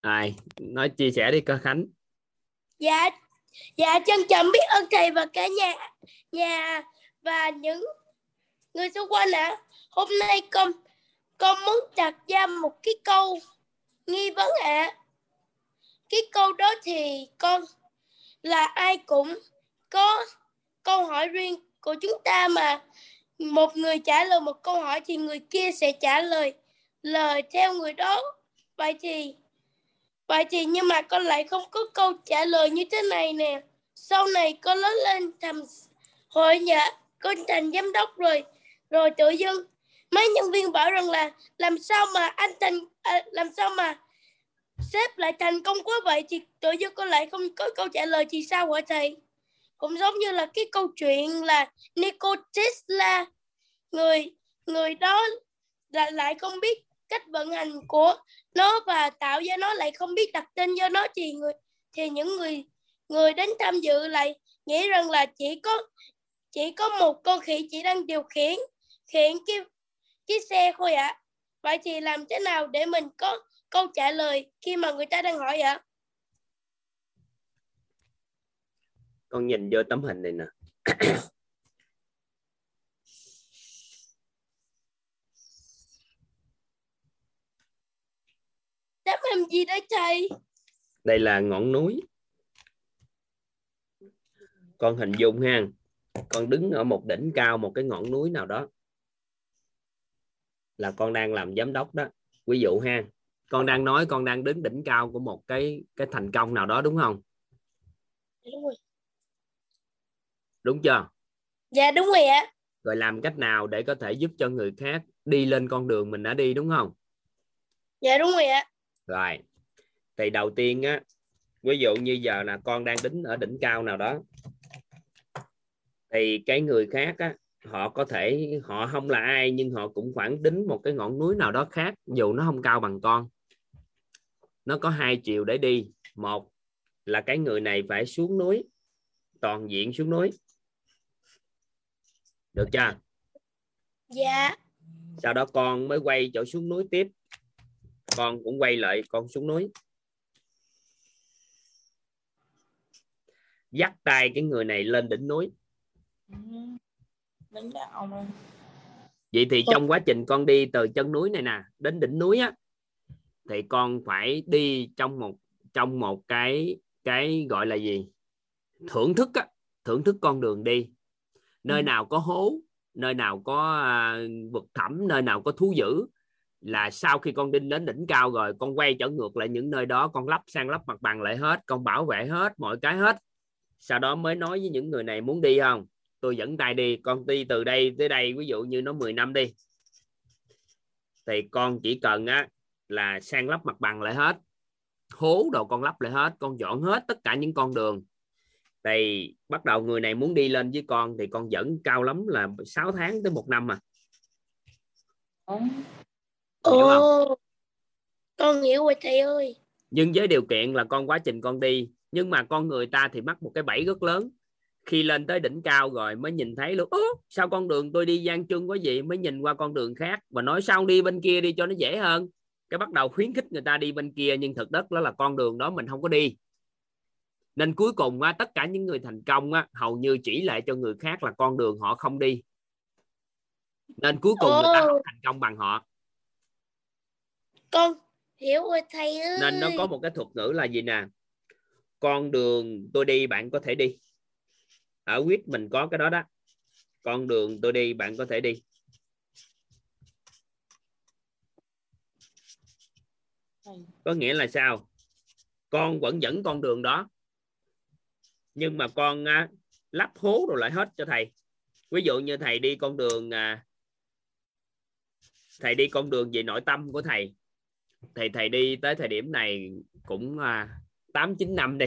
ai nói chia sẻ đi cơ khánh Dạ, dạ trân trọng biết ơn thầy và cả nhà nhà và những người xung quanh ạ. Hôm nay con con muốn đặt ra một cái câu nghi vấn ạ. Cái câu đó thì con là ai cũng có câu hỏi riêng của chúng ta mà một người trả lời một câu hỏi thì người kia sẽ trả lời lời theo người đó. Vậy thì Vậy thì nhưng mà con lại không có câu trả lời như thế này nè. Sau này con lớn lên thành hội nhà, con thành giám đốc rồi. Rồi tự dưng mấy nhân viên bảo rằng là làm sao mà anh thành à, làm sao mà sếp lại thành công quá vậy thì tự dưng con lại không có câu trả lời thì sao hả thầy? Cũng giống như là cái câu chuyện là Nikola Tesla người người đó lại lại không biết cách vận hành của nó và tạo ra nó lại không biết đặt tên cho nó, thì người, thì những người người đến tham dự lại nghĩ rằng là chỉ có chỉ có một con khỉ chỉ đang điều khiển khiển cái chiếc xe thôi ạ. À. Vậy thì làm thế nào để mình có câu trả lời khi mà người ta đang hỏi ạ? À? Con nhìn vô tấm hình này nè. Đáp làm gì đấy thầy? Đây là ngọn núi. Con hình dung ha. Con đứng ở một đỉnh cao một cái ngọn núi nào đó. Là con đang làm giám đốc đó. Ví dụ ha. Con đang nói con đang đứng đỉnh cao của một cái cái thành công nào đó đúng không? Đúng rồi. Đúng chưa? Dạ đúng rồi ạ. Rồi làm cách nào để có thể giúp cho người khác đi lên con đường mình đã đi đúng không? Dạ đúng rồi ạ rồi. Thì đầu tiên á ví dụ như giờ là con đang đứng ở đỉnh cao nào đó thì cái người khác á họ có thể họ không là ai nhưng họ cũng khoảng đính một cái ngọn núi nào đó khác dù nó không cao bằng con. Nó có hai chiều để đi. Một là cái người này phải xuống núi toàn diện xuống núi. Được chưa? Dạ. Sau đó con mới quay chỗ xuống núi tiếp con cũng quay lại con xuống núi dắt tay cái người này lên đỉnh núi đạo mà. vậy thì trong quá trình con đi từ chân núi này nè đến đỉnh núi á thì con phải đi trong một trong một cái cái gọi là gì thưởng thức á thưởng thức con đường đi nơi ừ. nào có hố nơi nào có uh, vực thẳm nơi nào có thú dữ là sau khi con đinh đến đỉnh cao rồi, con quay trở ngược lại những nơi đó, con lắp sang lắp mặt bằng lại hết, con bảo vệ hết, mọi cái hết. Sau đó mới nói với những người này, muốn đi không? Tôi dẫn tay đi, con đi từ đây tới đây, ví dụ như nó 10 năm đi. Thì con chỉ cần á, là sang lắp mặt bằng lại hết, hố đồ con lắp lại hết, con dọn hết tất cả những con đường. Thì bắt đầu người này muốn đi lên với con, thì con dẫn cao lắm là 6 tháng tới một năm mà Ồ, con hiểu rồi thầy ơi. Nhưng với điều kiện là con quá trình con đi, nhưng mà con người ta thì mắc một cái bẫy rất lớn. Khi lên tới đỉnh cao rồi mới nhìn thấy luôn, sao con đường tôi đi gian trưng quá vậy, mới nhìn qua con đường khác và nói sao đi bên kia đi cho nó dễ hơn. Cái bắt đầu khuyến khích người ta đi bên kia nhưng thực đất đó là con đường đó mình không có đi. Nên cuối cùng á, tất cả những người thành công á, hầu như chỉ lại cho người khác là con đường họ không đi. Nên cuối cùng người ta không thành công bằng họ con hiểu rồi thầy ơi. Nên nó có một cái thuật ngữ là gì nè? Con đường tôi đi bạn có thể đi. Ở quýt mình có cái đó đó. Con đường tôi đi bạn có thể đi. Có nghĩa là sao? Con vẫn dẫn con đường đó. Nhưng mà con à, lắp hố rồi lại hết cho thầy. Ví dụ như thầy đi con đường à, thầy đi con đường về nội tâm của thầy thì thầy đi tới thời điểm này cũng à, tám chín năm đi.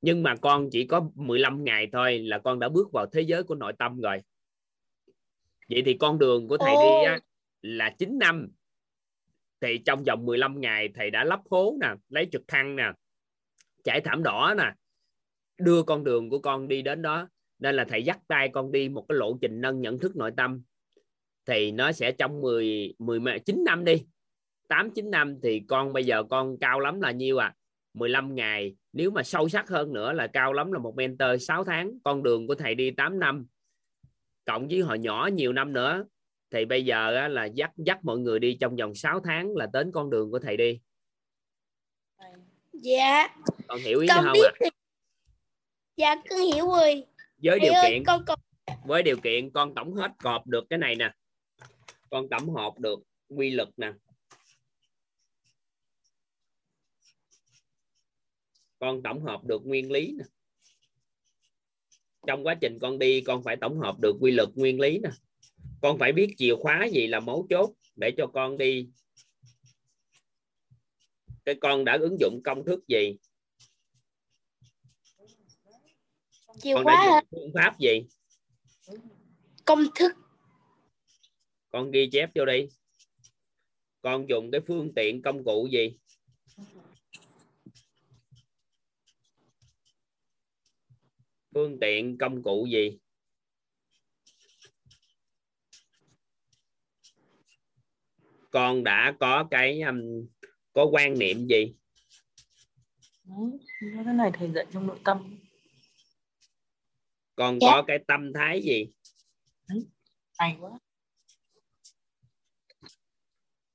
Nhưng mà con chỉ có 15 ngày thôi là con đã bước vào thế giới của nội tâm rồi. Vậy thì con đường của thầy oh. đi á, là 9 năm. Thì trong vòng 15 ngày thầy đã lắp hố nè lấy trực thăng nè trải thảm đỏ nè đưa con đường của con đi đến đó. Nên là thầy dắt tay con đi một cái lộ trình nâng nhận thức nội tâm. Thì nó sẽ trong 10 10 9 năm đi 8 9 năm thì con bây giờ con cao lắm là nhiêu à? 15 ngày. Nếu mà sâu sắc hơn nữa là cao lắm là một mentor 6 tháng. Con đường của thầy đi 8 năm cộng với hồi nhỏ nhiều năm nữa thì bây giờ là dắt dắt mọi người đi trong vòng 6 tháng là đến con đường của thầy đi. Dạ. Con hiểu ý con không ạ? rồi. dạ con hiểu rồi. Với thầy điều ơi kiện. con còn với điều kiện con tổng hết cọp được cái này nè. Con tổng hợp được quy lực nè con tổng hợp được nguyên lý nè. Trong quá trình con đi con phải tổng hợp được quy lực nguyên lý nè. Con phải biết chìa khóa gì là mấu chốt để cho con đi. Cái con đã ứng dụng công thức gì? Chìa con khóa đã phương pháp gì? Công thức. Con ghi chép vô đi. Con dùng cái phương tiện công cụ gì phương tiện công cụ gì? Con đã có cái um, có quan niệm gì? Cái này thầy dạy trong nội tâm. Con Dạ. có cái tâm thái gì? Hay quá.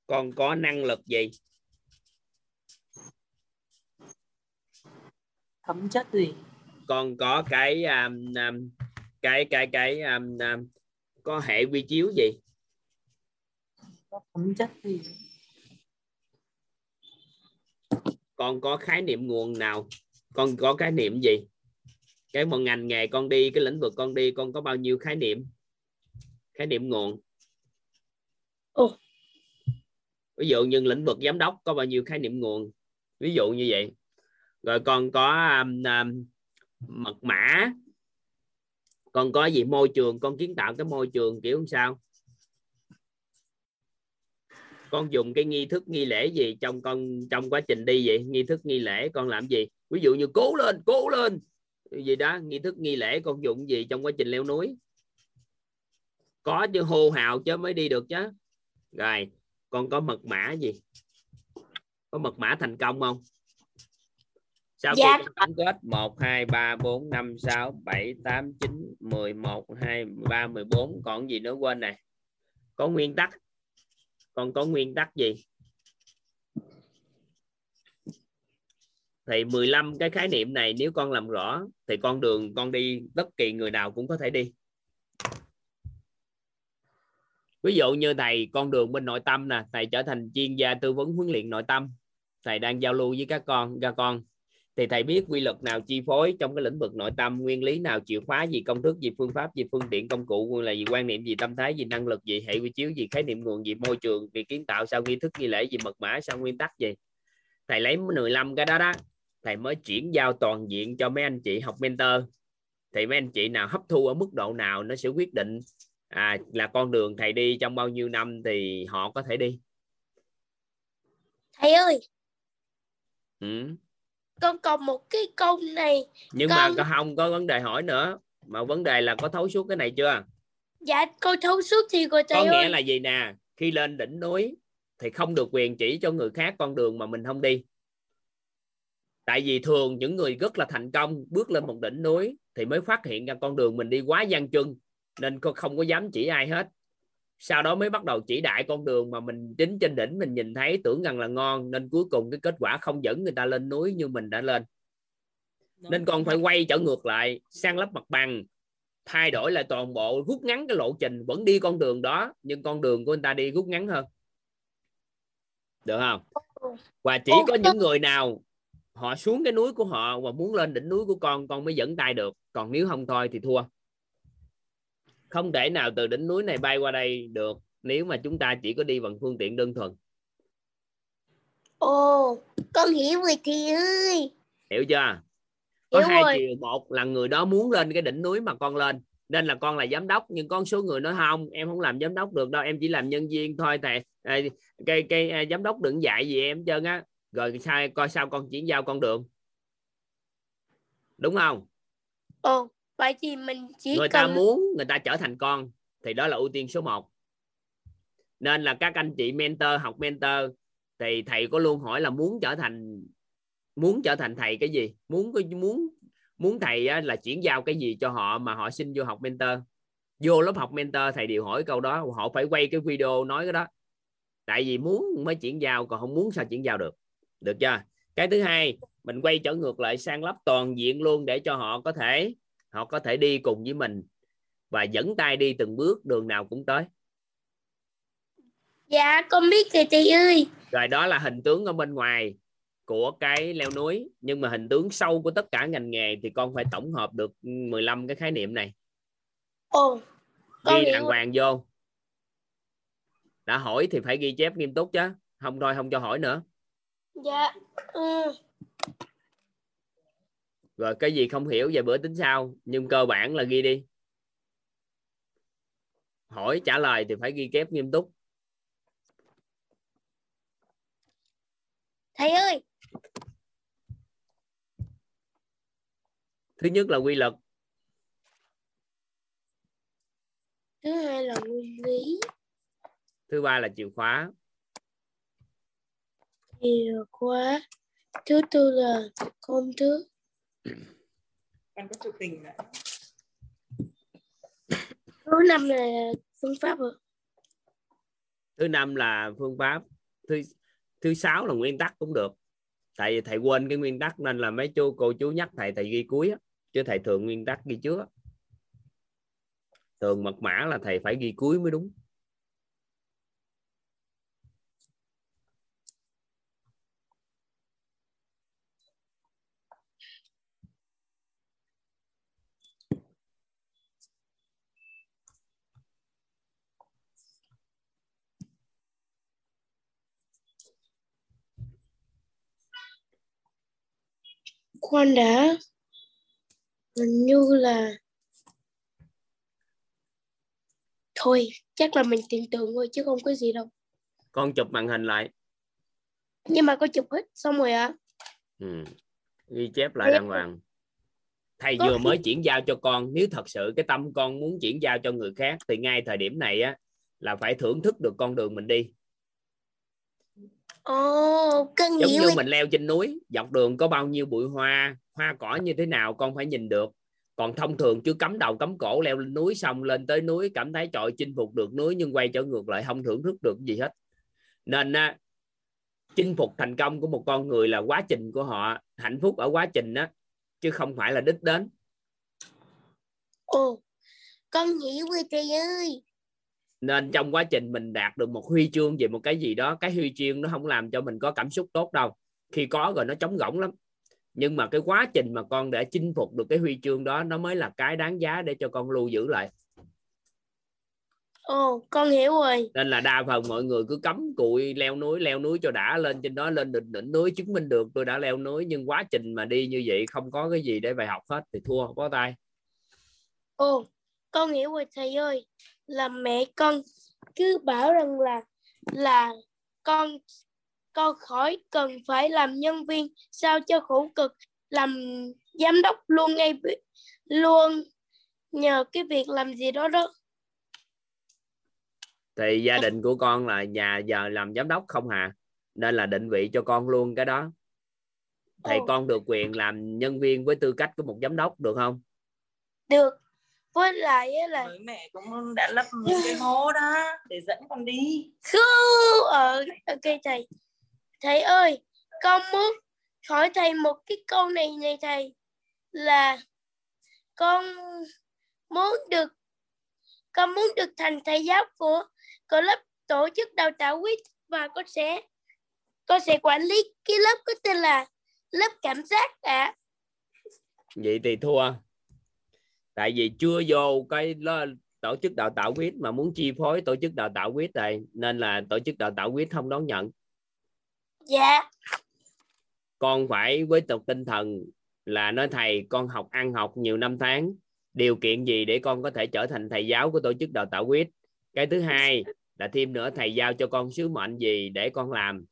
Con có năng lực gì? Thấm chất gì con có cái um, um, cái cái cái um, um, có hệ quy chiếu gì? Có thấm chất gì. Con có khái niệm nguồn nào? Con có khái niệm gì? Cái một ngành nghề con đi cái lĩnh vực con đi con có bao nhiêu khái niệm? Khái niệm nguồn. Ồ. ví dụ như lĩnh vực giám đốc có bao nhiêu khái niệm nguồn? Ví dụ như vậy. Rồi con có um, um, mật mã. Con có gì? Môi trường, con kiến tạo cái môi trường kiểu sao? Con dùng cái nghi thức, nghi lễ gì trong con, trong quá trình đi vậy? Nghi thức, nghi lễ, con làm gì? Ví dụ như cố lên cố lên. Gì đó, nghi thức, nghi lễ, con dùng gì trong quá trình leo núi? Có chứ, hô hào chứ mới đi được chứ. Rồi, con có mật mã gì? Có mật mã thành công không? Sau Dạ. tổng kết 1 2 3 4 5 6 7 8 9 10 1 2 13 14 còn gì nữa quên này? Có nguyên tắc. Con có nguyên tắc gì? Thì 15 cái khái niệm này nếu con làm rõ thì con đường con đi bất kỳ người nào cũng có thể đi. Ví dụ như thầy con đường bên nội tâm nè thầy trở thành chuyên gia tư vấn huấn luyện nội tâm. Thầy đang giao lưu với các con các con thì thầy biết quy luật nào chi phối trong cái lĩnh vực nội tâm nguyên lý nào chìa khóa gì công thức gì phương pháp gì phương tiện công cụ là gì quan niệm gì tâm thái gì năng lực gì hệ quy chiếu gì khái niệm nguồn gì môi trường việc kiến tạo sao nghi thức nghi lễ gì mật mã sao nguyên tắc gì. Thầy lấy 15 cái đó đó thầy mới chuyển giao toàn diện cho mấy anh chị học mentor. Thì mấy anh chị nào hấp thu ở mức độ nào nó sẽ quyết định à, là con đường thầy đi trong bao nhiêu năm thì họ có thể đi. Thầy ơi! Ừ. con còn một cái câu này. Nhưng Con- mà không có vấn đề hỏi nữa. Mà vấn đề là có thấu suốt cái này chưa? Dạ con thấu suốt thì rồi có thầy nghĩa ơi. là gì nè? Khi lên đỉnh núi thì không được quyền chỉ cho người khác con đường mà mình không đi. Tại vì thường những người rất là thành công bước lên một đỉnh núi thì mới phát hiện ra con đường mình đi quá gian chân nên cô không có dám chỉ ai hết sau đó mới bắt đầu chỉ đại con đường mà mình chính trên đỉnh mình nhìn thấy tưởng rằng là ngon nên cuối cùng cái kết quả không dẫn người ta lên núi như mình đã lên. Nên con phải quay trở ngược lại sang lấp mặt bằng thay đổi lại toàn bộ rút ngắn cái lộ trình vẫn đi con đường đó nhưng con đường của người ta đi rút ngắn hơn. Được không? Và chỉ có những người nào họ xuống cái núi của họ và muốn lên đỉnh núi của con con mới dẫn tay được. Còn nếu không thôi thì thua không thể nào từ đỉnh núi này bay qua đây được nếu mà chúng ta chỉ có đi bằng phương tiện đơn thuần. Ồ con hiểu rồi thầy ơi. Hiểu chưa? Có Hiểu hai rồi. chiều một là người đó muốn lên cái đỉnh núi mà con lên nên là con là giám đốc nhưng con số người nói không em không làm giám đốc được đâu em chỉ làm nhân viên thôi thầy. À, cái cái à, giám đốc đừng dạy gì em trơn á. Rồi sao coi sao con chuyển giao con đường. Đúng không? Ồ vậy thì mình chỉ người ta cần muốn người ta trở thành con thì đó là ưu tiên số 1 nên là các anh chị mentor học mentor thì thầy có luôn hỏi là muốn trở thành muốn trở thành thầy cái gì? Muốn muốn muốn thầy á, là chuyển giao cái gì cho họ mà họ xin vô học mentor? Vô lớp học mentor thầy đều hỏi câu đó họ phải quay cái video nói cái đó. Tại vì muốn mới chuyển giao còn không muốn sao chuyển giao được? Được chưa? Cái thứ hai mình quay trở ngược lại sang lớp toàn diện luôn để cho họ có thể họ có thể đi cùng với mình và dẫn tay đi từng bước đường nào cũng tới. Dạ con biết rồi thầy ơi. Rồi đó là hình tướng ở bên ngoài của cái leo núi nhưng mà hình tướng sâu của tất cả ngành nghề thì con phải tổng hợp được 15 cái khái niệm này. Ồ con ghi hiểu. đàng hoàng vô. Đã hỏi thì phải ghi chép nghiêm túc chứ. Không thôi không cho hỏi nữa. Dạ ừ. Rồi cái gì không hiểu vài bữa tính sau nhưng cơ bản là ghi đi. Hỏi trả lời thì phải ghi chép nghiêm túc. Thầy ơi! Thứ nhất là quy luật. Thứ hai là nguyên lý. Thứ ba là chìa khóa. Chìa khóa. Thứ tư là công thức em có chụp hình nữa thứ năm là phương pháp rồi thứ năm là phương pháp. Thứ thứ sáu là nguyên tắc cũng được. Tại vì thầy quên cái nguyên tắc nên là mấy chú cô chú nhắc thầy thầy ghi cuối á. Chứ thầy thường nguyên tắc ghi trước á. thường mật mã là thầy phải ghi cuối mới đúng khoan đã hình như là thôi chắc là mình tưởng tượng thôi chứ không có gì đâu. Con chụp màn hình lại. Nhưng mà có chụp hết xong rồi ạ. Ừ. ghi chép lại đàng hoàng. Thầy Có vừa khi- mới chuyển giao cho con nếu thật sự cái tâm con muốn chuyển giao cho người khác thì ngay thời điểm này á là phải thưởng thức được con đường mình đi ồ con giống hiểu như rồi. mình leo trên núi dọc đường có bao nhiêu bụi hoa hoa cỏ như thế nào con phải nhìn được. Còn thông thường chứ cắm đầu cắm cổ leo lên núi xong lên tới núi cảm thấy trội chinh phục được núi nhưng quay trở ngược lại không thưởng thức được gì hết. Nên á, chinh phục thành công của một con người là quá trình của họ hạnh phúc ở quá trình á chứ không phải là đích đến. Ồ con hiểu rồi thầy ơi nên trong quá trình mình đạt được một huy chương về một cái gì đó cái huy chương nó không làm cho mình có cảm xúc tốt đâu. Khi có rồi nó trống rỗng lắm. Nhưng mà cái quá trình mà con đã chinh phục được cái huy chương đó nó mới là cái đáng giá để cho con lưu giữ lại. Ồ con hiểu rồi. Nên là đa phần mọi người cứ cắm cụi leo núi leo núi cho đã lên trên đó lên đỉnh đỉnh núi chứng minh được tôi đã leo núi. Nhưng quá trình mà đi như vậy không có cái gì để bài học hết thì thua bó tay. Ồ con hiểu rồi thầy ơi là mẹ con. Cứ bảo rằng là là con con khỏi cần phải làm nhân viên sao cho khổ cực làm giám đốc luôn ngay luôn nhờ cái việc làm gì đó đó. Thì gia đình của con là nhà giờ làm giám đốc không hà nên là định vị cho con luôn cái đó. Thì Ồ. con được quyền làm nhân viên với tư cách của một giám đốc được không? Được với lại á là với mẹ cũng đã lấp những cái hố đó để dẫn con đi. Khú ờ ok thầy. Thầy ơi con muốn hỏi thầy một cái câu này này thầy là con muốn được con muốn được thành thầy giáo của của lớp tổ chức đào tạo quýt và con sẽ con sẽ quản lý cái lớp có tên là lớp cảm giác ạ. Vậy thì thua tại vì chưa vô cái tổ chức đào tạo quýt mà muốn chi phối tổ chức đào tạo quýt này nên là tổ chức đào tạo quýt không đón nhận. Dạ. Con phải với tập tinh thần là nói thầy con học ăn học nhiều năm tháng điều kiện gì để con có thể trở thành thầy giáo của tổ chức đào tạo quýt? Cái thứ hai là thêm nữa thầy giao cho con sứ mệnh gì để con làm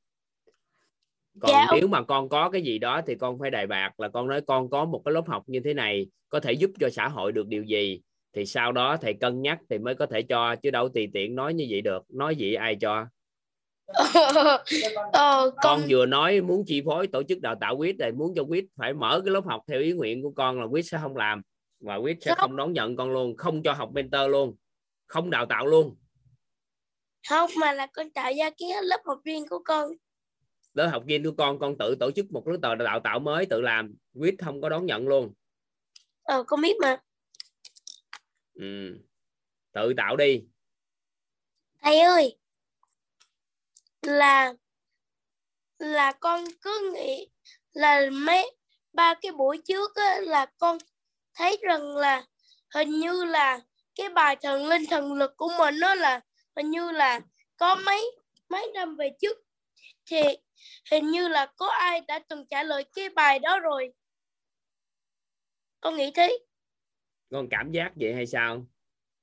còn Dạ, nếu mà con có cái gì đó thì con phải đề bạc là con nói con có một cái lớp học như thế này có thể giúp cho xã hội được điều gì? Thì sau đó thầy cân nhắc thì mới có thể cho chứ đâu tùy tiện nói như vậy được. Nói vậy ai cho? Ờ, con con vừa nói muốn chi phối tổ chức đào tạo quýt rồi muốn cho quýt phải mở cái lớp học theo ý nguyện của con là quýt sẽ không làm. Và quýt sẽ Không. không đón nhận con luôn không cho học mentor luôn không đào tạo luôn. Không mà là con tạo ra cái lớp học riêng của con lớp học riêng của con con tự tổ chức một lớp tờ đào tạo mới tự làm. Quýt không có đón nhận luôn. Ờ con biết mà. Ừ. tự tạo đi. Thầy ơi là là con cứ nghĩ là mấy ba cái buổi trước á, là con thấy rằng là hình như là cái bài thần linh thần lực của mình nó là hình như là có mấy mấy năm về trước thì hình như là có ai đã từng trả lời cái bài đó rồi. Con nghĩ thế. Con cảm giác vậy hay sao?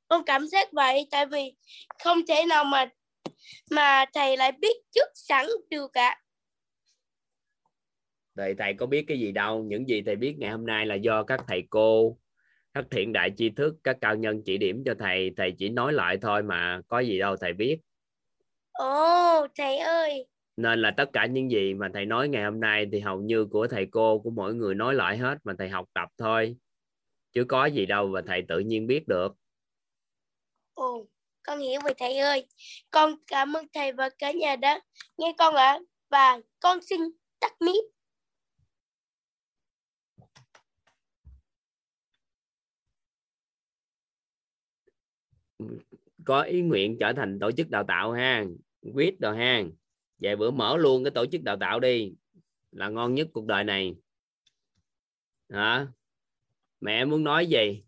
Con cảm giác vậy tại vì không thể nào mà mà thầy lại biết trước sẵn được ạ. Thầy thầy có biết cái gì đâu. Những gì thầy biết ngày hôm nay là do các thầy cô các thiện đại tri thức các cao nhân chỉ điểm cho thầy. Thầy chỉ nói lại thôi mà có gì đâu thầy biết. Ồ thầy ơi nên là tất cả những gì mà thầy nói ngày hôm nay thì hầu như của thầy cô của mỗi người nói lại hết mà thầy học tập thôi. Chứ có gì đâu mà thầy tự nhiên biết được. Ồ con hiểu rồi thầy ơi. Con cảm ơn thầy và cả nhà đã nghe con ạ. Và con xin tắt mic. Có ý nguyện trở thành tổ chức đào tạo ha. Quyết rồi ha vậy bữa mở luôn cái tổ chức đào tạo đi. Là ngon nhất cuộc đời này. Hả? Mẹ muốn nói gì?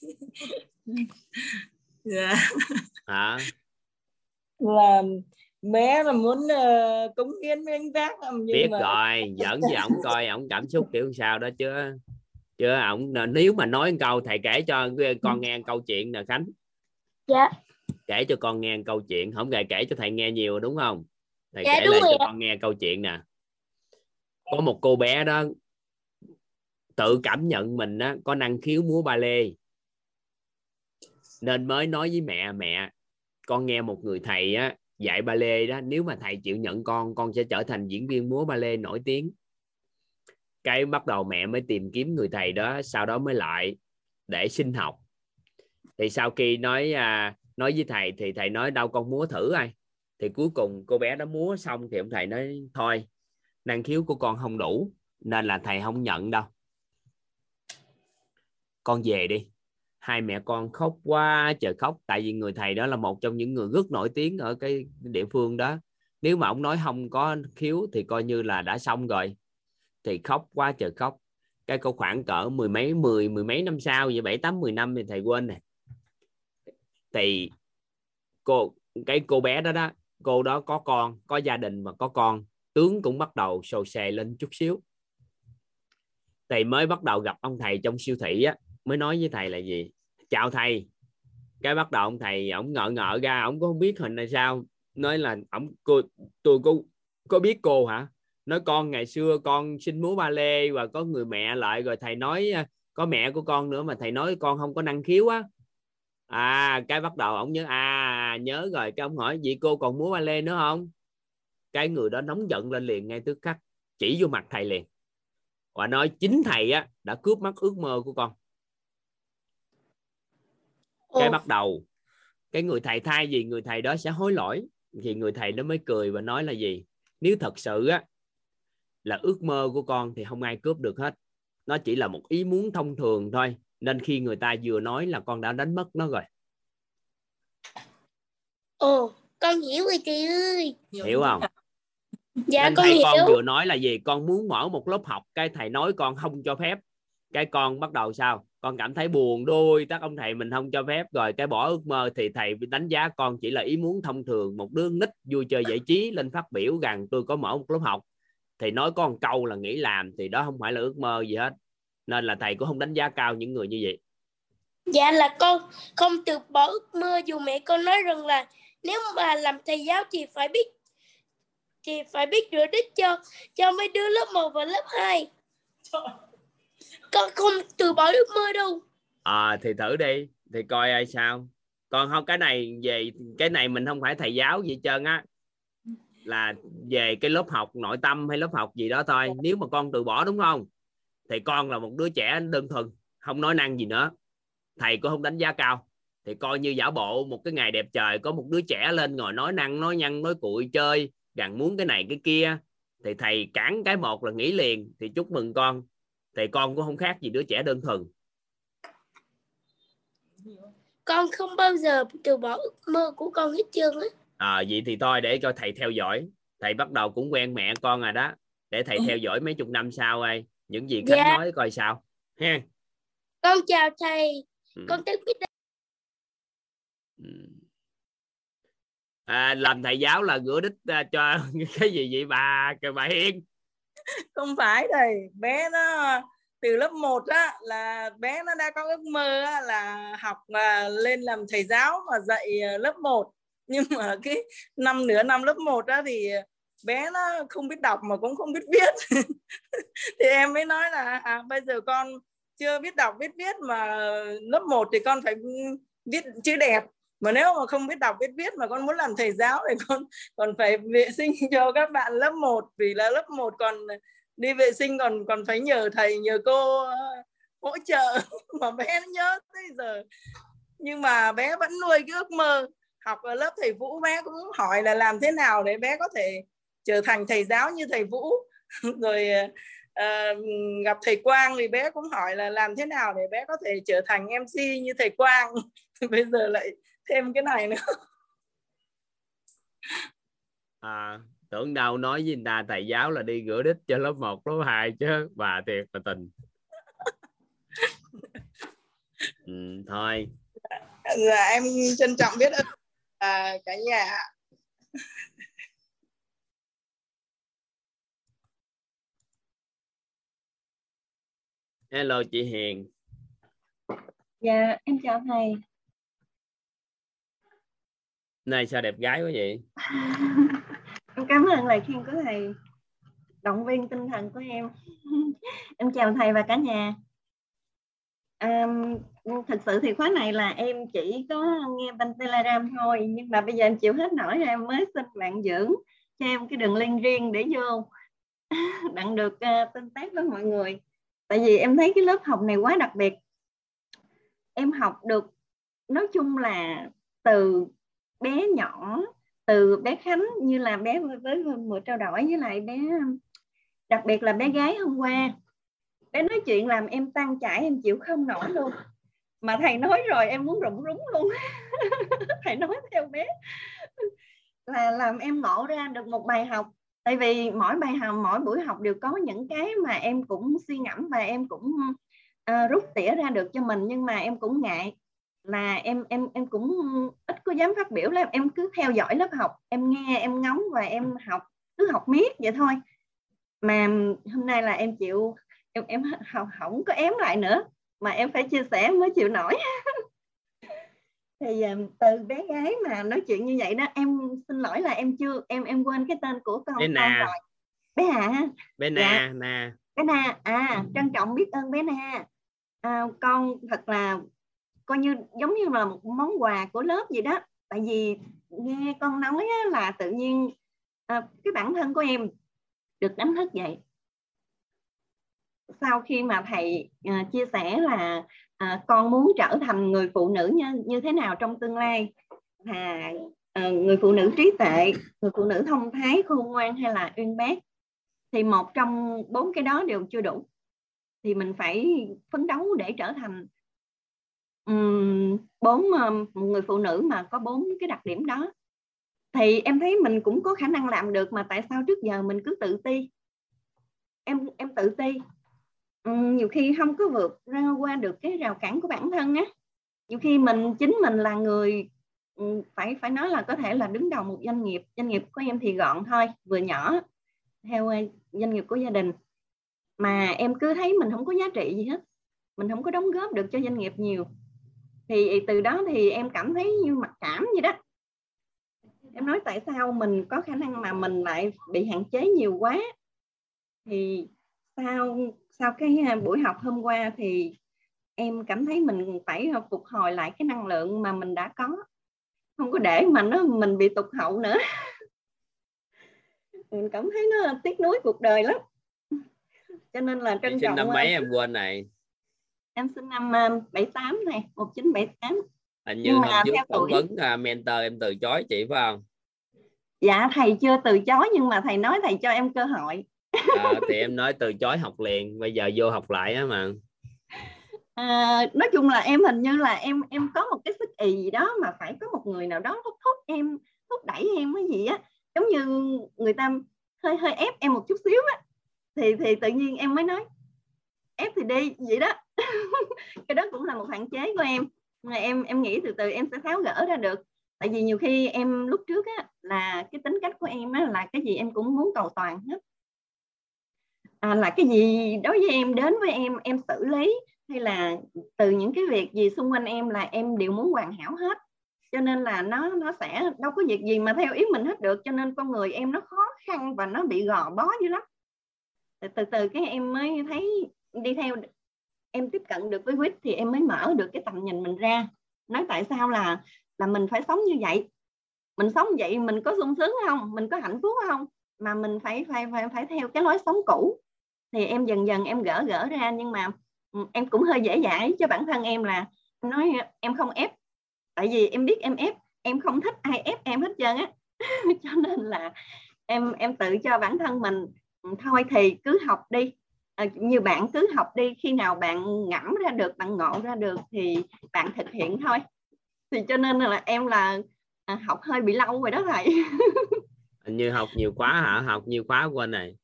Dạ. Hả? Là bé là muốn uh, cống hiến với anh Giác nhưng biết mà rồi giỡn với ổng coi ổng cảm xúc kiểu sao đó chứ. Chứ ổng nếu mà nói một câu thầy kể cho con nghe câu chuyện nè khánh. Dạ kể cho con nghe câu chuyện. Không thầy kể cho thầy nghe nhiều đúng không? Thầy Dạ, kể lại rồi cho con nghe câu chuyện nè. Có một cô bé đó tự cảm nhận mình á, có năng khiếu múa ba lê. Nên mới nói với mẹ mẹ con nghe một người thầy á, dạy ba lê đó. Nếu mà thầy chịu nhận con con sẽ trở thành diễn viên múa ba lê nổi tiếng. Cái bắt đầu mẹ mới tìm kiếm người thầy đó sau đó mới lại để xin học. Thì sau khi nói à, nói với thầy thì thầy nói, đâu con múa thử ai. Thì cuối cùng cô bé đó múa xong thì ông thầy nói, thôi, năng khiếu của con không đủ, nên là thầy không nhận đâu. Con về đi. Hai mẹ con khóc quá trời khóc, tại vì người thầy đó là một trong những người rất nổi tiếng ở cái địa phương đó. Nếu mà ông nói không có khiếu thì coi như là đã xong rồi. Thì khóc quá trời khóc. Cái câu khoảng cỡ mười mấy, mười mười mấy năm sau, vậy bảy tám, mười năm thì thầy quên này thì cô, cái cô bé đó đó, cô đó có con, có gia đình mà có con, tướng cũng bắt đầu sồ sề lên chút xíu. Thì mới bắt đầu gặp ông thầy trong siêu thị á, mới nói với thầy là gì? Chào thầy. Cái bắt đầu ông thầy ổng ngợ ngợ ra, ổng có không biết hình là sao. Nói là ổng, cô, tôi có có biết cô hả? Nói, con ngày xưa con xin múa ba lê và có người mẹ lại. Rồi thầy nói, có mẹ của con nữa mà thầy nói con không có năng khiếu á à cái bắt đầu ổng nhớ à nhớ rồi cái ông hỏi vậy cô còn múa ba lê nữa không? Cái người đó nóng giận lên liền ngay tức khắc chỉ vô mặt thầy liền. Và nói chính thầy á đã cướp mất ước mơ của con. Cái ồ. bắt đầu cái người thầy thay vì người thầy đó sẽ hối lỗi thì người thầy đó mới cười và nói là gì? Nếu thật sự á là ước mơ của con thì không ai cướp được hết. Nó chỉ là một ý muốn thông thường thôi nên khi người ta vừa nói là con đã đánh mất nó rồi. Ồ con hiểu rồi chị ơi. Hiểu không? Dạ nên con thầy hiểu. con vừa nói là gì? Con muốn mở một lớp học. Cái thầy nói con không cho phép. Cái con bắt đầu sao? Con cảm thấy buồn đôi. Các ông thầy mình không cho phép. Rồi cái bỏ ước mơ thì thầy đánh giá con chỉ là ý muốn thông thường. Một đứa nít vui chơi giải trí lên phát biểu rằng tôi có mở một lớp học. Thì nói có một câu là nghĩ làm thì đó không phải là ước mơ gì hết nên là thầy cũng không đánh giá cao những người như vậy. Dạ là con không từ bỏ ước mơ dù mẹ con nói rằng là nếu mà làm thầy giáo thì phải biết thì phải biết rửa đít cho cho mấy đứa lớp 1 và lớp 2 con không từ bỏ ước mơ đâu. À thì thử đi thì coi ai sao. Còn không cái này về cái này mình không phải thầy giáo gì trơn á. Là về cái lớp học nội tâm hay lớp học gì đó thôi. Nếu mà con từ bỏ đúng không thì con là một đứa trẻ đơn thuần không nói năng gì nữa. Thầy cũng không đánh giá cao. Thì coi như giả bộ một cái ngày đẹp trời có một đứa trẻ lên ngồi nói năng nói nhăn nói cuội chơi gằn muốn cái này cái kia. Thì thầy cản cái một là nghỉ liền thì chúc mừng con. Thì con cũng không khác gì đứa trẻ đơn thuần. Con không bao giờ từ bỏ ước mơ của con hết trơn á. À, vậy thì thôi để cho thầy theo dõi. Thầy bắt đầu cũng quen mẹ con rồi đó. Để thầy theo dõi mấy chục năm sau ơi những gì khách Dạ. nói coi sao ha con chào thầy Ừ. con rất biết Ừ. à, làm thầy giáo là gửi đích à, cho cái gì vậy bà bà Hiên không phải thầy bé nó từ lớp 1 á là bé nó đã có ước mơ á, là học à, lên làm thầy giáo và dạy à, lớp 1 nhưng mà cái năm nửa năm lớp 1 á thì bé nó không biết đọc mà cũng không biết viết. Thì em mới nói là à, bây giờ con chưa biết đọc biết viết mà lớp 1 thì con phải viết chữ đẹp. Mà nếu mà không biết đọc biết viết mà con muốn làm thầy giáo thì con còn phải vệ sinh cho các bạn lớp 1 vì là lớp 1 còn đi vệ sinh còn còn phải nhờ thầy nhờ cô ờ, hỗ trợ. Mà bé nhớ tới giờ. Nhưng mà bé vẫn nuôi cái ước mơ. Học ở lớp thầy Vũ bé cũng hỏi là làm thế nào để bé có thể trở thành thầy giáo như thầy Vũ. Rồi ờ, gặp thầy Quang thì bé cũng hỏi là làm thế nào để bé có thể trở thành MC như thầy Quang? Bây giờ lại thêm cái này nữa. À, tưởng đâu nói với người ta thầy giáo là đi gửi đích cho lớp 1, lớp 2 chứ. Bà thiệt bà tình. Ừ, thôi. Dạ em trân trọng biết ơn à, cả nhà hello chị Hiền Dạ, em chào thầy. nay sao đẹp gái quá vậy em cảm ơn lời khen của thầy. Động viên tinh thần của em. em chào thầy và cả nhà. À, thực sự thì khóa này là em chỉ có nghe bên Telegram thôi nhưng mà bây giờ em chịu hết nổi rồi em mới xin bạn dưỡng cho em cái đường link riêng để vô đặng được uh, tương tác với mọi người tại vì em thấy cái lớp học này quá đặc biệt. Em học được nói chung là từ bé nhỏ từ bé Khánh như là bé với, mùa trao đổi với lại bé đặc biệt là bé gái hôm qua. Bé nói chuyện làm em tan chảy em chịu không nổi luôn. Mà thầy nói rồi em muốn rụng rúng luôn. Thầy nói theo bé. Là làm em ngộ ra được một bài học tại vì mỗi bài học mỗi buổi học đều có những cái mà em cũng suy ngẫm và em cũng uh, rút tỉa ra được cho mình nhưng mà em cũng ngại là em em em cũng ít có dám phát biểu lắm. Em cứ theo dõi lớp học em nghe em ngóng và em học cứ học miết vậy thôi. Mà hôm nay là em chịu em em học không có ém lại nữa mà em phải chia sẻ mới chịu nổi. thì um, từ bé gái mà nói chuyện như vậy đó em xin lỗi là em chưa em em quên cái tên của con bé con Na. rồi. Bé Hà bé Dạ. Na Na. Bé Na à trân trọng biết ơn bé Na. À, con thật là coi như giống như là một món quà của lớp vậy đó. Tại vì nghe con nói á, là tự nhiên à, cái bản thân của em được đánh thức dậy sau khi mà thầy uh, chia sẻ là uh, con muốn trở thành người phụ nữ như, như thế nào trong tương lai? Là uh, ờ, người phụ nữ trí tuệ người phụ nữ thông thái khôn ngoan hay là uyên bác? Thì một trong bốn cái đó đều chưa đủ. Thì mình phải phấn đấu để trở thành um, bốn um, một người phụ nữ mà có bốn cái đặc điểm đó. Thì em thấy mình cũng có khả năng làm được mà tại sao trước giờ mình cứ tự ti? Em em tự ti. Ừ, nhiều khi không có vượt ra qua được cái rào cản của bản thân á. Nhiều khi mình, chính mình là người ừ, phải phải nói là có thể là đứng đầu một doanh nghiệp doanh nghiệp của em thì gọn thôi, vừa nhỏ, theo ờ, doanh nghiệp của gia đình. Mà em cứ thấy mình không có giá trị gì hết, mình không có đóng góp được cho doanh nghiệp nhiều. Thì từ đó thì em cảm thấy như mặc cảm vậy đó. Em nói tại sao mình có khả năng mà mình lại bị hạn chế nhiều quá. Thì sau sau cái buổi học hôm qua thì em cảm thấy mình phải phục hồi lại cái năng lượng mà mình đã có. Không có để mà nó mình bị tụt hậu nữa. Mình cảm thấy nó tiếc nuối cuộc đời lắm. Cho nên là trân trọng năm mấy em quên này? Em sinh năm uh, 78 này 1978 hình như hôm trước phỏng vấn uh, mentor em từ chối chị phải không? Dạ thầy chưa từ chối nhưng mà thầy nói thầy cho em cơ hội à, thì em nói từ chối học liền bây giờ vô học lại á mà. À, nói chung là em hình như là em em có một cái sức ì gì đó mà phải có một người nào đó thúc thúc em thúc đẩy em cái gì á. Giống như người ta hơi hơi ép em một chút xíu á. Thì thì tự nhiên em mới nói ép thì đi vậy đó. Cái đó cũng là một hạn chế của em. Mà em em nghĩ từ từ em sẽ tháo gỡ ra được. Tại vì nhiều khi em lúc trước á là cái tính cách của em á là cái gì em cũng muốn cầu toàn hết à, là cái gì đối với em đến với em em xử lý? Hay là từ những cái việc gì xung quanh em là em đều muốn hoàn hảo hết? Cho nên là nó nó sẽ đâu có việc gì mà theo ý mình hết được cho nên con người em nó khó khăn và nó bị gò bó dữ lắm. Từ từ, từ cái em mới thấy đi theo em tiếp cận được với quýt thì em mới mở được cái tầm nhìn mình ra. Nói tại sao là là mình phải sống như vậy? Mình sống vậy mình có sung sướng không? Mình có hạnh phúc không? Mà mình phải phải phải phải theo cái lối sống cũ thì em dần dần em gỡ gỡ ra nhưng mà ừ, em cũng hơi dễ dãi cho bản thân em là em nói em không ép. Tại vì em biết em ép em không thích ai ép em hết trơn á. Cho nên là em em tự cho bản thân mình ừ, thôi thì cứ học đi. À, như bạn cứ học đi khi nào bạn ngẫm ra được bạn ngộ ra được thì bạn thực hiện thôi. Thì cho nên là em là à, học hơi bị lâu rồi đó thầy. Như học nhiều quá hả? Học nhiều quá quên này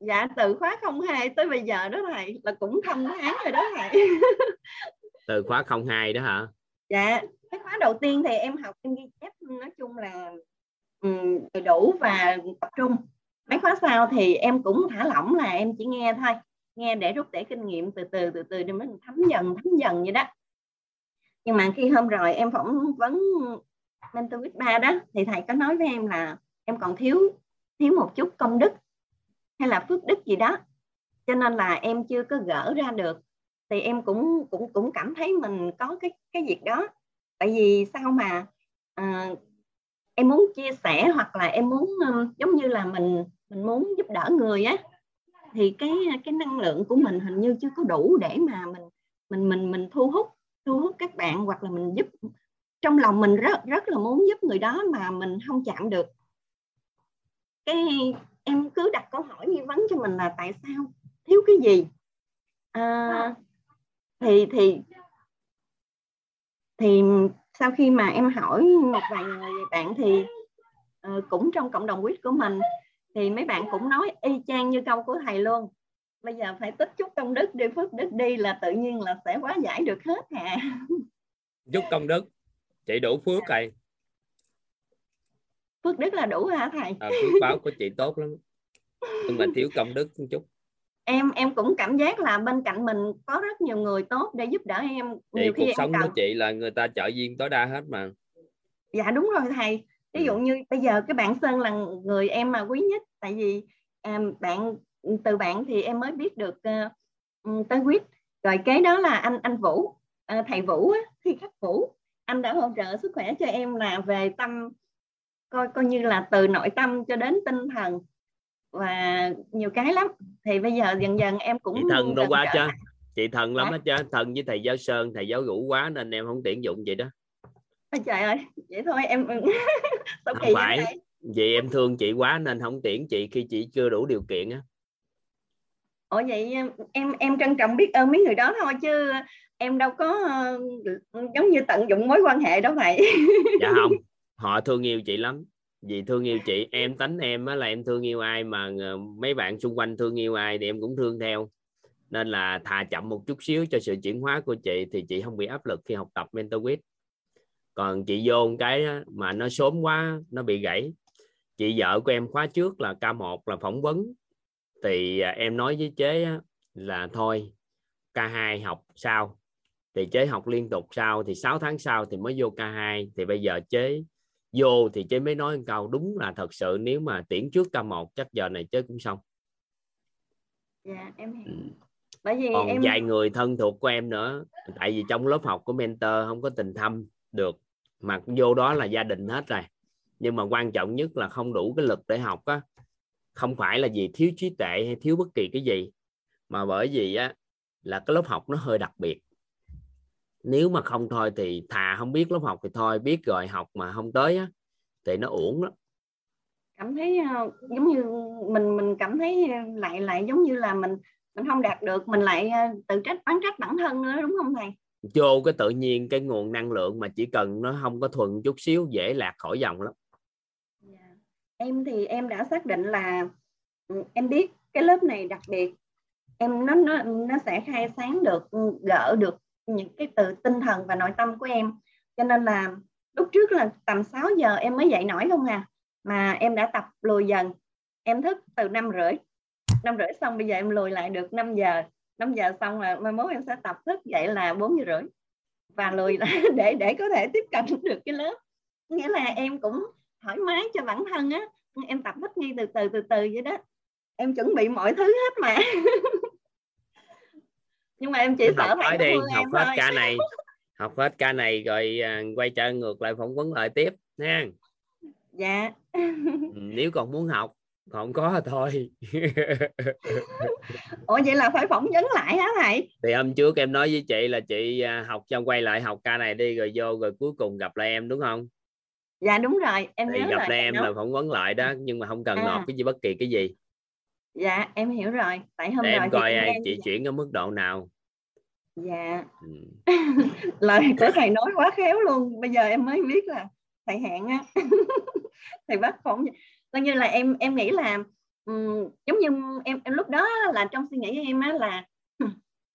dạ từ khóa 02 tới bây giờ đó thầy là cũng thăm tháng rồi đó thầy. Từ khóa 02 đó hả? Dạ cái khóa đầu tiên thì em học em ghi chép nói chung là um, đủ và tập trung. Mấy khóa sau thì em cũng thả lỏng là em chỉ nghe thôi nghe để rút để kinh nghiệm từ từ từ từ để mình thấm dần thấm dần vậy đó. Nhưng mà khi hôm rồi em phỏng vấn mentor ba đó thì thầy có nói với em là em còn thiếu thiếu một chút công đức hay là phước đức gì đó. Cho nên là em chưa có gỡ ra được. Thì em cũng cũng cũng cảm thấy mình có cái cái việc đó. Tại vì sao mà à, em muốn chia sẻ hoặc là em muốn um, giống như là mình mình muốn giúp đỡ người á thì cái cái năng lượng của mình hình như chưa có đủ để mà mình mình mình mình thu hút thu hút các bạn hoặc là mình giúp. Trong lòng mình rất rất là muốn giúp người đó mà mình không chạm được. Cái em cứ đặt câu hỏi nghi vấn cho mình là tại sao? Thiếu cái gì? À, thì thì thì sau khi mà em hỏi một vài người bạn thì uh, cũng trong cộng đồng quýt của mình thì mấy bạn cũng nói y chang như câu của thầy luôn. Bây giờ phải tích chút công đức đi phước đức đi là tự nhiên là sẽ quá giải được hết à chút công đức chị đủ phước rồi phước đức là đủ hả thầy? À, phước báo của chị tốt lắm. Nhưng mà thiếu công đức một chút. Em em cũng cảm giác là bên cạnh mình có rất nhiều người tốt để giúp đỡ em. Thì nhiều cuộc khi sống em của cần chị là người ta trợ duyên tối đa hết mà. Dạ đúng rồi thầy. Ví dụ như bây giờ cái bạn sơn là người em mà quý nhất. Tại vì à, bạn từ bạn thì em mới biết được uh, tới quyết. Rồi kế đó là anh anh vũ. Uh, thầy vũ á, khi khắc vũ anh đã hỗ trợ sức khỏe cho em là về tâm coi coi như là từ nội tâm cho đến tinh thần và nhiều cái lắm. Thì bây giờ dần dần em cũng chị thần đâu qua chứ lại. chị thần lắm hết chứ thần với thầy giáo sơn thầy giáo rủ quá nên em không tiện dụng vậy đó. Ôi trời ơi vậy thôi em không phải. vậy? Vì em thương chị quá nên không tiễn chị khi chị chưa đủ điều kiện á. Ủa vậy em em trân trọng biết ơn mấy người đó thôi chứ em đâu có ờ, giống như tận dụng mối quan hệ đó vậy. Dạ không họ thương yêu chị lắm. Vì thương yêu chị em tánh em á là em thương yêu ai mà ờ, mấy bạn xung quanh thương yêu ai thì em cũng thương theo. Nên là thà chậm một chút xíu cho sự chuyển hóa của chị thì chị không bị áp lực khi học tập mentor quýt. Còn chị vô một cái á, mà nó sớm quá nó bị gãy. Chị vợ của em khóa trước là K1 là phỏng vấn. Thì ờ, em nói với chế á, là thôi K2 học sau thì chế học liên tục sau thì 6 tháng sau thì mới vô K2 thì bây giờ chế vô thì chế mới nói một câu đúng là thật sự nếu mà tiễn trước K1 chắc giờ này chế cũng xong dạ em hiểu. Ừ. bởi vì còn em vài người thân thuộc của em nữa tại vì trong lớp học của mentor không có tình thâm được mà vô đó là gia đình hết rồi nhưng mà quan trọng nhất là không đủ cái lực để học á không phải là vì thiếu trí tuệ hay thiếu bất kỳ cái gì mà bởi vì á là cái lớp học nó hơi đặc biệt nếu mà không thôi thì thà không biết lớp học thì thôi biết rồi học mà không tới á thì nó uổng đó cảm thấy ờ, giống như mình mình cảm thấy lại lại giống như là mình mình không đạt được mình lại ờ, tự trách oán trách bản thân nữa đúng không thầy? Vô cái tự nhiên cái nguồn năng lượng mà chỉ cần nó không có thuần chút xíu dễ lạc khỏi dòng lắm. Dạ. em thì em đã xác định là ừ, em biết cái lớp này đặc biệt. Em nó nó nó sẽ khai sáng được ừ, gỡ được những cái từ tinh thần và nội tâm của em. Cho nên là lúc trước là tầm 6 giờ em mới dậy nổi không à. Mà em đã tập lùi dần. Em thức từ năm rưỡi. Năm rưỡi xong bây giờ em lùi lại được 5 giờ. 5 giờ xong là mai mốt em sẽ tập thức dậy là 4 giờ rưỡi. Và lùi lại để để có thể tiếp cận được cái lớp. Nghĩa là em cũng thoải mái cho bản thân á. Em tập thích nghi từ từ từ từ vậy đó. Em chuẩn bị mọi thứ hết mà. nhưng mà em chỉ học sợ thầy đi học em hết thôi. ca này học hết ca này rồi à, quay trở ngược lại phỏng vấn lại tiếp nha. Dạ. Ừ, nếu còn muốn học còn không có thì thôi. Ủa vậy là phải phỏng vấn lại hả thầy? Thì hôm trước em nói với chị là chị à, học xong quay lại học ca này đi rồi vô rồi cuối cùng gặp lại em đúng không? Dạ đúng rồi em thì nhớ gặp rồi lại em nói. là phỏng vấn lại đó nhưng mà không cần À. nộp cái gì bất kỳ cái gì. Dạ em hiểu rồi. Tại hôm để rồi em thì coi em à, đang- chị chuyển ở mức độ nào dạ. Ừ. lời của thầy nói quá khéo luôn. Bây giờ em mới biết là thầy hẹn á. Thầy bắt phỏng coi như là em em nghĩ là ừm, giống như em em lúc đó là trong suy nghĩ của em á là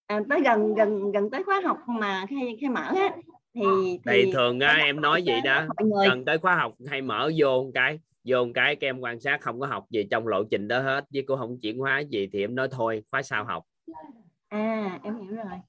à, tới gần gần gần tới khóa học mà khai khai mở á thì thì thường á, em nói vậy đó. gần tới khóa học hay mở vô một cái vô một cái các em quan sát không có học gì trong lộ trình đó hết với cô không chuyển hóa gì thì em nói thôi khóa sau học. À em hiểu rồi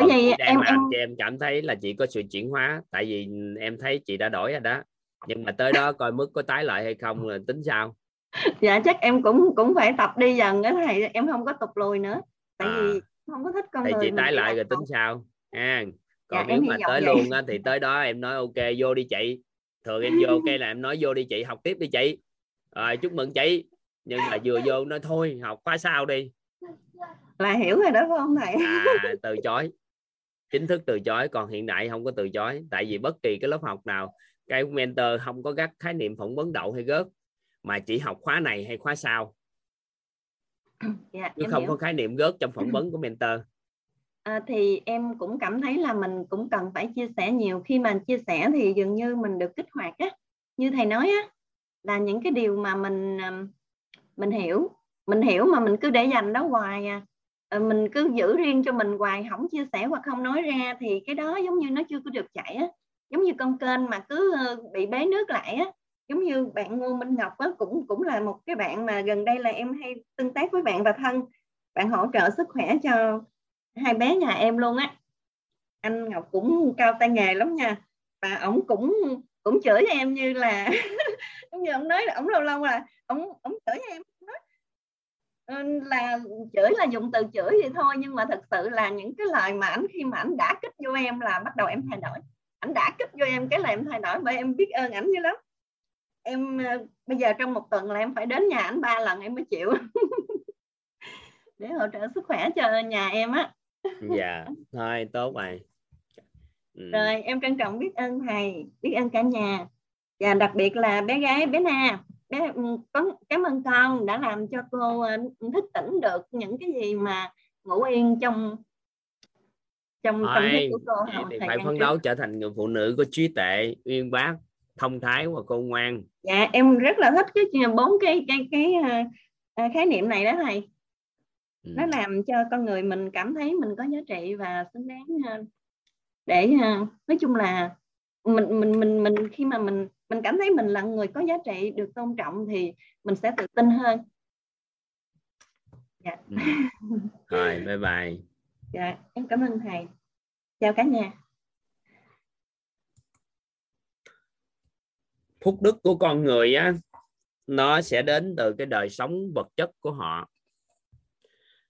bởi Còn vì em làm em cho em cảm thấy là chị có sự chuyển hóa tại vì em thấy chị đã đổi rồi đó. Nhưng mà tới đó coi mức có tái lại hay không là tính sao? Dạ chắc em cũng cũng phải tập đi dần đó thầy em không có tục lùi nữa. Tại À. vì không có thích con thì người chị tái lại rồi tính sao? Ha còn Dạ, nếu mà tới vậy. luôn á thì tới đó em nói ok vô đi chị. Thường em vô cái là em nói vô đi chị học tiếp đi chị. Rồi chúc mừng chị. Nhưng mà vừa vô nói thôi học khóa sau đi. Là hiểu rồi đó phải không thầy? À từ chối chính thức từ chối còn hiện đại không có từ chối. Tại vì bất kỳ cái lớp học nào cái mentor không có gắt khái niệm phỏng vấn đậu hay gớt mà chỉ học khóa này hay khóa sau. Dạ, chứ không hiểu. có khái niệm gớt trong phỏng vấn của mentor. À, thì em cũng cảm thấy là mình cũng cần phải chia sẻ nhiều. Khi mà chia sẻ thì dường như mình được kích hoạt á. Như thầy nói á là những cái điều mà mình ừm, mình hiểu. Mình hiểu mà mình cứ để dành đó hoài à Ờ, mình cứ giữ riêng cho mình hoài không chia sẻ hoặc không nói ra thì cái đó giống như nó chưa có được chảy á. Giống như con kênh mà cứ ờ, bị bế nước lại á. Giống như bạn Ngô Minh Ngọc á, cũng cũng là một cái bạn mà gần đây là em hay tương tác với bạn và thân. Bạn hỗ trợ sức khỏe cho hai bé nhà em luôn á. Anh Ngọc cũng cao tay nghề lắm nha. Và ổng cũng cũng chửi em như là giống như ông nói là ổng lâu lâu là ổng ổng chửi em là chửi là dùng từ chửi vậy thôi nhưng mà thật sự là những cái lời mà ảnh khi mà ảnh đã kích vô em là bắt đầu em thay đổi. Ảnh đã kích vô em cái là em thay đổi bởi em biết ơn ảnh dữ lắm. Em ờ, bây giờ trong một tuần là em phải đến nhà ảnh ba lần em mới chịu. Để hỗ trợ sức khỏe cho nhà em á. Dạ thôi tốt rồi. Ừ. rồi em trân trọng biết ơn thầy biết ơn cả nhà. Và đặc biệt là bé gái bé Na cảm ơn con đã làm cho cô ờ, thức tỉnh được những cái gì mà ngủ yên trong trong tâm thức của cô thì phải phấn đấu trở thành người phụ nữ có trí tuệ uyên bác thông thái và khôn ngoan. Dạ em rất là thích cái bốn cái cái cái ờ, ờ, khái niệm này đó thầy. Ừ. nó làm cho con người mình cảm thấy mình có giá trị và xứng đáng ờ, để nói chung là mình mình mình mình khi mà mình mình cảm thấy mình là người có giá trị được tôn trọng thì mình sẽ tự tin hơn. Dạ. Ừ. rồi bye bye. Dạ em cảm ơn thầy. Chào cả nhà. Phúc đức của con người á nó sẽ đến từ cái đời sống vật chất của họ.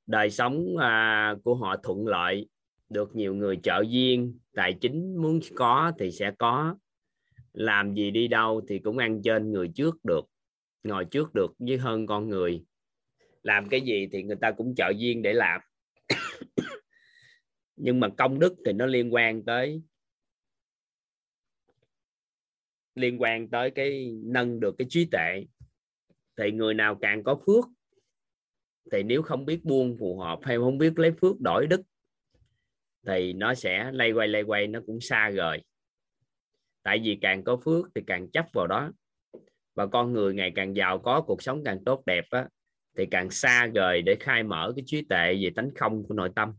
Đời sống à, của họ thuận lợi được nhiều người trợ duyên tài chính muốn có thì sẽ có. Làm gì đi đâu thì cũng ăn trên người trước được, ngồi trước được với hơn con người. Làm cái gì thì người ta cũng trợ duyên để làm. Nhưng mà công đức thì nó liên quan tới, liên quan tới cái nâng được cái trí tệ thì người nào càng có phước thì nếu không biết buông phù hợp hay không biết lấy phước đổi đức thì nó sẽ lay quay lay quay nó cũng xa rời. Tại vì càng có phước thì càng chấp vào đó. Và con người ngày càng giàu có cuộc sống càng tốt đẹp á, thì càng xa rời để khai mở cái trí tệ về tánh không của nội tâm.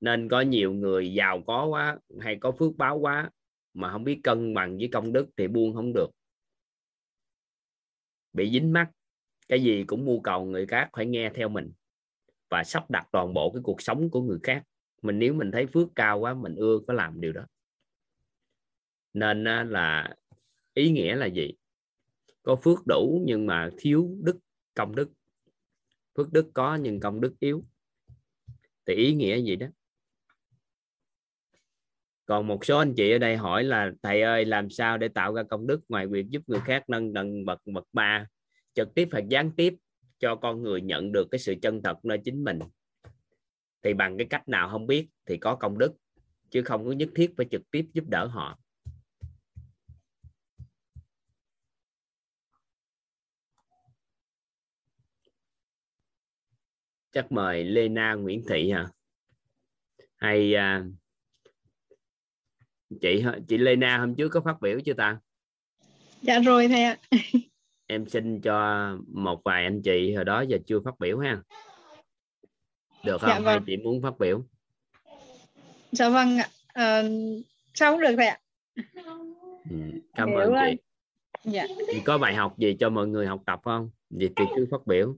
Nên có nhiều người giàu có quá hay có phước báo quá mà không biết cân bằng với công đức thì buông không được. Bị dính mắt cái gì cũng mưu cầu người khác phải nghe theo mình và sắp đặt toàn bộ cái cuộc sống của người khác. Mình, nếu mình thấy phước cao quá, mình ưa có làm điều đó. Nên là ý nghĩa là gì? Có phước đủ nhưng mà thiếu đức, công đức. Phước đức có nhưng công đức yếu. Thì ý nghĩa gì đó? Còn một số anh chị ở đây hỏi là, thầy ơi, làm sao để tạo ra công đức ngoài việc giúp người khác nâng tầng bậc bậc ba? Trực tiếp hoặc gián tiếp cho con người nhận được cái sự chân thật nơi chính mình. Thì bằng cái cách nào không biết thì có công đức chứ không có nhất thiết phải trực tiếp giúp đỡ họ. Chắc mời Lena Nguyễn Thị hả? Hay à, chị chị Lena hôm trước có phát biểu chưa ta? Dạ rồi thầy ạ. em xin cho một vài anh chị hồi đó giờ chưa phát biểu ha. Được không? Dạ vâng. hay chị muốn phát biểu. Dạ vâng ạ. À, sao cũng được thầy ạ. Ừ, cảm ơn chị. dạ. chị có bài học gì cho mọi người học tập không? Vậy thì cứ phát biểu.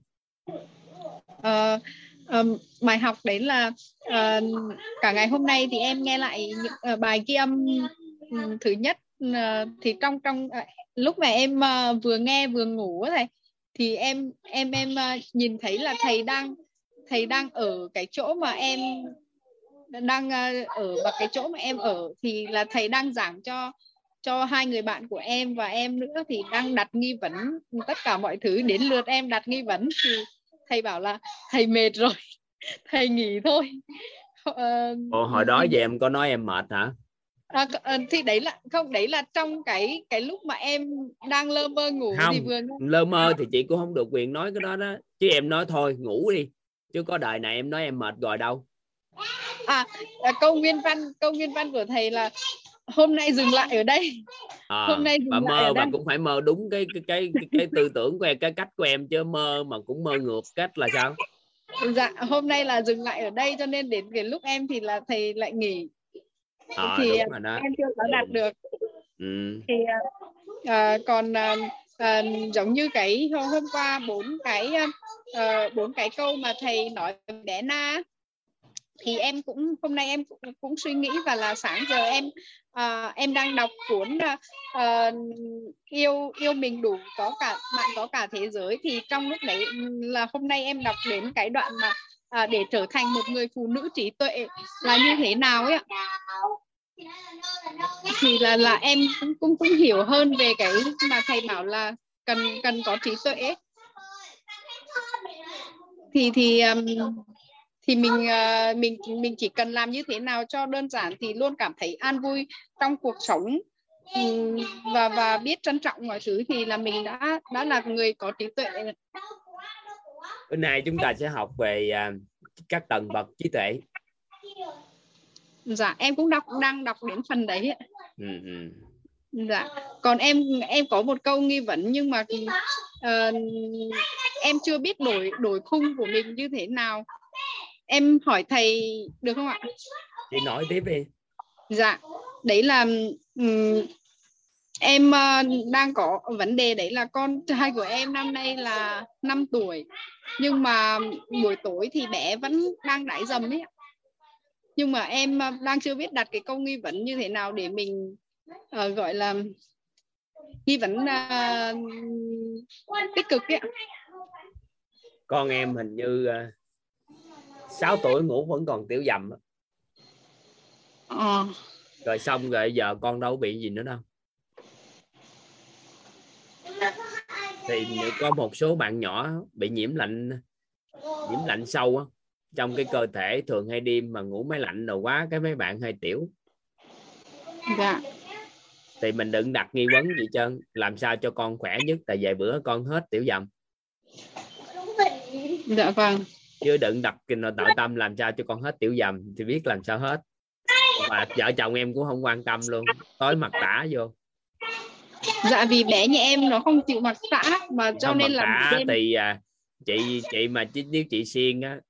Uh, um, bài học đấy là uh, cả ngày hôm nay thì em nghe lại những uh, bài ghi âm um, thứ nhất thì trong trong uh, lúc mà em uh, vừa nghe vừa ngủ thầy thì em em em uh, nhìn thấy là thầy đang thầy đang ở cái chỗ mà em đang ở và cái chỗ mà em ở thì là thầy đang giảng cho cho hai người bạn của em và em nữa thì đang đặt nghi vấn tất cả mọi thứ. Đến lượt em đặt nghi vấn thì thầy bảo là thầy mệt rồi thầy nghỉ thôi. Ờ, Ồ, hồi đó giờ em có nói em mệt hả à, ờ, thì đấy là không đấy là trong cái cái lúc mà em đang lơ mơ ngủ không, thì vừa lơ mơ thì chị cũng không được quyền nói cái đó đó. Chứ em nói thôi ngủ đi. Chứ có đời này em nói em mệt rồi đâu. À, à câu nguyên văn câu nguyên văn của thầy là hôm nay dừng lại ở đây. À, hôm nay dừng bà lại mơ ở bà đây. cũng phải mơ đúng cái cái cái cái, cái tư tưởng của em cái cách của em chứ mơ mà cũng mơ ngược cách là sao? Dạ hôm nay là dừng lại ở đây cho nên đến cái lúc em thì là thầy lại nghỉ à, thì đúng đó. em chưa có đạt ừ. được ừ. thì à, còn à, à, giống như cái hôm, hôm qua bốn cái à, bốn cái câu mà thầy nói bé na thì em cũng hôm nay em cũng, cũng suy nghĩ và là sáng giờ em uh, em đang đọc cuốn uh, yêu yêu mình đủ có cả bạn có cả thế giới thì trong lúc đấy là hôm nay em đọc đến cái đoạn mà à, để trở thành một người phụ nữ trí tuệ là như thế nào ấy ạ? Thì là là em cũng cũng cũng hiểu hơn về cái mà thầy bảo là cần cần có trí tuệ thì thì um, thì mình uh, mình mình chỉ cần làm như thế nào cho đơn giản thì luôn cảm thấy an vui trong cuộc sống. Và và biết trân trọng mọi thứ thì là mình đã đã là người có trí tuệ bữa nay chúng ta sẽ học về uh, các tầng bậc trí tuệ. Dạ em cũng đọc đang đọc đến phần đấy ừ, ừ. dạ. Còn em em có một câu nghi vấn nhưng mà uh, em chưa biết đổi đổi khung của mình như thế nào. Em hỏi thầy được không ạ? Chị nói tiếp đi. Dạ. Đấy là um, em uh, đang có vấn đề đấy là con trai của em năm nay là 5 tuổi. Nhưng mà buổi tối thì bé vẫn đang đãi dầm ấy nhưng mà em uh, đang chưa biết đặt cái câu nghi vấn như thế nào để mình uh, gọi là nghi vấn uh, tích cực ấy con em hình như uh, 6 tuổi ngủ vẫn còn tiểu dầm ờ. rồi xong rồi giờ con đâu bị gì nữa đâu thì có một số bạn nhỏ bị nhiễm lạnh nhiễm lạnh sâu á trong cái cơ thể thường hay đêm mà ngủ máy lạnh rồi quá cái mấy bạn hay tiểu. Dạ. Thì mình đừng đặt nghi vấn gì trơn làm sao cho con khỏe nhất tại vài bữa con hết tiểu dầm dạ vâng. Chứ đừng đặt kinh nội tạo tâm làm sao cho con hết tiểu dầm thì biết làm sao hết. Mà vợ chồng em cũng không quan tâm luôn tối mặt tả vô dạ vì bé nhà em nó không chịu mặc tả mà cho không nên là đêm thì à, chị chị mà chứ nếu chị xiên á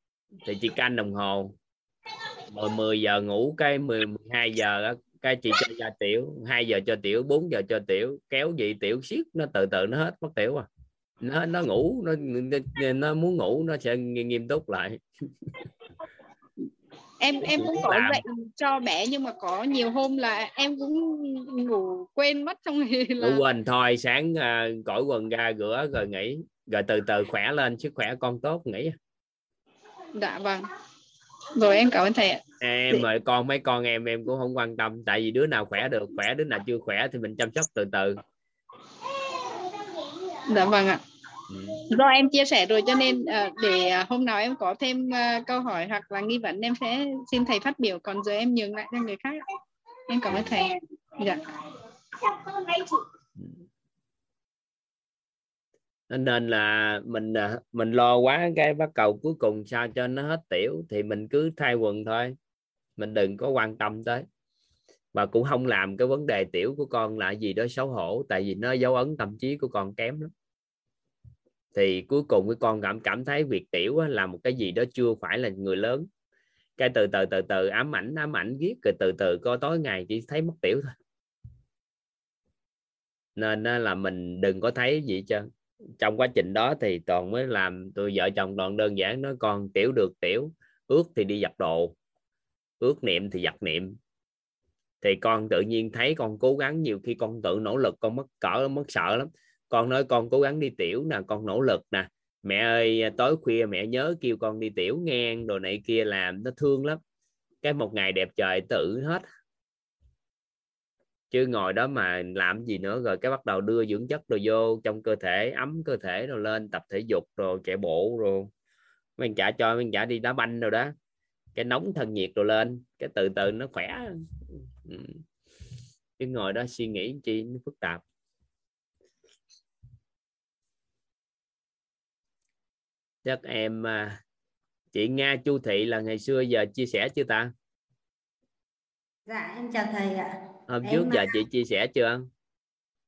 thì chị canh đồng hồ. 10, 10 giờ ngủ cái 10, 12 giờ á, cái chị cho ra tiểu 2 giờ cho tiểu 4 giờ cho tiểu kéo gì tiểu siết nó từ từ nó hết mất tiểu à. Nó nó ngủ nó nó muốn ngủ nó sẽ nghiêm túc lại em em cũng có dạy cho bé nhưng mà có nhiều hôm là em cũng ngủ quên mất trong thì là ngủ quên thôi sáng à, cởi quần ra rửa rồi nghỉ. Rồi từ từ khỏe lên sức khỏe con tốt nghỉ. Dạ vâng. Rồi em cảm ơn thầy ạ. Em rồi con mấy con em em cũng không quan tâm tại vì đứa nào khỏe được khỏe đứa nào chưa khỏe thì mình chăm sóc từ từ. Dạ vâng ạ do em chia sẻ rồi cho nên ờ, để ờ, hôm nào em có thêm ờ, câu hỏi hoặc là nghi vấn, em sẽ xin thầy phát biểu. Còn giờ em nhường lại cho người khác. Em cảm ơn thầy. Dạ. Nên là mình mình lo quá cái bắt cầu cuối cùng sao cho nó hết tiểu thì mình cứ thay quần thôi. Mình đừng có quan tâm tới. Và cũng không làm cái vấn đề tiểu của con là gì đó xấu hổ, tại vì nó dấu ấn tâm trí của con kém lắm thì cuối cùng cái con cảm cảm thấy việc tiểu á, là một cái gì đó chưa phải là người lớn. Cái từ từ từ từ ám ảnh ám ảnh viết rồi từ từ có tối ngày chỉ thấy mất tiểu thôi. Nên là mình đừng có thấy gì cho trong quá trình đó thì toàn mới làm tôi vợ chồng toàn đơn giản nói con tiểu được tiểu ước thì đi giặt đồ ước niệm thì giặt niệm. Thì con tự nhiên thấy con cố gắng nhiều khi con tự nỗ lực con mất cỡ mất sợ lắm con nói, con cố gắng đi tiểu nè, con nỗ lực nè. Mẹ ơi, tối khuya mẹ nhớ kêu con đi tiểu nghe đồ này kia làm, nó thương lắm. Cái một ngày đẹp trời tự hết. Chứ ngồi đó mà làm gì nữa, rồi cái bắt đầu đưa dưỡng chất rồi vô trong cơ thể, ấm cơ thể rồi lên, tập thể dục rồi chạy bộ rồi mình trả cho mình trả đi đá banh rồi đó. Cái nóng thân nhiệt rồi lên, cái từ từ nó khỏe. Ừ. Chứ ngồi đó suy nghĩ chi, nó phức tạp. Chắc em à, chị Nga Chu Thị là ngày xưa giờ chia sẻ chưa ta? Dạ em chào thầy ạ. hôm Em, trước giờ à, chị chia sẻ chưa?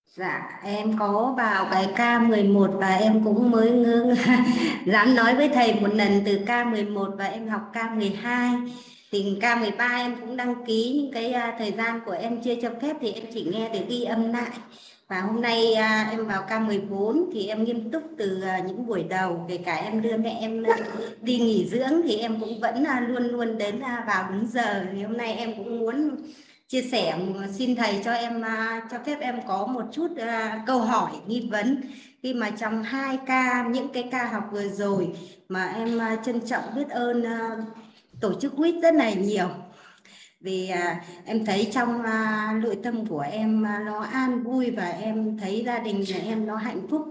Dạ em có vào cái K11 và em cũng mới ngưng dám nói với thầy một lần từ K11 và em học K12 thì K13 em cũng đăng ký nhưng cái à, thời gian của em chưa cho phép thì em chỉ nghe được ghi âm lại và hôm nay à, em vào K14 thì em nghiêm túc từ à, những buổi đầu kể cả em đưa mẹ em à, đi nghỉ dưỡng thì em cũng vẫn à, luôn luôn đến à, vào đúng giờ. Thì hôm nay em cũng muốn chia sẻ à, xin thầy cho em à, cho phép em có một chút à, câu hỏi nghi vấn. Khi mà trong hai ca những cái ca học vừa rồi mà em à, trân trọng biết ơn à, tổ chức quýt rất là nhiều vì à, em thấy trong à, nội tâm của em à, nó an vui và em thấy gia đình nhà em nó hạnh phúc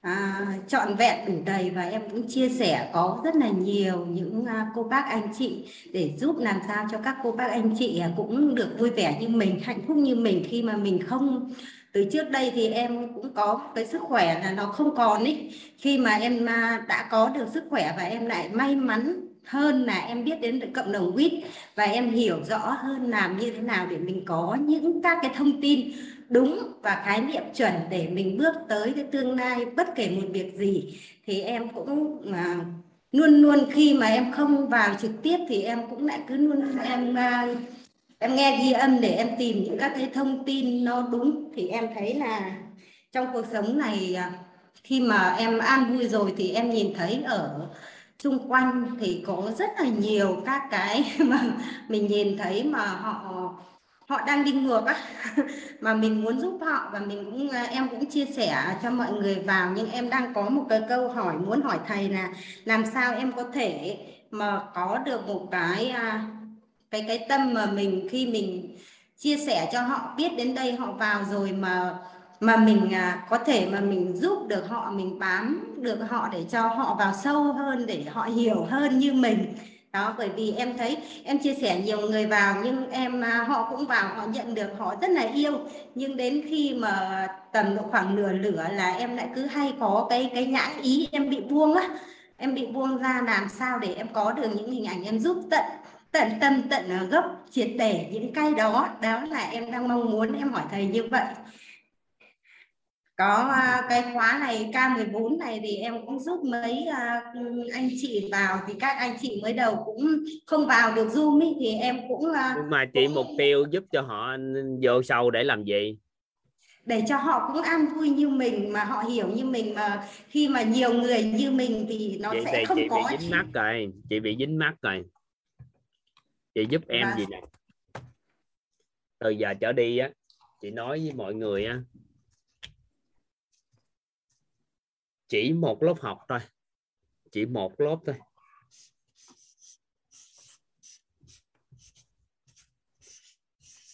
à, trọn vẹn đủ đầy và em cũng chia sẻ có rất là nhiều những à, cô bác anh chị để giúp làm sao cho các cô bác anh chị à, cũng được vui vẻ như mình hạnh phúc như mình. Khi mà mình không từ trước đây thì em cũng có cái sức khỏe là nó không còn ý. Khi mà em à, đã có được sức khỏe và em lại may mắn hơn là em biết đến cộng đồng quýt và em hiểu rõ hơn làm như thế nào để mình có những các cái thông tin đúng và khái niệm chuẩn để mình bước tới cái tương lai bất kể một việc gì. Thì em cũng à, luôn luôn khi mà em không vào trực tiếp thì em cũng lại cứ luôn em à, em nghe ghi âm để em tìm những các cái thông tin nó đúng. Thì em thấy là trong cuộc sống này à, khi mà em an vui rồi thì em nhìn thấy ở xung quanh thì có rất là nhiều các cái mà mình nhìn thấy mà họ họ đang đi ngược á. Mà mình muốn giúp họ và mình cũng à, em cũng chia sẻ cho mọi người vào, nhưng em đang có một cái câu hỏi muốn hỏi thầy là làm sao em có thể mà có được một cái à, cái cái tâm mà mình, khi mình chia sẻ cho họ, biết đến đây họ vào rồi mà mà mình à, có thể mà mình giúp được họ, mình bám được họ để cho họ vào sâu hơn, để họ hiểu hơn như mình. Đó, bởi vì em thấy em chia sẻ nhiều người vào, nhưng em à, họ cũng vào, họ nhận được, họ rất là yêu. Nhưng đến khi mà tầm độ khoảng nửa lửa là em lại cứ hay có cái cái nhãn ý em bị buông á. Em bị buông ra làm sao để em có được những hình ảnh em giúp tận tận tâm, tận à, gốc, triệt để những cái đó. Đó là em đang mong muốn em hỏi thầy như vậy có uh, cái khóa này K14 này thì em cũng giúp mấy uh, anh chị vào. Thì các anh chị mới đầu cũng không vào được Zoom ý, thì em cũng nhưng mà chị mục tiêu giúp cho họ vô sâu để làm gì? Để cho họ cũng an vui như mình mà họ hiểu như mình mà khi mà nhiều người như mình thì nó Vậy sẽ thì không chị có bị dính mắt rồi chị bị dính mắt rồi. Chị giúp em Vâng. gì nè? Từ giờ trở đi á chị nói với mọi người á chỉ một lớp học thôi. Chỉ một lớp thôi.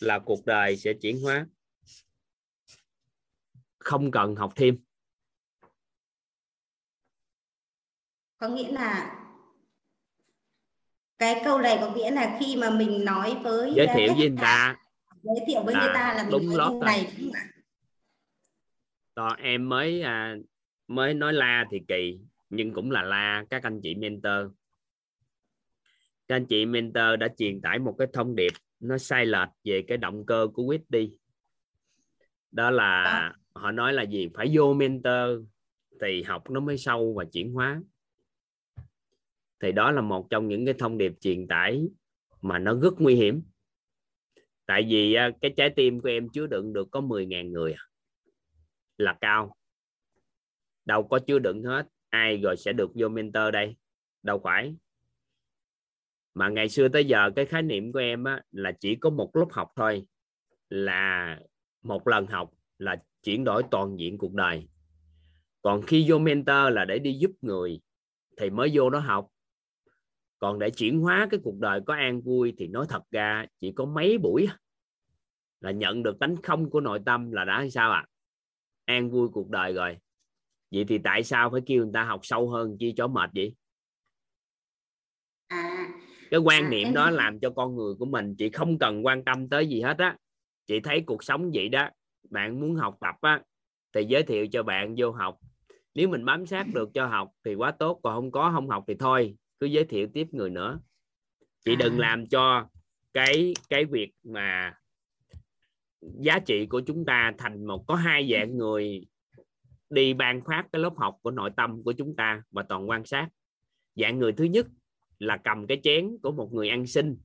Là cuộc đời sẽ chuyển hóa. Không cần học thêm. Có nghĩa là cái câu này có nghĩa là khi mà mình nói với giới thiệu với người ta. Giới thiệu với người ta là mình đúng nói này đúng không ạ? Đó, em mới à, mới nói la thì kỳ nhưng cũng là la. Các anh chị mentor. Các anh chị mentor đã truyền tải một cái thông điệp nó sai lệch về cái động cơ của quyết đi. Đó là họ nói là gì? Phải vô mentor thì học nó mới sâu và chuyển hóa. Thì đó là một trong những cái thông điệp truyền tải mà nó rất nguy hiểm. Tại vì à, cái trái tim của em chứa đựng được có 10.000 người à. là cao đâu có chứa đựng hết. Ai rồi sẽ được vô mentor đây? Đâu phải. Mà ngày xưa tới giờ cái khái niệm của em á, là chỉ có một lớp học thôi. Là một lần học là chuyển đổi toàn diện cuộc đời. Còn khi vô mentor là để đi giúp người thì mới vô đó học. Còn để chuyển hóa cái cuộc đời có an vui thì nói thật ra chỉ có mấy buổi là nhận được tánh không của nội tâm là đã sao ạ à? an vui cuộc đời rồi vậy thì tại sao phải kêu người ta học sâu hơn chi cho mệt vậy? À cái quan À, niệm em đó làm cho con người của mình chị không cần quan tâm tới gì hết á. Chị thấy cuộc sống vậy đó bạn muốn học tập á thì giới thiệu cho bạn vô học. Nếu mình bám sát được cho học thì quá tốt còn không có không học thì thôi cứ giới thiệu tiếp người nữa. Chị đừng À. làm cho cái cái việc mà giá trị của chúng ta thành một có hai dạng người đi ban phát cái lớp học của nội tâm của chúng ta và toàn quan sát. Dạng người thứ nhất là cầm cái chén của một người ăn xin.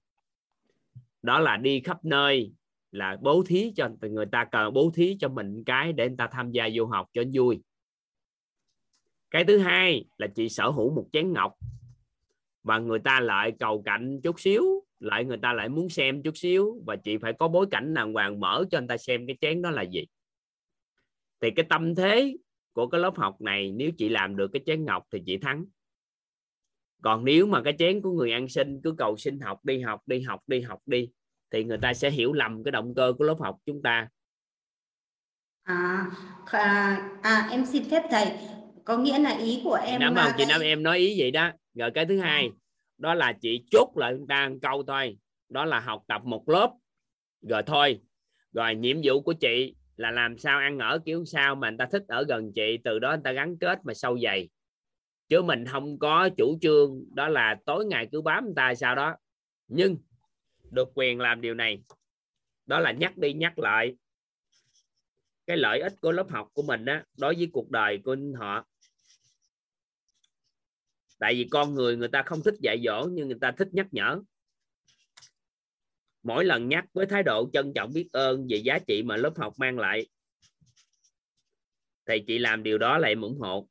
Đó là đi khắp nơi, là bố thí cho người ta cần bố thí cho mình cái để người ta tham gia vô học cho vui. Cái thứ hai là chị sở hữu một chén ngọc và người ta lại cầu cạnh chút xíu, lại người ta lại muốn xem chút xíu và chị phải có bối cảnh đàng hoàng mở cho người ta xem cái chén đó là gì. Thì cái tâm thế của cái lớp học này nếu chị làm được cái chén ngọc thì chị thắng. Còn nếu mà cái chén của người ăn xin cứ cầu xin học đi học đi học đi học đi thì người ta sẽ hiểu lầm cái động cơ của lớp học chúng ta. À, à, à em xin phép thầy. Có nghĩa là ý của em là không chị nắm em nói ý vậy đó. Rồi cái thứ hai đó là chị chốt lại chúng ta câu thôi. Đó là học tập một lớp. Rồi thôi. Rồi nhiệm vụ của chị là làm sao ăn ở kiểu sao mà người ta thích ở gần chị, từ đó người ta gắn kết mà sâu dày. Chứ mình không có chủ trương đó là tối ngày cứ bám người ta sao đó. Nhưng được quyền làm điều này, đó là nhắc đi nhắc lại cái lợi ích của lớp học của mình đó đối với cuộc đời của họ. Tại vì con người người ta không thích dạy dỗ nhưng người ta thích nhắc nhở mỗi lần nhắc với thái độ trân trọng biết ơn về giá trị mà lớp học mang lại, thì chị làm điều đó lại ủng hộ.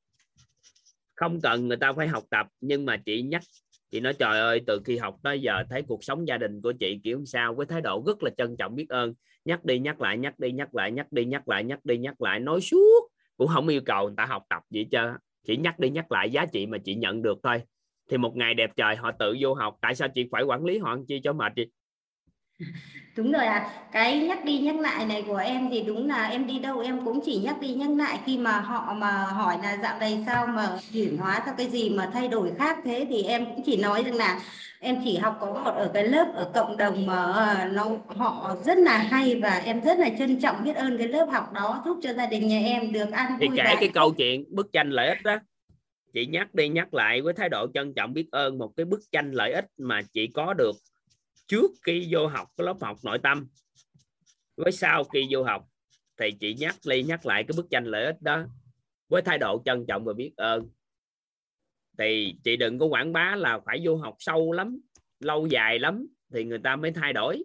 Không cần người ta phải học tập, nhưng mà chị nhắc, chị nói, trời ơi, từ khi học tới giờ thấy cuộc sống gia đình của chị kiểu sao? Với thái độ rất là trân trọng biết ơn. Nhắc đi, nhắc lại, nhắc đi, nhắc lại, nhắc đi, nhắc lại, nhắc đi, nhắc lại, nói suốt, cũng không yêu cầu người ta học tập gì chứ chỉ nhắc đi, nhắc lại giá trị mà chị nhận được thôi. Thì một ngày đẹp trời, họ tự vô học. Tại sao chị phải quản lý họ chi cho mệt chị đúng rồi ạ à. cái nhắc đi nhắc lại này của em thì đúng là em đi đâu em cũng chỉ nhắc đi nhắc lại khi mà họ mà hỏi là dạo này sao mà chuyển hóa sao cái gì mà thay đổi khác thế thì em cũng chỉ nói rằng là em chỉ học có một ở cái lớp ở cộng đồng mà ờ, nó họ rất là hay và em rất là trân trọng biết ơn cái lớp học đó giúp cho gia đình nhà em được ăn thì kể cái câu chuyện bức tranh lợi ích đó chị nhắc đi nhắc lại với thái độ trân trọng biết ơn một cái bức tranh lợi ích mà chị có được trước khi vô học cái lớp học nội tâm, với sau khi vô học thì chị nhắc đi nhắc lại cái bức tranh lợi ích đó với thái độ trân trọng và biết ơn. Thì chị đừng có quảng bá là phải vô học sâu lắm, lâu dài lắm thì người ta mới thay đổi.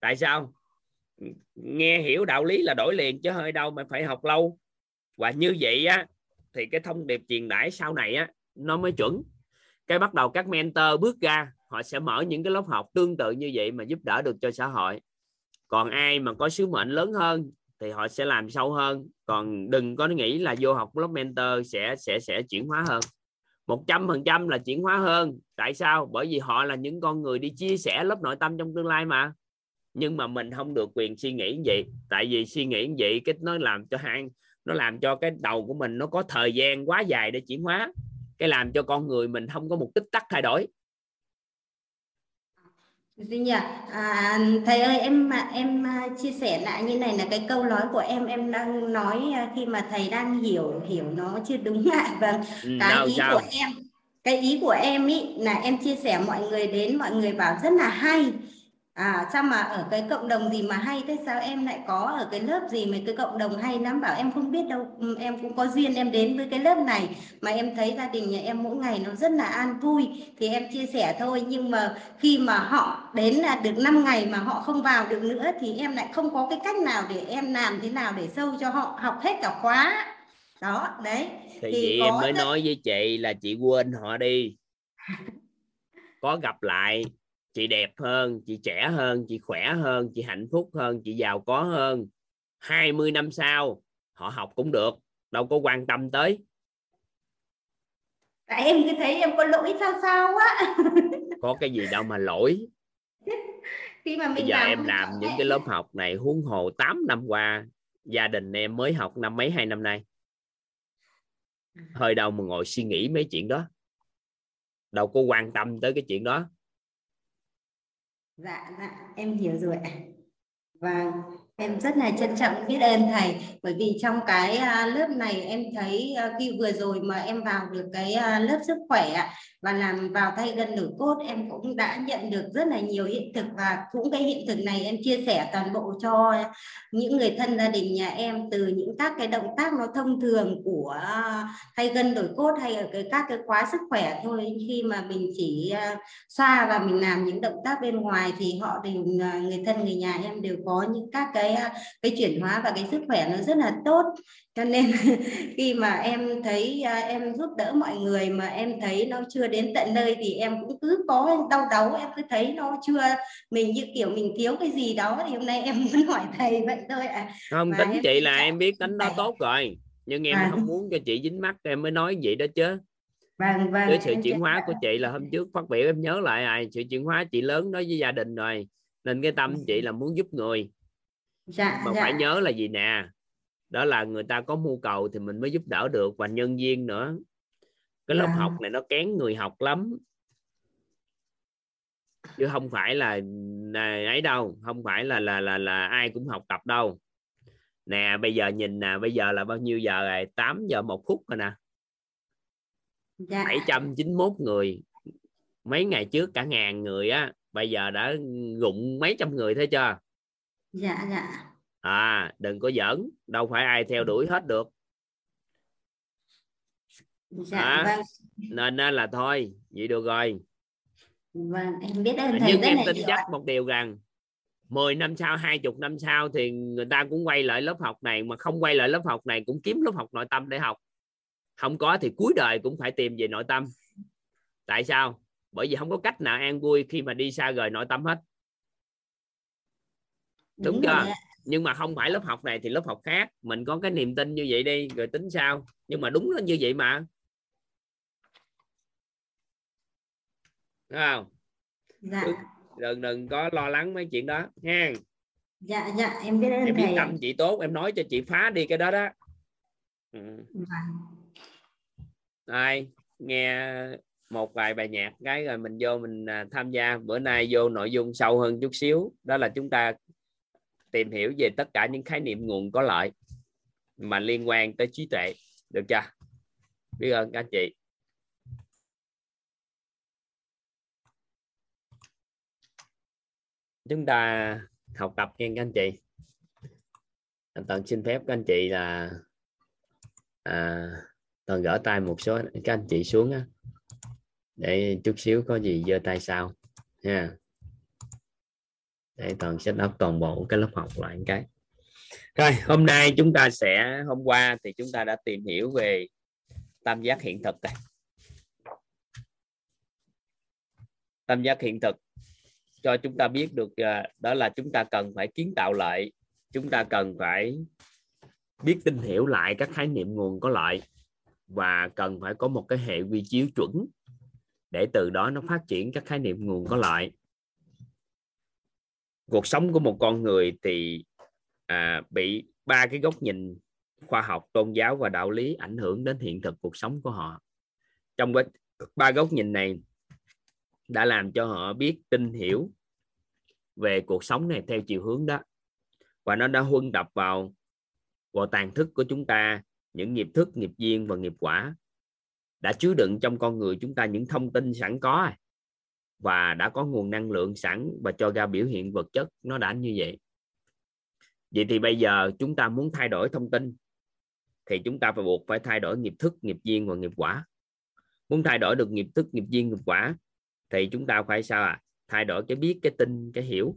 Tại sao? Nghe hiểu đạo lý là đổi liền chứ hơi đâu mà phải học lâu. Và như vậy á, thì cái thông điệp truyền đãi sau này á, nó mới chuẩn. Cái bắt đầu các mentor bước ra họ sẽ mở những cái lớp học tương tự như vậy mà giúp đỡ được cho xã hội. Còn ai mà có sứ mệnh lớn hơn thì họ sẽ làm sâu hơn. Còn đừng có nghĩ là vô học lớp mentor sẽ sẽ sẽ chuyển hóa hơn. Một trăm phần trăm là chuyển hóa hơn. Tại sao? Bởi vì họ là những con người đi chia sẻ lớp nội tâm trong tương lai mà. Nhưng mà mình không được quyền suy nghĩ như vậy. Tại vì suy nghĩ như vậy cái nó làm cho hang, nó làm cho cái đầu của mình nó có thời gian quá dài để chuyển hóa. Cái làm cho con người mình không có một tích tắc thay đổi gì nhỉ? À, thầy ơi em em à, chia sẻ lại như này là cái câu nói của em em đang nói à, khi mà thầy đang hiểu hiểu nó chưa đúng ạ vâng ừ, cái đâu, ý sao? của em cái ý của em ý là em chia sẻ mọi người đến mọi người bảo rất là hay À sao mà ở cái cộng đồng gì mà hay thế? Sao em lại có ở cái lớp gì mà cái cộng đồng hay lắm? Bảo em không biết đâu. Ừ, em cũng có duyên em đến với cái lớp này. Mà em thấy gia đình nhà em mỗi ngày nó rất là an vui. Thì em chia sẻ thôi. Nhưng mà khi mà họ đến là được 5 ngày mà họ không vào được nữa thì em lại không có cái cách nào để em làm thế nào để sâu cho họ học hết cả khóa. Đó đấy. Thì, thì em mới rất... nói với chị là chị quên họ đi. Có gặp lại chị đẹp hơn chị trẻ hơn chị khỏe hơn chị hạnh phúc hơn chị giàu có hơn. 20 năm sau họ học cũng được đâu có quan tâm tới. Tại em cứ thấy em có lỗi sao sao á. Có cái gì đâu mà lỗi. Khi mà mình bây giờ làm em làm những cái lớp học này huống hồ 8 năm qua gia đình em mới học năm mấy hai năm nay. Hơi đâu mà ngồi suy nghĩ mấy chuyện đó. Đâu có quan tâm tới cái chuyện đó dạ dạ em hiểu rồi ạ. Vâng em rất là trân trọng biết ơn thầy, bởi vì trong cái à, lớp này em thấy à, khi vừa rồi mà em vào được cái à, lớp sức khỏe và làm vào thay gân nổi cốt, em cũng đã nhận được rất là nhiều hiện thực và cũng cái hiện thực này em chia sẻ toàn bộ cho những người thân gia đình nhà em từ những các cái động tác nó thông thường của thay gân đổi cốt hay ở cái các cái khóa sức khỏe thôi. Khi mà mình chỉ xoa và mình làm những động tác bên ngoài thì họ đều người thân người nhà em đều có những các cái cái chuyển hóa và cái sức khỏe nó rất là tốt. Cho nên khi mà em thấy em giúp đỡ mọi người mà em thấy nó chưa đến tận nơi thì em cũng cứ có đau đớn em cứ thấy nó chưa mình như kiểu mình thiếu cái gì đó thì hôm nay em muốn hỏi thầy vậy thôi à không Và tính chị là em biết tính đó tốt rồi nhưng em à. không muốn cho chị dính mắt em mới nói vậy đó chứ. Vâng vâng với sự chuyển hóa của chị là hôm trước phát biểu em nhớ lại à sự chuyển hóa chị lớn nói với gia đình rồi nên cái tâm chị là muốn giúp người dạ, mà dạ. phải nhớ là gì nè? Đó là người ta có mưu cầu thì mình mới giúp đỡ được và nhân viên nữa. Cái lớp à. học này nó kén người học lắm. Chứ không phải là, là ấy đâu. Không phải là là là là ai cũng học tập đâu. Nè bây giờ nhìn nè bây giờ là bao nhiêu giờ rồi? 8 giờ một phút rồi nè. Dạ. 791 người. Mấy ngày trước cả ngàn người á. Bây giờ đã gụng mấy trăm người thế chưa dạ dạ. À đừng có giỡn đâu phải ai theo đuổi hết được. Dạ à, vâng. Nên là thôi vậy được rồi. Vâng em biết ơn thầy nhưng em tin chắc một điều rằng 10 năm sau, 20 năm sau thì người ta cũng quay lại lớp học này mà không quay lại lớp học này cũng kiếm lớp học nội tâm để học. Không có thì cuối đời cũng phải tìm về nội tâm. Tại sao? bởi vì không có cách nào an vui khi mà đi xa rời nội tâm hết đúng, đúng chưa nhưng mà không phải lớp học này thì lớp học khác. Mình có cái niềm tin như vậy đi rồi tính sao? Nhưng mà đúng là như vậy mà. Đúng không? Dạ. đừng đừng có lo lắng mấy chuyện đó nha dạ dạ em biết em biết tâm chị tốt em nói cho chị phá đi cái đó đó. Ừ. Đây, dạ. nghe một vài bài nhạc cái rồi mình vô mình à, tham gia. Bữa nay vô nội dung sâu hơn chút xíu. Đó là chúng ta tìm hiểu về tất cả những khái niệm nguồn có lợi mà liên quan tới trí tuệ. Được chưa? Biết ơn các anh chị. Chúng ta học tập nha các anh chị. Toàn xin phép các anh chị là à, toàn gỡ tay một số các anh chị xuống á. Để chút xíu có gì giơ tay sau nha đây toàn set up toàn bộ cái lớp học lại cái. Rồi, hôm nay chúng ta sẽ, hôm qua thì chúng ta đã tìm hiểu về tam giác hiện thực này. Tam giác hiện thực cho chúng ta biết được à, đó là chúng ta cần phải kiến tạo lại, chúng ta cần phải biết tin hiểu lại các khái niệm nguồn có lợi và cần phải có một cái hệ quy chiếu chuẩn để từ đó nó phát triển các khái niệm nguồn có lợi cuộc sống của một con người thì à, bị ba cái góc nhìn khoa học tôn giáo và đạo lý ảnh hưởng đến hiện thực cuộc sống của họ. Trong ba góc nhìn này đã làm cho họ biết tin hiểu về cuộc sống này theo chiều hướng đó. Và nó đã huân đập vào vào tàn thức của chúng ta những nghiệp thức nghiệp duyên và nghiệp quả đã chứa đựng trong con người chúng ta những thông tin sẵn có à và đã có nguồn năng lượng sẵn và cho ra biểu hiện vật chất, nó đã như vậy. Vậy thì bây giờ chúng ta muốn thay đổi thông tin, thì chúng ta phải buộc phải thay đổi nghiệp thức, nghiệp duyên và nghiệp quả. Muốn thay đổi được nghiệp thức, nghiệp duyên, nghiệp quả, thì chúng ta phải sao à thay đổi cái biết, cái tin, cái hiểu.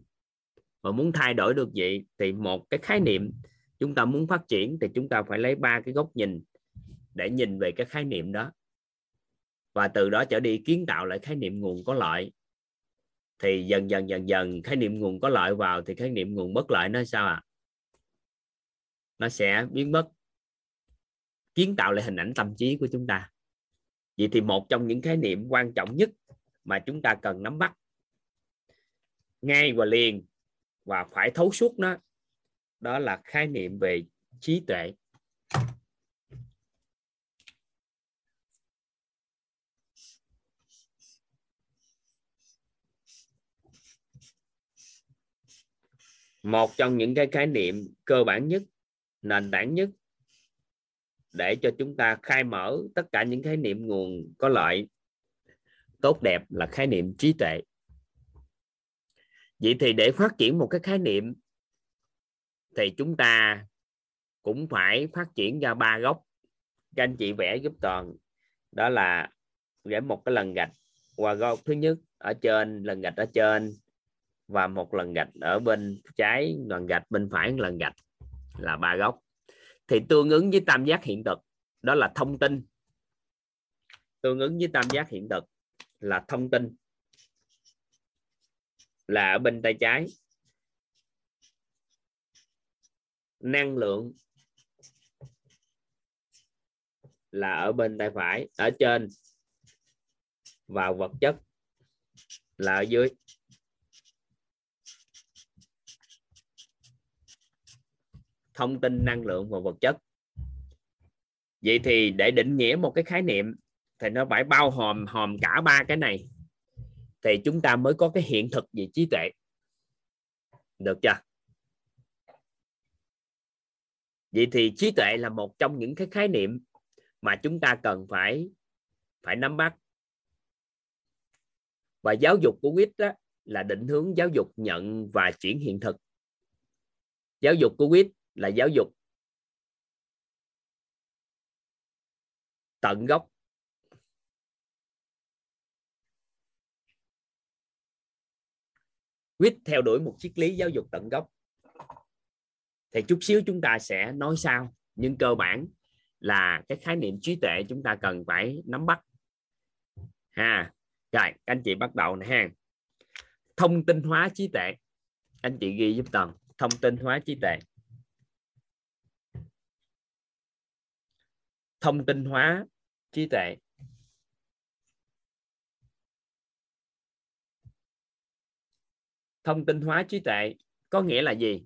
Và muốn thay đổi được vậy thì một cái khái niệm chúng ta muốn phát triển thì chúng ta phải lấy ba cái góc nhìn để nhìn về cái khái niệm đó và từ đó trở đi kiến tạo lại khái niệm nguồn có lợi. Thì dần dần dần dần khái niệm nguồn có lợi vào thì khái niệm nguồn bất lợi nó sao à nó sẽ biến mất. Kiến tạo lại hình ảnh tâm trí của chúng ta. Vậy thì một trong những khái niệm quan trọng nhất mà chúng ta cần nắm bắt ngay và liền và phải thấu suốt nó, đó là khái niệm về trí tuệ. Một trong những cái khái niệm cơ bản nhất, nền tảng nhất để cho chúng ta khai mở tất cả những khái niệm nguồn có lợi tốt đẹp là khái niệm trí tuệ. Vậy thì để phát triển một cái khái niệm thì chúng ta cũng phải phát triển ra ba góc. Các anh chị vẽ giúp toàn. Đó là vẽ một cái lần gạch qua góc thứ nhất ở trên, lần gạch ở trên và một lần gạch ở bên trái, lần gạch bên phải, lần gạch là ba góc. Thì tương ứng với tam giác hiện thực, đó là thông tin. Tương ứng với tam giác hiện thực là thông tin. Là ở bên tay trái. Năng lượng là ở bên tay phải, ở trên. Và vật chất là ở dưới. Thông tin năng lượng và vật chất. Vậy thì để định nghĩa một cái khái niệm thì nó phải bao hòm hòm cả ba cái này. Thì chúng ta mới có cái hiện thực về trí tuệ. Được chưa? Vậy thì trí tuệ là một trong những cái khái niệm mà chúng ta cần phải phải nắm bắt. Và giáo dục của quýt đó là định hướng giáo dục nhận và chuyển hiện thực. Giáo dục của quýt là giáo dục. Tận gốc. Quyết theo đuổi một triết lý giáo dục tận gốc. Thì chút xíu chúng ta sẽ nói sau, nhưng cơ bản là cái khái niệm trí tuệ chúng ta cần phải nắm bắt. Ha, rồi, các anh chị bắt đầu nè ha. Thông tin hóa trí tuệ. Anh chị ghi giúp tần thông tin hóa trí tuệ. Thông tin hóa trí tuệ. Thông tin hóa trí tuệ có nghĩa là gì?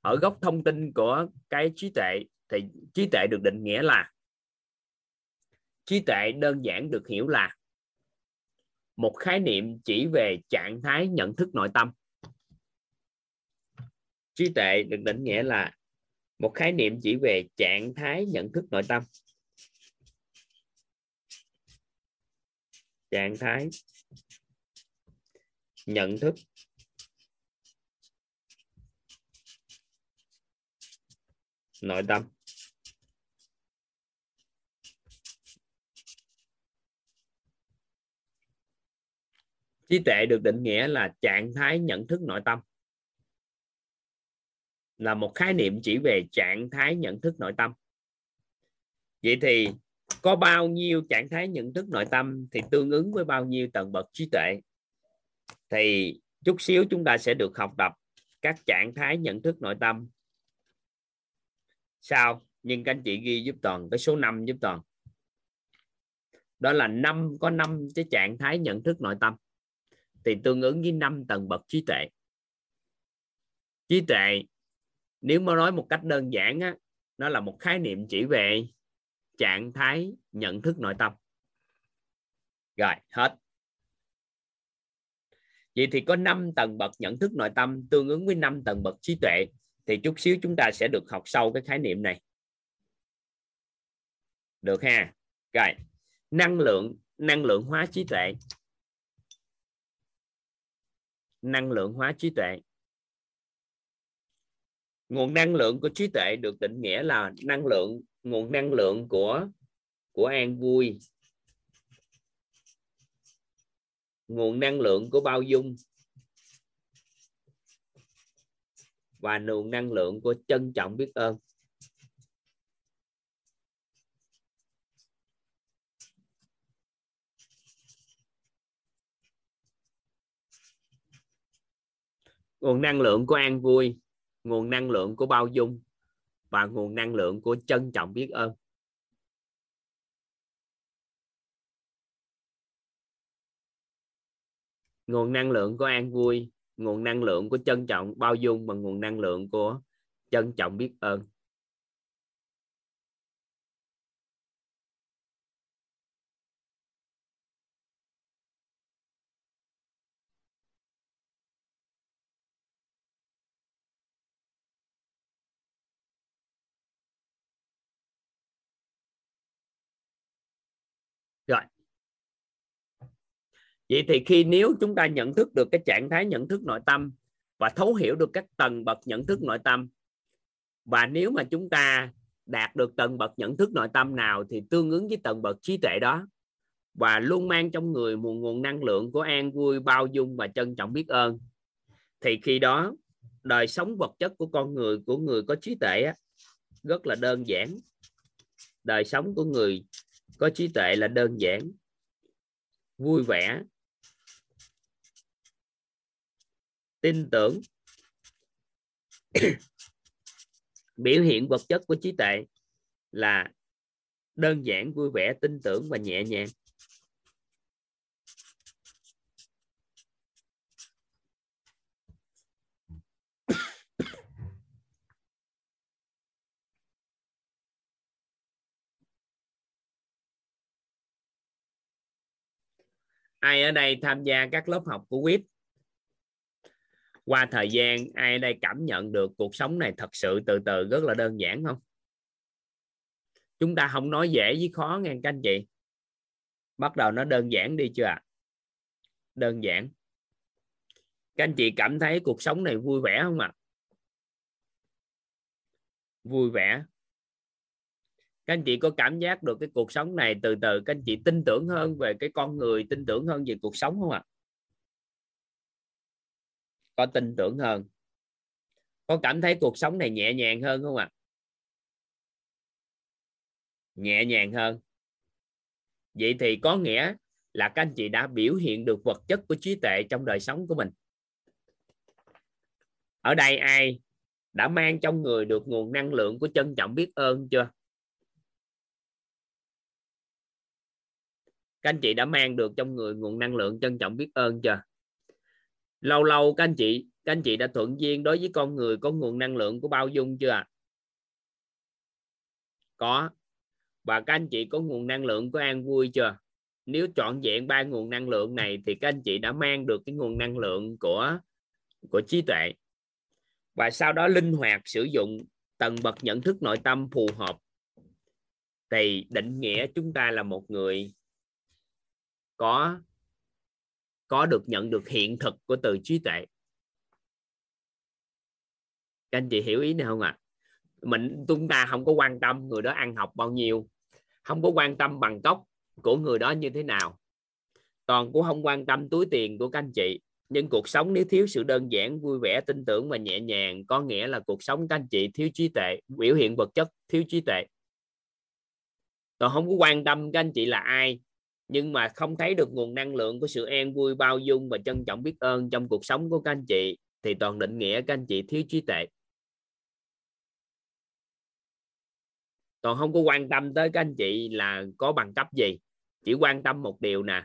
Ở góc thông tin của cái trí tuệ thì trí tuệ được định nghĩa là, trí tuệ đơn giản được hiểu là một khái niệm chỉ về trạng thái nhận thức nội tâm. Trí tuệ được định nghĩa là một khái niệm chỉ về trạng thái nhận thức nội tâm. Trạng thái nhận thức. Nội tâm. Trí tuệ được định nghĩa là trạng thái nhận thức nội tâm. Là một khái niệm chỉ về trạng thái nhận thức nội tâm. Vậy thì có bao nhiêu trạng thái nhận thức nội tâm thì tương ứng với bao nhiêu tầng bậc trí tuệ, thì chút xíu chúng ta sẽ được học tập các trạng thái nhận thức nội tâm. Sao? Nhưng các anh chị ghi giúp toàn, cái số 5 giúp toàn. Đó là năm, có năm cái trạng thái nhận thức nội tâm, thì tương ứng với năm tầng bậc trí tuệ. Trí tuệ, nếu mà nói một cách đơn giản á, nó là một khái niệm chỉ về trạng thái nhận thức nội tâm. Rồi, hết. Vậy thì có 5 tầng bậc nhận thức nội tâm tương ứng với 5 tầng bậc trí tuệ. Thì chút xíu chúng ta sẽ được học sâu cái khái niệm này. Được ha? Rồi, năng lượng năng lượng hóa trí tuệ. Năng lượng hóa trí tuệ. Nguồn năng lượng của trí tuệ được định nghĩa là năng lượng nguồn năng lượng của của an vui. Nguồn năng lượng của bao dung. Và nguồn năng lượng của trân trọng biết ơn. Nguồn năng lượng của an vui, nguồn năng lượng của bao dung và nguồn năng lượng của trân trọng biết ơn. Nguồn năng lượng của an vui, nguồn năng lượng của trân trọng, bao dung và nguồn năng lượng của trân trọng biết ơn. Vậy thì khi nếu chúng ta nhận thức được cái trạng thái nhận thức nội tâm và thấu hiểu được các tầng bậc nhận thức nội tâm và nếu mà chúng ta đạt được tầng bậc nhận thức nội tâm nào thì tương ứng với tầng bậc trí tuệ đó và luôn mang trong người một nguồn năng lượng của an vui bao dung và trân trọng biết ơn thì khi đó đời sống vật chất của con người của người có trí tuệ á, rất là đơn giản. Đời sống của người có trí tuệ là đơn giản vui vẻ tin tưởng biểu hiện vật chất của trí tuệ là đơn giản, vui vẻ, tin tưởng và nhẹ nhàng. Ai ở đây tham gia các lớp học của quýt? Qua thời gian, ai ở đây cảm nhận được cuộc sống này thật sự từ từ, rất là đơn giản không? Chúng ta không nói dễ với khó nghe các anh chị. Bắt đầu nó đơn giản đi chưa ạ? Đơn giản. Các anh chị cảm thấy cuộc sống này vui vẻ không ạ? Vui vẻ. Các anh chị có cảm giác được cái cuộc sống này từ từ, các anh chị tin tưởng hơn về cái con người, tin tưởng hơn về cuộc sống không ạ? Có tin tưởng hơn. Có cảm thấy cuộc sống này nhẹ nhàng hơn không ạ? Nhẹ nhàng hơn. Vậy thì có nghĩa là các anh chị đã biểu hiện được vật chất của trí tuệ trong đời sống của mình. Ở đây ai đã mang trong người được nguồn năng lượng của trân trọng biết ơn chưa? Các anh chị đã mang được trong người nguồn năng lượng trân trọng biết ơn chưa? Lâu lâu các anh chị, các anh chị đã thuận duyên đối với con người có nguồn năng lượng của bao dung chưa có. Và các anh chị có nguồn năng lượng của an vui chưa? Nếu chọn vẹn ba nguồn năng lượng này thì các anh chị đã mang được cái nguồn năng lượng của của trí tuệ. Và sau đó linh hoạt sử dụng tầng bậc nhận thức nội tâm phù hợp. Thì định nghĩa chúng ta là một người có có được nhận được hiện thực của từ trí tuệ. Các anh chị hiểu ý này không ạ? À? mình, chúng ta không có quan tâm người đó ăn học bao nhiêu, không có quan tâm bằng cấp của người đó như thế nào. Toàn cũng không quan tâm túi tiền của các anh chị. Nhưng cuộc sống nếu thiếu sự đơn giản, vui vẻ, tin tưởng và nhẹ nhàng, có nghĩa là cuộc sống các anh chị thiếu trí tuệ, biểu hiện vật chất thiếu trí tuệ. Toàn không có quan tâm các anh chị là ai nhưng mà không thấy được nguồn năng lượng của sự an vui, bao dung và trân trọng biết ơn trong cuộc sống của các anh chị, thì toàn định nghĩa các anh chị thiếu trí tuệ. Toàn không có quan tâm tới các anh chị là có bằng cấp gì, chỉ quan tâm một điều nè,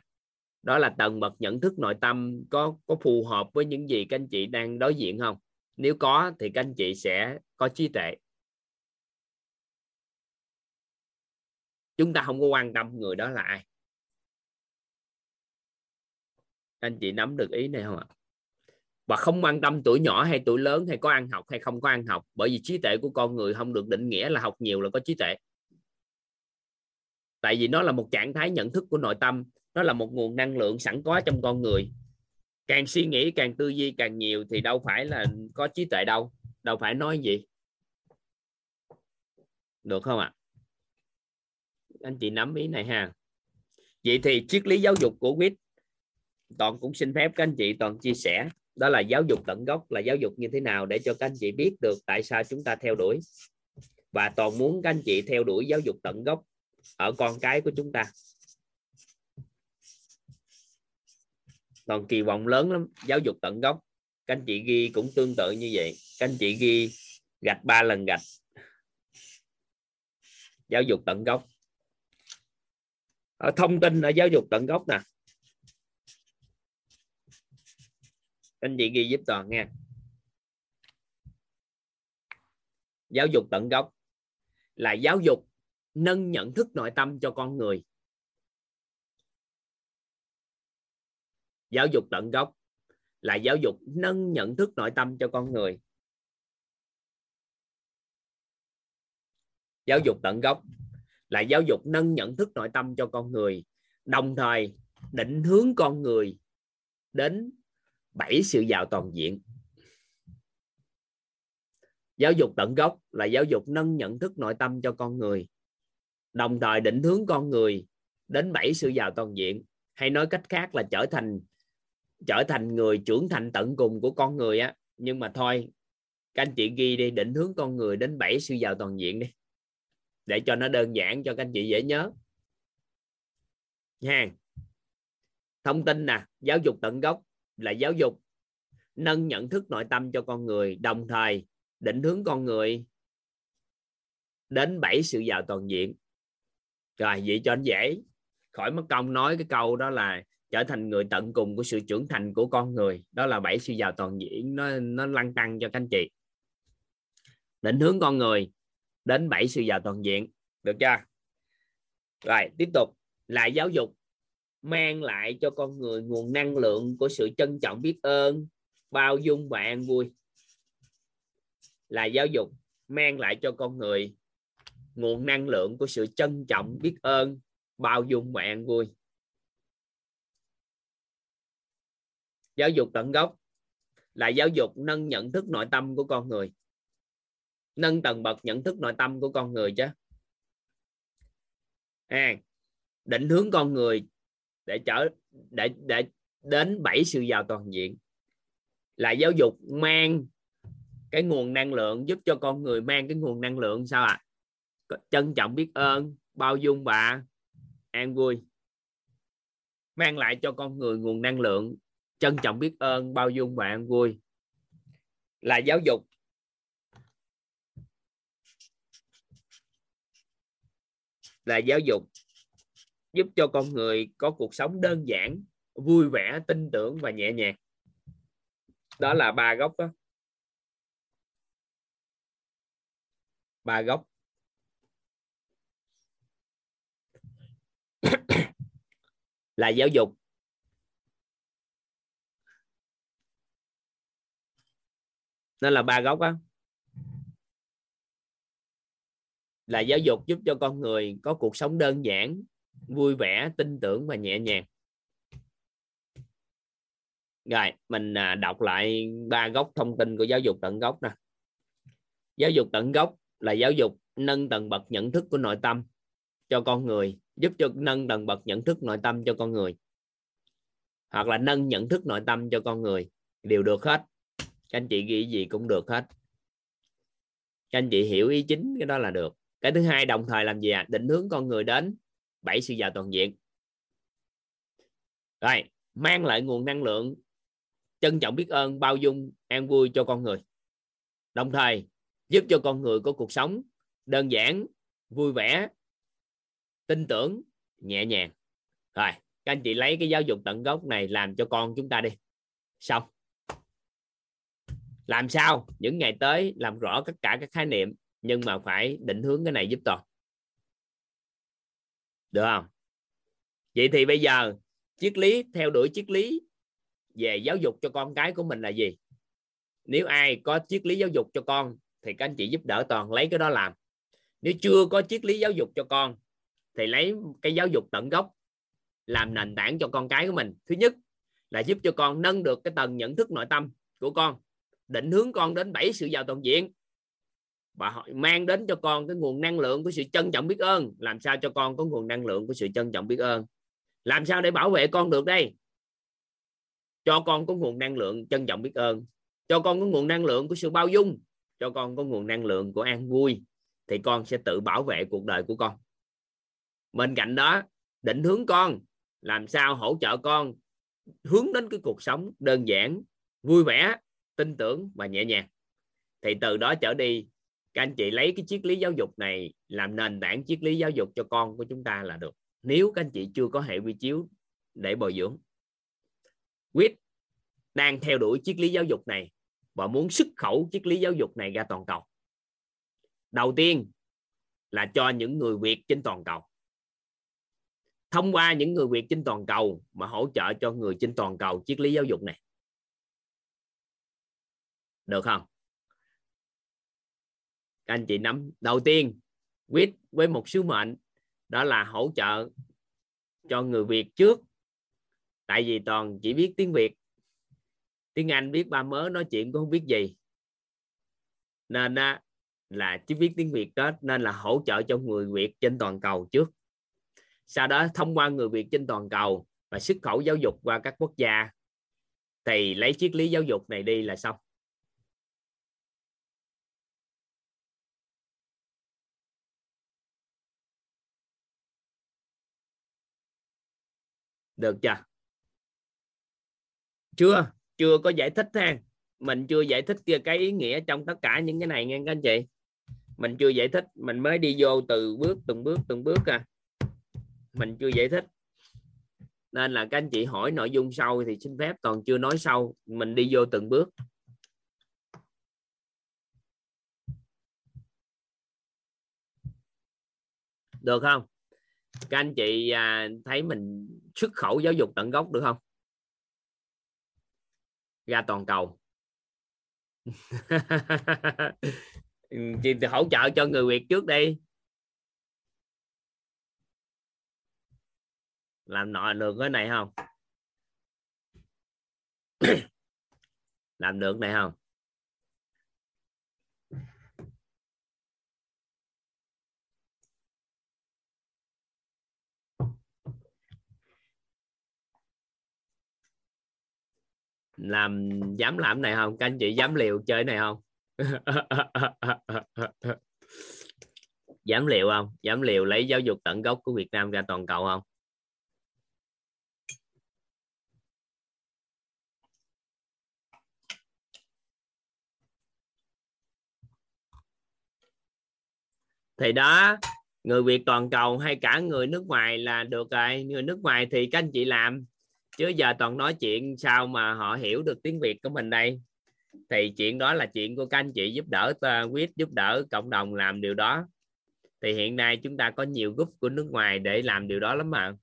đó là tầng bậc nhận thức nội tâm có có phù hợp với những gì các anh chị đang đối diện không? Nếu có thì các anh chị sẽ có trí tuệ. Chúng ta không có quan tâm người đó là ai anh chị nắm được ý này không ạ? Và không quan tâm tuổi nhỏ hay tuổi lớn hay có ăn học hay không có ăn học, bởi vì trí tuệ của con người không được định nghĩa là học nhiều là có trí tuệ. Tại vì nó là một trạng thái nhận thức của nội tâm, nó là một nguồn năng lượng sẵn có trong con người. Càng suy nghĩ càng tư duy càng nhiều thì đâu phải là có trí tuệ đâu đâu phải nói gì. Được không ạ? À? anh chị nắm ý này ha. Vậy thì triết lý giáo dục của quýt toàn cũng xin phép các anh chị toàn chia sẻ. Đó là giáo dục tận gốc, là giáo dục như thế nào để cho các anh chị biết được tại sao chúng ta theo đuổi. Và toàn muốn các anh chị theo đuổi giáo dục tận gốc ở con cái của chúng ta. Toàn kỳ vọng lớn lắm, giáo dục tận gốc. Các anh chị ghi cũng tương tự như vậy. Các anh chị ghi gạch ba lần gạch. Giáo dục tận gốc. Ở thông tin ở giáo dục tận gốc nè. Anh chị ghi giúp toàn nha. Giáo dục tận gốc là giáo dục nâng nhận thức nội tâm cho con người. Giáo dục tận gốc là giáo dục nâng nhận thức nội tâm cho con người. Giáo dục tận gốc là giáo dục nâng nhận thức nội tâm cho con người, đồng thời định hướng con người đến bảy sự giàu toàn diện. Giáo dục tận gốc là giáo dục nâng nhận thức nội tâm cho con người, đồng thời định hướng con người đến bảy sự giàu toàn diện, hay nói cách khác là trở thành trở thành người trưởng thành tận cùng của con người á. Nhưng mà thôi, các anh chị ghi đi, định hướng con người đến bảy sự giàu toàn diện đi, để cho nó đơn giản, cho các anh chị dễ nhớ. Nha, thông tin nè, giáo dục tận gốc là giáo dục, nâng nhận thức nội tâm cho con người, đồng thời định hướng con người đến bảy sự giàu toàn diện. Rồi, vậy cho anh dễ khỏi mất công nói cái câu đó là trở thành người tận cùng của sự trưởng thành của con người. Đó là bảy sự giàu toàn diện, nó nó lăn tăng cho các anh chị. Định hướng con người đến bảy sự giàu toàn diện. Được chưa? Rồi, tiếp tục. Là giáo dục mang lại cho con người nguồn năng lượng của sự trân trọng biết ơn bao dung và an vui. Là giáo dục mang lại cho con người nguồn năng lượng của sự trân trọng biết ơn bao dung và an vui. Giáo dục tận gốc là giáo dục nâng nhận thức nội tâm của con người. Nâng tầng bậc nhận thức nội tâm của con người chứ. À, định hướng con người để trở để để đến bảy sự giàu toàn diện. Là giáo dục mang cái nguồn năng lượng, giúp cho con người mang cái nguồn năng lượng sao ạ? À? trân trọng biết ơn, bao dung và an vui. Mang lại cho con người nguồn năng lượng, trân trọng biết ơn, bao dung và an vui. Là giáo dục là giáo dục giúp cho con người có cuộc sống đơn giản, vui vẻ, tin tưởng và nhẹ nhàng. Đó là ba gốc đó ba gốc. Là giáo dục. Nó là ba gốc á. Là giáo dục giúp cho con người có cuộc sống đơn giản vui vẻ, tin tưởng và nhẹ nhàng. Rồi, mình à, đọc lại ba gốc thông tin của giáo dục tận gốc nè. Giáo dục tận gốc là giáo dục nâng tầng bậc nhận thức của nội tâm cho con người, giúp cho nâng tầng bậc nhận thức nội tâm cho con người. Hoặc là nâng nhận thức nội tâm cho con người, đều được hết. Các anh chị ghi gì cũng được hết. Các anh chị hiểu ý chính cái đó là được. Cái thứ hai, đồng thời làm gì à định hướng con người đến bảy sự giàu toàn diện. Rồi, mang lại nguồn năng lượng, trân trọng biết ơn, bao dung, an vui cho con người. Đồng thời, giúp cho con người có cuộc sống đơn giản, vui vẻ, tin tưởng, nhẹ nhàng. Rồi, các anh chị lấy cái giáo dục tận gốc này làm cho con chúng ta đi. Xong. Làm sao? Những ngày tới làm rõ tất cả các khái niệm, nhưng mà phải định hướng cái này giúp toàn được không? Vậy thì bây giờ triết lý, theo đuổi triết lý về giáo dục cho con cái của mình là gì? Nếu ai có triết lý giáo dục cho con thì các anh chị giúp đỡ toàn lấy cái đó làm. Nếu chưa có triết lý giáo dục cho con thì lấy cái giáo dục tận gốc làm nền tảng cho con cái của mình. Thứ nhất là giúp cho con nâng được cái tầng nhận thức nội tâm của con, định hướng con đến bảy sự giàu toàn diện và họ mang đến cho con cái nguồn năng lượng của sự trân trọng biết ơn. Làm sao cho con có nguồn năng lượng của sự trân trọng biết ơn? Làm sao để bảo vệ con được đây? Cho con có nguồn năng lượng trân trọng biết ơn. Cho con có nguồn năng lượng của sự bao dung. Cho con có nguồn năng lượng của an vui. Thì con sẽ tự bảo vệ cuộc đời của con. Bên cạnh đó, định hướng con. Làm sao hỗ trợ con hướng đến cái cuộc sống đơn giản, vui vẻ, tin tưởng và nhẹ nhàng. Thì từ đó trở đi các anh chị lấy cái triết lý giáo dục này làm nền tảng triết lý giáo dục cho con của chúng ta là được. Nếu các anh chị chưa có hệ vi chiếu để bồi dưỡng, quyết đang theo đuổi triết lý giáo dục này và muốn xuất khẩu triết lý giáo dục này ra toàn cầu, đầu tiên là cho những người việt trên toàn cầu. Thông qua những người việt trên toàn cầu mà hỗ trợ cho người trên toàn cầu triết lý giáo dục này. Được không? Các anh chị nắm. Đầu tiên quyết với một sứ mệnh, đó là hỗ trợ cho người Việt trước. Tại vì toàn chỉ biết tiếng Việt. Tiếng Anh biết ba mớ, nói chuyện cũng không biết gì. Nên là chỉ biết tiếng Việt đó nên là hỗ trợ cho người Việt trên toàn cầu trước. Sau đó, thông qua người Việt trên toàn cầu và xuất khẩu giáo dục qua các quốc gia, thì lấy triết lý giáo dục này đi là xong. Được chưa? Chưa chưa có giải thích ha. Mình chưa giải thích kia cái ý nghĩa trong tất cả những cái này nghe các anh chị. Mình chưa giải thích, mình mới đi vô từ bước, từng bước từng bước à. Mình chưa giải thích. Nên là các anh chị hỏi nội dung sau thì xin phép, còn chưa nói sâu mình đi vô từng bước. Được không? Các anh chị à, thấy mình xuất khẩu giáo dục tận gốc được không? Ra toàn cầu. Chị hỗ trợ cho người Việt trước đi. Làm nọ được cái này không? Làm được này không? làm dám làm này không? Các anh chị dám liều chơi này không? Dám liều không? Dám liều lấy giáo dục tận gốc của Việt Nam ra toàn cầu không? Thì đó, người Việt toàn cầu hay cả người nước ngoài là được rồi. Người nước ngoài thì các anh chị làm chứ giờ toàn nói chuyện sao mà họ hiểu được tiếng Việt của mình đây? Thì chuyện đó là chuyện của các anh chị giúp đỡ ờ, quyết giúp đỡ cộng đồng làm điều đó. Thì hiện nay chúng ta có nhiều group của nước ngoài để làm điều đó lắm mà.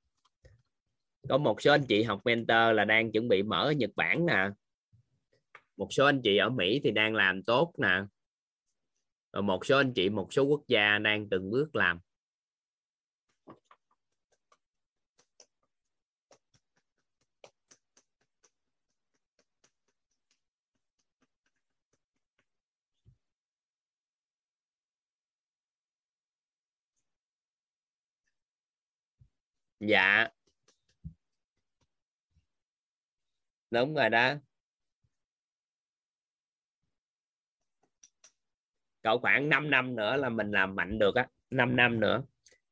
Có một số anh chị học mentor là đang chuẩn bị mở ở Nhật Bản nè. Một số anh chị ở Mỹ thì đang làm tốt nè. Và một số anh chị, một số quốc gia đang từng bước làm. Dạ. Đúng rồi đó. Cậu khoảng 5 năm nữa là mình làm mạnh được á 5 năm nữa.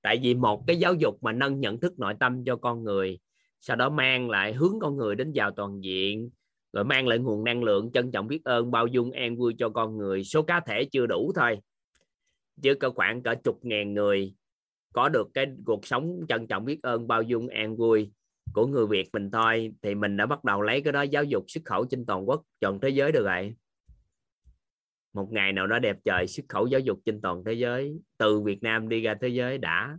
Tại vì một cái giáo dục mà nâng nhận thức nội tâm cho con người, sau đó mang lại hướng con người đến vào toàn diện, rồi mang lại nguồn năng lượng, trân trọng biết ơn, bao dung an vui cho con người. Số cá thể chưa đủ thôi, chứ có khoảng cỡ chục ngàn người có được cái cuộc sống trân trọng biết ơn bao dung an vui của người Việt mình thôi, thì mình đã bắt đầu lấy cái đó giáo dục xuất khẩu trên toàn quốc, toàn thế giới được rồi. Một ngày nào đó đẹp trời xuất khẩu giáo dục trên toàn thế giới, từ Việt Nam đi ra thế giới đã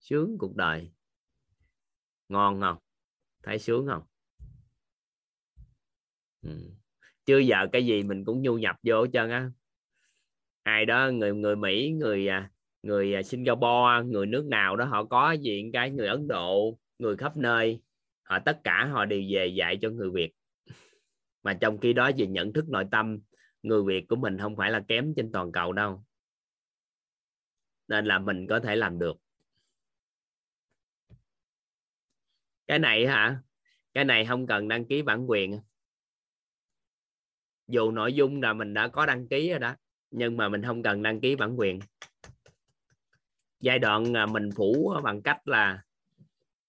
sướng cuộc đời. Ngon không? Thấy sướng không? Ừ. chưa giờ cái gì mình cũng nhu nhập vô hết trơn á. Ai đó, người người Mỹ, người à, người à, Singapore, người nước nào đó, họ có gì cái người Ấn Độ, người khắp nơi, họ tất cả họ đều về dạy cho người Việt. Mà trong khi đó về nhận thức nội tâm, người Việt của mình không phải là kém trên toàn cầu đâu. Nên là mình có thể làm được. Cái này hả? Cái này không cần đăng ký bản quyền. Dù nội dung là mình đã có đăng ký rồi đó, nhưng mà mình không cần đăng ký bản quyền giai đoạn à, mình phủ bằng cách là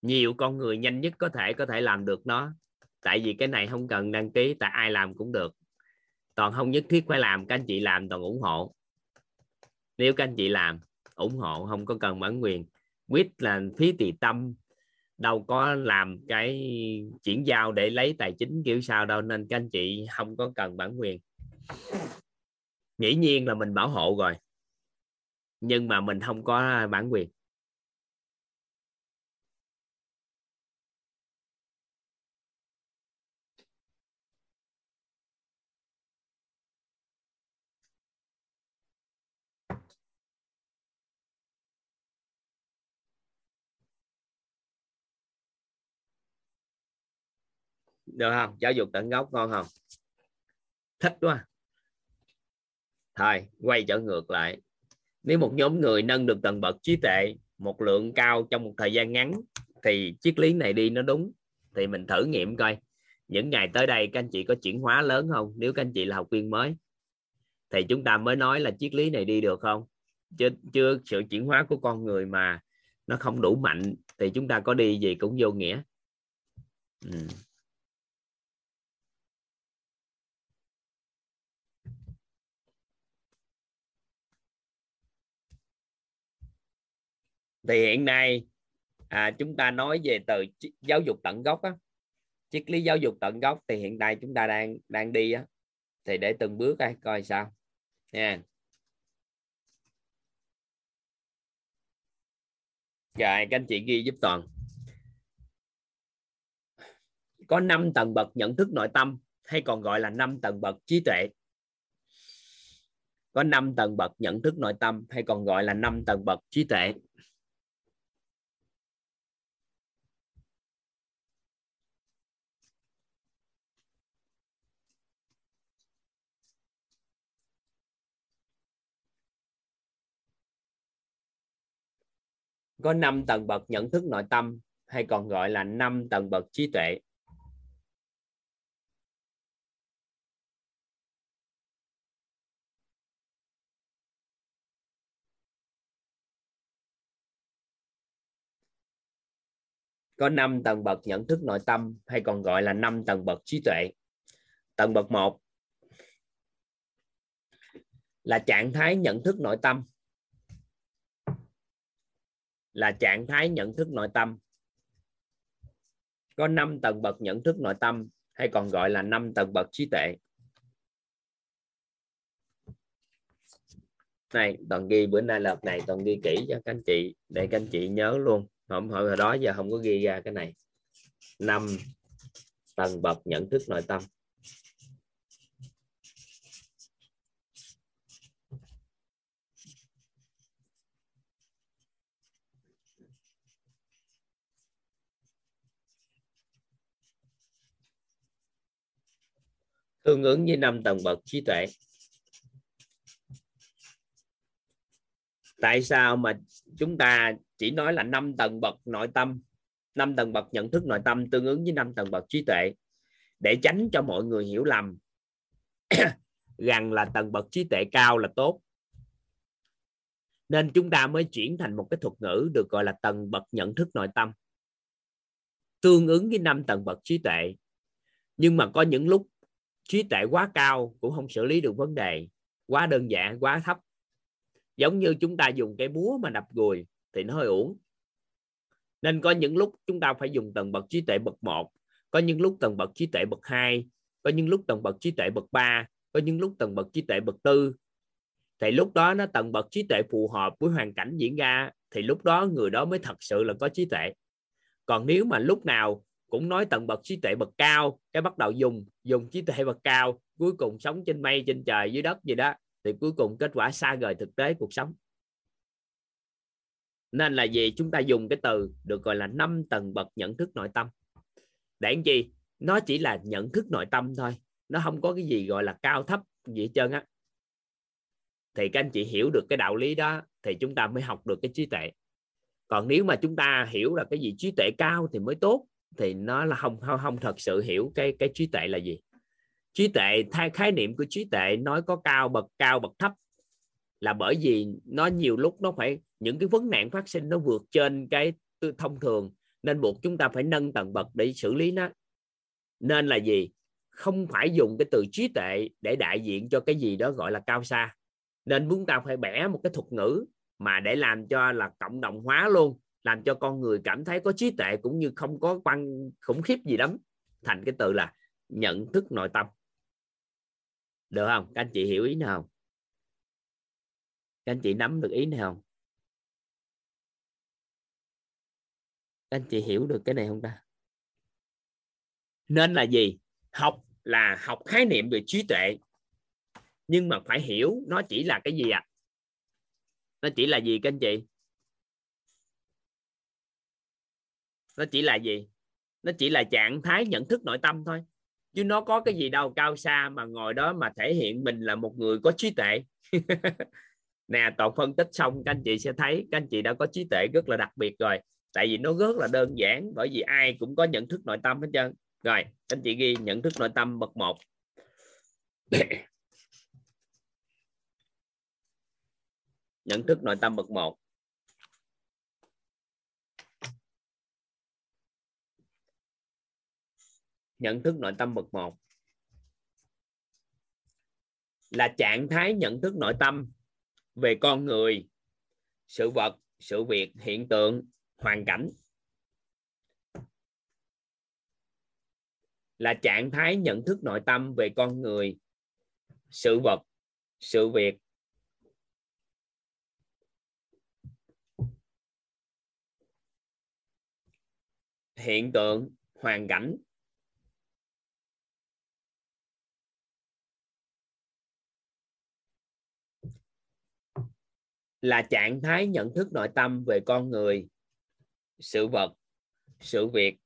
nhiều con người nhanh nhất có thể có thể làm được nó. Tại vì cái này không cần đăng ký, tại ai làm cũng được. Toàn không nhất thiết phải làm, các anh chị làm toàn ủng hộ. Nếu các anh chị làm, ủng hộ, không có cần bản quyền. Quyết là phí tỳ tâm, đâu có làm cái chuyển giao để lấy tài chính kiểu sao đâu, nên các anh chị không có cần bản quyền. Dĩ nhiên là mình bảo hộ rồi nhưng mà mình không có bản quyền. Được không? Giáo dục tận gốc ngon không? Thích quá. Thôi, quay trở ngược lại nếu một nhóm người nâng được tầng bậc trí tuệ một lượng cao trong một thời gian ngắn, thì triết lý này đi nó đúng. Thì mình thử nghiệm coi. Những ngày tới đây, các anh chị có chuyển hóa lớn không? Nếu các anh chị là học viên mới, thì chúng ta mới nói là triết lý này đi được không? Chứ chưa sự chuyển hóa của con người mà nó không đủ mạnh, thì chúng ta có đi gì cũng vô nghĩa. Ừ. thì hiện nay à, chúng ta nói về từ giáo dục tận gốc á. Triết lý giáo dục tận gốc thì hiện tại chúng ta đang đang đi á. Thì để từng bước coi coi sao. Nha. Rồi các anh chị ghi giúp toàn. Có 5 tầng bậc nhận thức nội tâm hay còn gọi là 5 tầng bậc trí tuệ. Có 5 tầng bậc nhận thức nội tâm hay còn gọi là 5 tầng bậc trí tuệ. Có năm tầng bậc nhận thức nội tâm, hay còn gọi là năm tầng bậc trí tuệ. Có 5 tầng bậc nhận thức nội tâm, hay còn gọi là 5 tầng bậc trí tuệ. Tầng bậc 1 là trạng thái nhận thức nội tâm là trạng thái nhận thức nội tâm. Có 5 tầng bậc nhận thức nội tâm, hay còn gọi là 5 tầng bậc trí tuệ. Này, toàn ghi, bữa nay lợp này toàn ghi kỹ cho các anh chị, để các anh chị nhớ luôn. Không hồi đó giờ không có ghi ra cái này. Năm tầng bậc nhận thức nội tâm. Tương ứng với năm tầng bậc trí tuệ. Tại sao mà chúng ta chỉ nói là năm tầng bậc nội tâm, năm tầng bậc nhận thức nội tâm tương ứng với năm tầng bậc trí tuệ? Để tránh cho mọi người hiểu lầm, rằng là tầng bậc trí tuệ cao là tốt. Nên chúng ta mới chuyển thành một cái thuật ngữ được gọi là tầng bậc nhận thức nội tâm, tương ứng với năm tầng bậc trí tuệ. Nhưng mà có những lúc trí tuệ quá cao cũng không xử lý được vấn đề, quá đơn giản, quá thấp. Giống như chúng ta dùng cái búa mà đập gùi thì nó hơi uổng. Nên có những lúc chúng ta phải dùng tầng bậc trí tuệ bậc 1 có những lúc tầng bậc trí tuệ bậc 2 có những lúc tầng bậc trí tuệ bậc 3 có những lúc tầng bậc trí tuệ bậc 4 thì lúc đó nó tầng bậc trí tuệ phù hợp với hoàn cảnh diễn ra, thì lúc đó người đó mới thật sự là có trí tuệ. Còn nếu mà lúc nào cũng nói tầng bậc trí tuệ bậc cao, cái bắt đầu dùng dùng trí tuệ bậc cao, cuối cùng sống trên mây, trên trời, dưới đất gì đó, thì cuối cùng kết quả xa rời thực tế cuộc sống. Nên là gì chúng ta dùng cái từ được gọi là năm tầng bậc nhận thức nội tâm. Để làm gì? Nó chỉ là nhận thức nội tâm thôi. Nó không có cái gì gọi là cao thấp gì hết trơn á. Thì các anh chị hiểu được cái đạo lý đó, thì chúng ta mới học được cái trí tuệ. Còn nếu mà chúng ta hiểu là cái gì trí tuệ cao thì mới tốt thì nó là không không, không thật sự hiểu cái cái trí tuệ là gì. Trí tuệ thay khái niệm của trí tuệ nói có cao bậc cao bậc thấp là bởi vì nó nhiều lúc nó phải những cái vấn nạn phát sinh nó vượt trên cái thông thường nên buộc chúng ta phải nâng tầng bậc để xử lý nó. Nên là gì? Không phải dùng cái từ trí tuệ để đại diện cho cái gì đó gọi là cao xa. Nên chúng ta phải bẻ một cái thuật ngữ mà để làm cho là cộng đồng hóa luôn làm cho con người cảm thấy có trí tuệ cũng như không có quan, khủng khiếp gì lắm. Thành cái từ là nhận thức nội tâm. Được không? Các anh chị hiểu ý nào? Các anh chị nắm được ý nào? Không các anh chị hiểu được cái này không ta? Nên là gì? Học là học khái niệm về trí tuệ. Nhưng mà phải hiểu, nó chỉ là cái gì ạ? À? nó chỉ là gì các anh chị? Nó chỉ là gì? Nó chỉ là trạng thái nhận thức nội tâm thôi. Chứ nó có cái gì đâu, cao xa mà ngồi đó mà thể hiện mình là một người có trí tuệ. Nè, toàn phân tích xong, các anh chị sẽ thấy, các anh chị đã có trí tuệ rất là đặc biệt rồi. Tại vì nó rất là đơn giản, bởi vì ai cũng có nhận thức nội tâm hết trơn. Rồi, các anh chị ghi nhận thức nội tâm bậc một. Nhận thức nội tâm bậc một. Nhận thức nội tâm bậc một. Là trạng thái nhận thức nội tâm về con người, sự vật, sự việc, hiện tượng, hoàn cảnh. Là trạng thái nhận thức nội tâm về con người, sự vật, sự việc. Hiện tượng, hoàn cảnh. Là trạng thái nhận thức nội tâm về con người, sự vật, sự việc,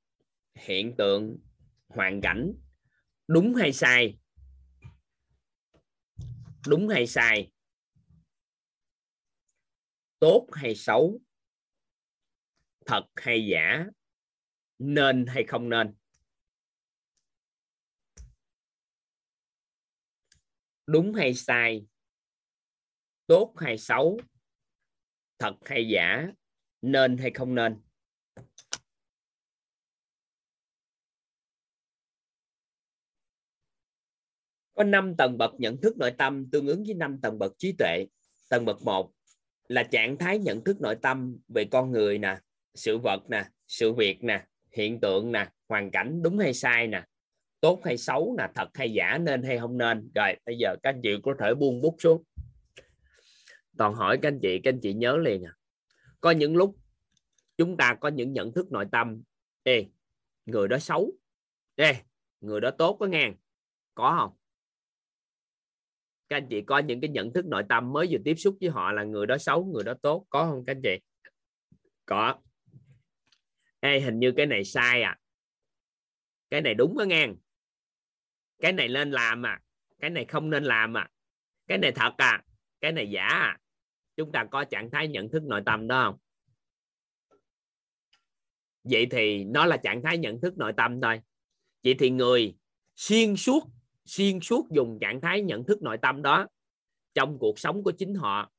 hiện tượng, hoàn cảnh, đúng hay sai? Đúng hay sai? Tốt hay xấu? Thật hay giả? Nên hay không nên? Đúng hay sai? Tốt hay xấu? Thật hay giả, nên hay không nên? Có 5 tầng bậc nhận thức nội tâm tương ứng với 5 tầng bậc trí tuệ. Tầng bậc 1 là trạng thái nhận thức nội tâm về con người nè, sự vật nè, sự việc nè, hiện tượng nè, hoàn cảnh đúng hay sai nè, tốt hay xấu nè, thật hay giả, nên hay không nên. Rồi, bây giờ các anh chị có thể buông bút xuống toàn hỏi các anh chị các anh chị nhớ liền à. Có những lúc chúng ta có những nhận thức nội tâm ê người đó xấu. Ê người đó tốt có ngang có không? Các anh chị có những cái nhận thức nội tâm mới vừa tiếp xúc với họ là người đó xấu người đó tốt. Có không các anh chị? Có. Ê, hình như cái này sai à. Cái này đúng đó ngang cái này nên làm à. Cái này không nên làm à. Cái này thật à cái này giả à. Chúng ta có trạng thái nhận thức nội tâm đó không? Vậy thì nó là trạng thái nhận thức nội tâm thôi. Vậy thì người xuyên suốt xuyên suốt dùng trạng thái nhận thức nội tâm đó trong cuộc sống của chính họ,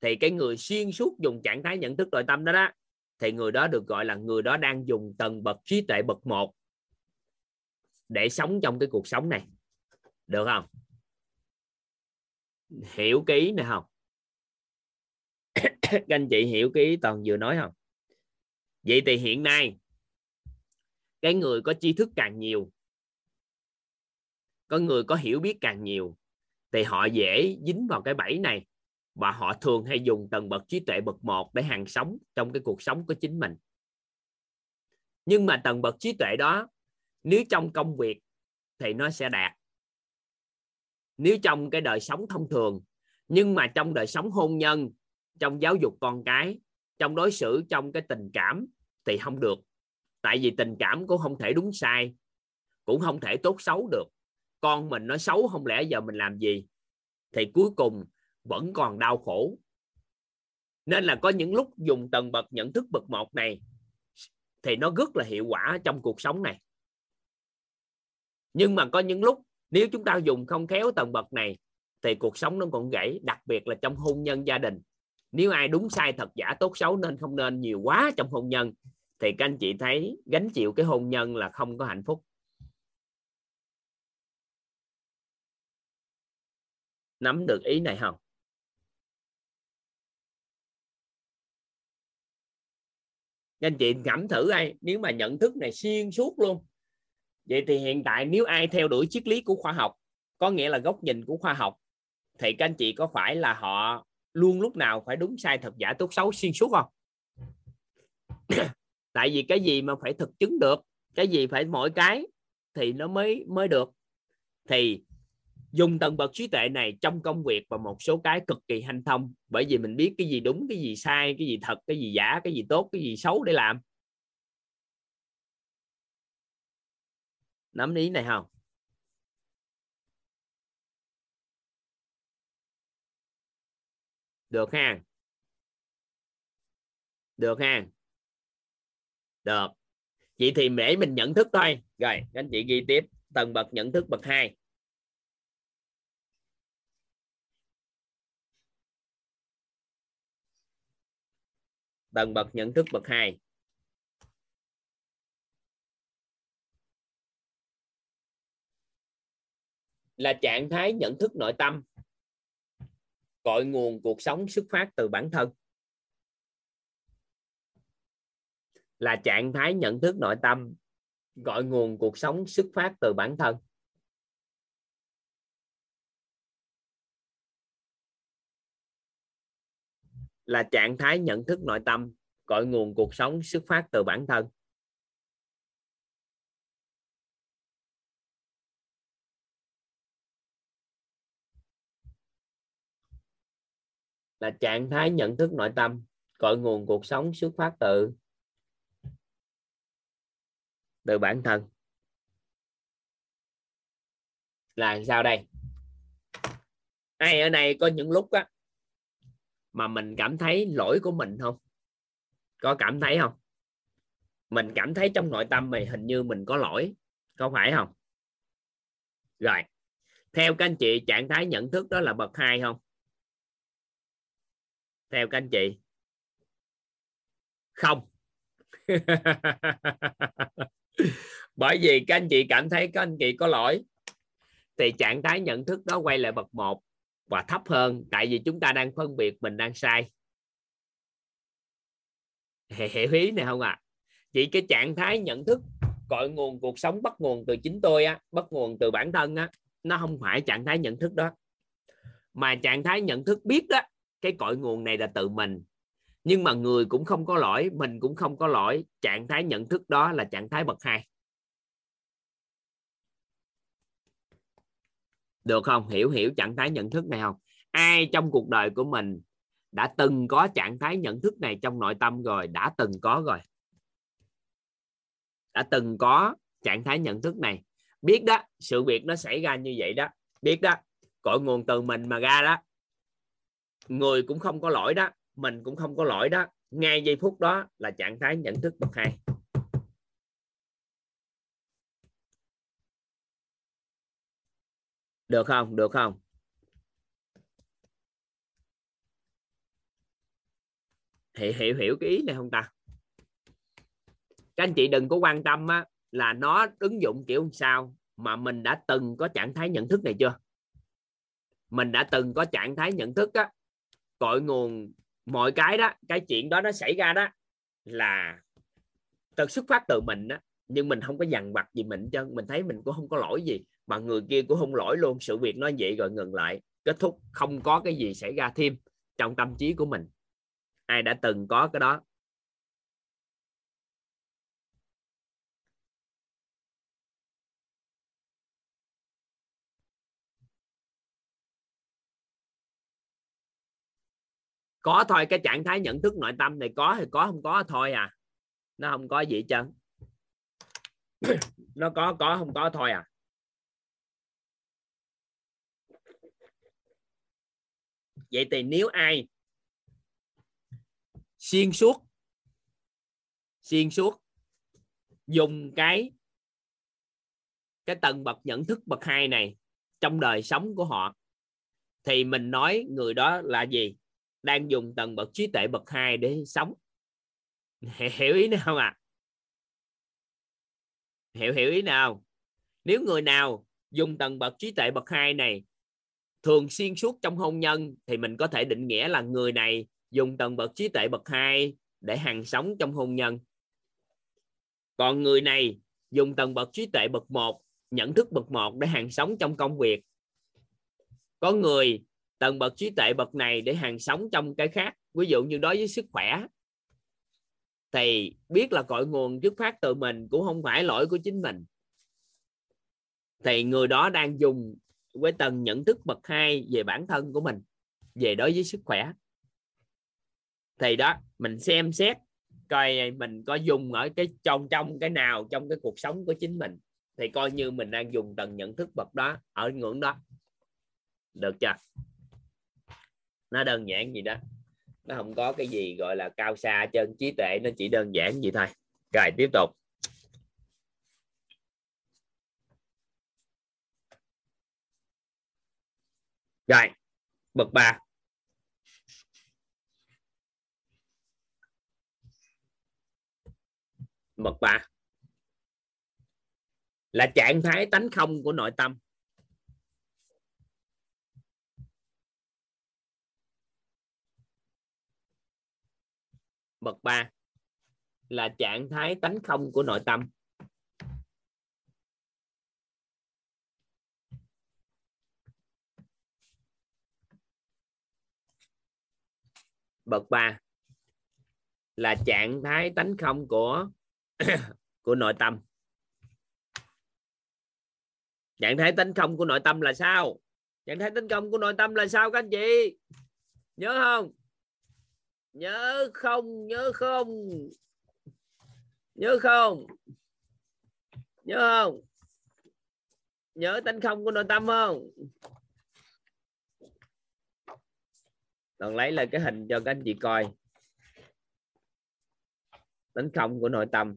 thì cái người xuyên suốt dùng trạng thái nhận thức nội tâm đó đó, thì người đó được gọi là người đó đang dùng tầng bậc trí tuệ bậc một để sống trong cái cuộc sống này. Được không? Hiểu ký này không? Các anh chị hiểu cái ý toàn vừa nói không? Vậy thì hiện nay, cái người có tri thức càng nhiều, có người có hiểu biết càng nhiều, thì họ dễ dính vào cái bẫy này và họ thường hay dùng tầng bậc trí tuệ bậc một để hàng sống trong cái cuộc sống của chính mình. Nhưng mà tầng bậc trí tuệ đó, nếu trong công việc thì nó sẽ đạt nếu trong cái đời sống thông thường, nhưng mà trong đời sống hôn nhân, trong giáo dục con cái, trong đối xử, trong cái tình cảm thì không được. Tại vì tình cảm cũng không thể đúng sai, cũng không thể tốt xấu được. Con mình nói xấu không lẽ giờ mình làm gì? Thì cuối cùng vẫn còn đau khổ. Nên là có những lúc dùng tầng bậc nhận thức bậc một này, thì nó rất là hiệu quả trong cuộc sống này. Nhưng mà có những lúc nếu chúng ta dùng không khéo tầng bậc này, thì cuộc sống nó còn gãy, đặc biệt là trong hôn nhân gia đình. Nếu ai đúng sai thật giả tốt xấu nên không nên nhiều quá trong hôn nhân, thì các anh chị thấy gánh chịu cái hôn nhân là không có hạnh phúc. Nắm được ý này không? Các anh chị cảm thử ai nếu mà nhận thức này xuyên suốt luôn vậy thì hiện tại nếu ai theo đuổi triết lý của khoa học, có nghĩa là góc nhìn của khoa học, thì các anh chị có phải là họ luôn lúc nào phải đúng sai thật giả tốt xấu xuyên suốt không? Tại vì cái gì mà phải thực chứng được, cái gì phải mỗi cái thì nó mới mới được. Thì dùng tầng bậc trí tuệ này trong công việc và một số cái cực kỳ hanh thông, bởi vì mình biết cái gì đúng, cái gì sai, cái gì thật, cái gì giả, cái gì tốt, cái gì xấu để làm. Nắm ý này không? Được ha. Được ha. Được. Vậy thì để mình nhận thức thôi. Rồi anh chị ghi tiếp. Tầng bậc nhận thức bậc 2 tầng bậc nhận thức bậc 2 là trạng thái nhận thức nội tâm. Cội nguồn cuộc sống xuất phát từ bản thân. Là trạng thái nhận thức nội tâm. Gọi nguồn cuộc sống xuất phát từ bản thân. Là trạng thái nhận thức nội tâm. Gọi nguồn cuộc sống xuất phát từ bản thân. Là trạng thái nhận thức nội tâm, cội nguồn cuộc sống xuất phát từ từ bản thân. Là sao đây? Ai ở này có những lúc á, mà mình cảm thấy lỗi của mình không? Có cảm thấy không? Mình cảm thấy trong nội tâm mình hình như mình có lỗi, có phải không? Rồi, theo các anh chị, trạng thái nhận thức đó là bậc hai không? Theo các anh chị. Không. Bởi vì các anh chị cảm thấy các anh chị có lỗi, thì trạng thái nhận thức đó quay lại bậc một và thấp hơn, tại vì chúng ta đang phân biệt mình đang sai. Hiểu ý này không ạ? À? chỉ cái trạng thái nhận thức cội nguồn cuộc sống, bắt nguồn từ chính tôi á, bắt nguồn từ bản thân á, nó không phải trạng thái nhận thức đó. Mà trạng thái nhận thức biết đó cái cội nguồn này là từ mình. Nhưng mà người cũng không có lỗi, mình cũng không có lỗi. Trạng thái nhận thức đó là trạng thái bậc hai. Được không? Hiểu hiểu trạng thái nhận thức này không? Ai trong cuộc đời của mình đã từng có trạng thái nhận thức này trong nội tâm rồi? Đã từng có rồi. Đã từng có trạng thái nhận thức này. Biết đó, sự việc nó xảy ra như vậy đó. Biết đó, cội nguồn từ mình mà ra đó người cũng không có lỗi đó mình cũng không có lỗi đó. Ngay giây phút đó là trạng thái nhận thức bậc hai. Được không? Được không? Hiểu hiểu hiểu cái ý này không ta? Các anh chị đừng có quan tâm á, là nó ứng dụng kiểu sao mà mình đã từng có trạng thái nhận thức này chưa? Mình đã từng có trạng thái nhận thức á cội nguồn, mọi cái đó, cái chuyện đó nó xảy ra đó là từ xuất phát từ mình đó nhưng mình không có dằn vặt gì mình chân mình thấy mình cũng không có lỗi gì, mà người kia cũng không lỗi luôn. Sự việc nó vậy rồi ngừng lại, kết thúc, không có cái gì xảy ra thêm trong tâm trí của mình. Ai đã từng có cái đó có thôi, cái trạng thái nhận thức nội tâm này có thì có, không có thôi à. Nó không có gì chân nó có có, không có thôi à. Vậy thì nếu ai xuyên suốt xuyên suốt, dùng cái cái tầng bậc nhận thức bậc hai này trong đời sống của họ, thì mình nói người đó là gì? Đang dùng tầng bậc trí tuệ bậc hai để sống. Hiểu ý nào à? hiểu hiểu ý nào? Nếu người nào dùng tầng bậc trí tuệ bậc hai này thường xuyên suốt trong hôn nhân thì mình có thể định nghĩa là người này dùng tầng bậc trí tuệ bậc hai để hàng sống trong hôn nhân. Còn người này dùng tầng bậc trí tuệ bậc một, nhận thức bậc một để hàng sống trong công việc. Có người tầng bậc trí tuệ bậc này để hàng sống trong cái khác. Ví dụ như đối với sức khỏe, thì biết là cội nguồn xuất phát từ mình, cũng không phải lỗi của chính mình. Thì người đó đang dùng với tầng nhận thức bậc hai về bản thân của mình, về đối với sức khỏe. Thì đó, mình xem xét, coi mình có dùng ở cái trong trong cái nào trong cái cuộc sống của chính mình. Thì coi như mình đang dùng tầng nhận thức bậc đó, ở ngưỡng đó. Được chưa? Nó đơn giản gì đó. Nó không có cái gì gọi là cao xa chân trí tuệ, nó chỉ đơn giản vậy thôi. Rồi, tiếp tục. Rồi, bậc ba. Bậc ba. Là trạng thái tánh không của nội tâm. Bậc ba là trạng thái tánh không của nội tâm. Bậc ba là trạng thái tánh không của của nội tâm. Trạng thái tánh không của nội tâm là sao? Trạng thái tánh không của nội tâm là sao các anh chị? Nhớ không? Nhớ không nhớ không. Nhớ không? Nhớ không? Nhớ tánh không của nội tâm không? Còn lấy lại cái hình cho các anh chị coi. Tánh không của nội tâm.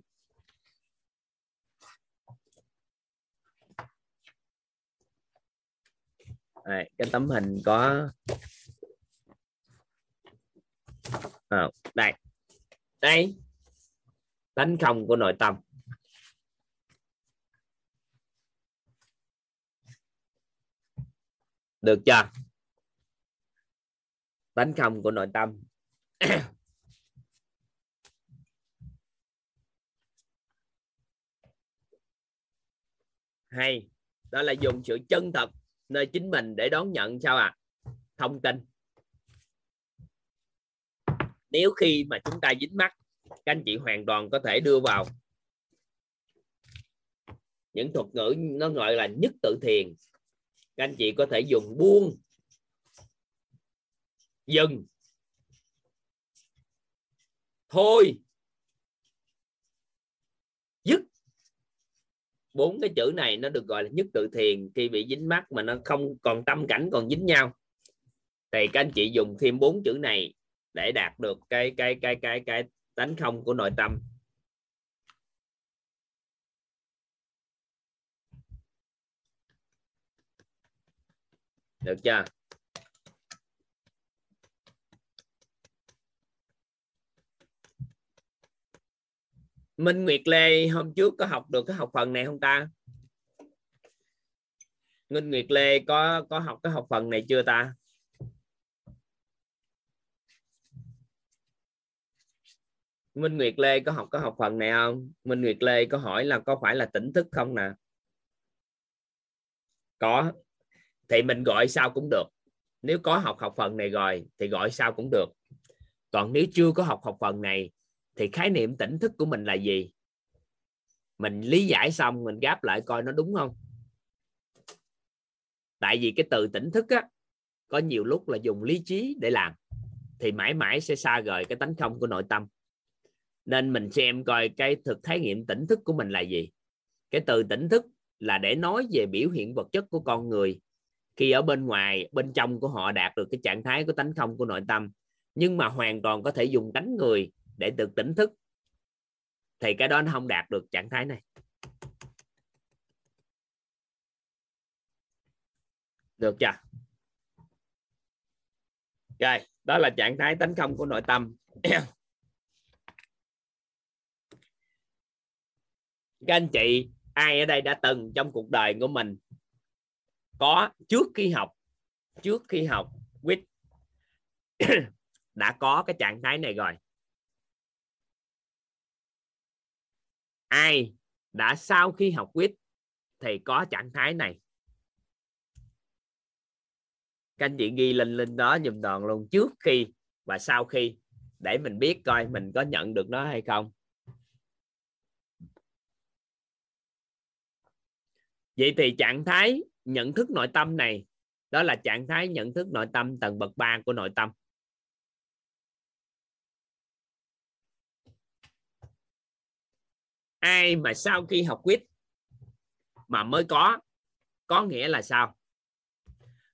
Đây, cái tấm hình có à, đây. Đây. Tánh không của nội tâm. Được chưa? Tánh không của nội tâm. Hay. Đó là dùng sự chân thật nơi chính mình để đón nhận sao à thông tin nếu khi mà chúng ta dính mắt, các anh chị hoàn toàn có thể đưa vào. Những thuật ngữ nó gọi là nhất tự thiền. Các anh chị có thể dùng buông, dừng, thôi, dứt. Bốn cái chữ này nó được gọi là nhất tự thiền. Khi bị dính mắt mà nó không còn tâm cảnh, còn dính nhau, thì các anh chị dùng thêm bốn chữ này để đạt được cái cái cái cái cái tánh không của nội tâm. Được chưa? Minh Nguyệt Lê, hôm trước có học được cái học phần này không ta? Minh Nguyệt Lê có có học cái học phần này chưa ta? Minh Nguyệt Lê có học có học phần này không? Minh Nguyệt Lê có hỏi là có phải là tỉnh thức không nè? Có. Thì mình gọi sao cũng được. Nếu có học học phần này rồi thì gọi sao cũng được. Còn nếu chưa có học học phần này thì khái niệm tỉnh thức của mình là gì? Mình lý giải xong, mình gáp lại coi nó đúng không? Tại vì cái từ tỉnh thức á, có nhiều lúc là dùng lý trí để làm. Thì mãi mãi sẽ xa rời cái tánh không của nội tâm nên mình xem coi cái thực thái nghiệm tỉnh thức của mình là gì. Cái từ tỉnh thức là để nói về biểu hiện vật chất của con người. Khi ở bên ngoài, bên trong của họ đạt được cái trạng thái của tánh không của nội tâm, nhưng mà hoàn toàn có thể dùng tánh người để được tỉnh thức, thì cái đó nó không đạt được trạng thái này. Được chưa? Rồi, đó là trạng thái tánh không của nội tâm. các anh chị, ai ở đây đã từng trong cuộc đời của mình có trước khi học, trước khi học quýt, đã có cái trạng thái này rồi? Ai đã sau khi học quýt thì có trạng thái này? Các anh chị ghi lên lên đó dùm đoàn luôn trước khi và sau khi để mình biết coi mình có nhận được nó hay không. Vậy thì trạng thái nhận thức nội tâm này, đó là trạng thái nhận thức nội tâm tầng bậc 3 của nội tâm. Ai mà sau khi học quýt mà mới có có nghĩa là sao?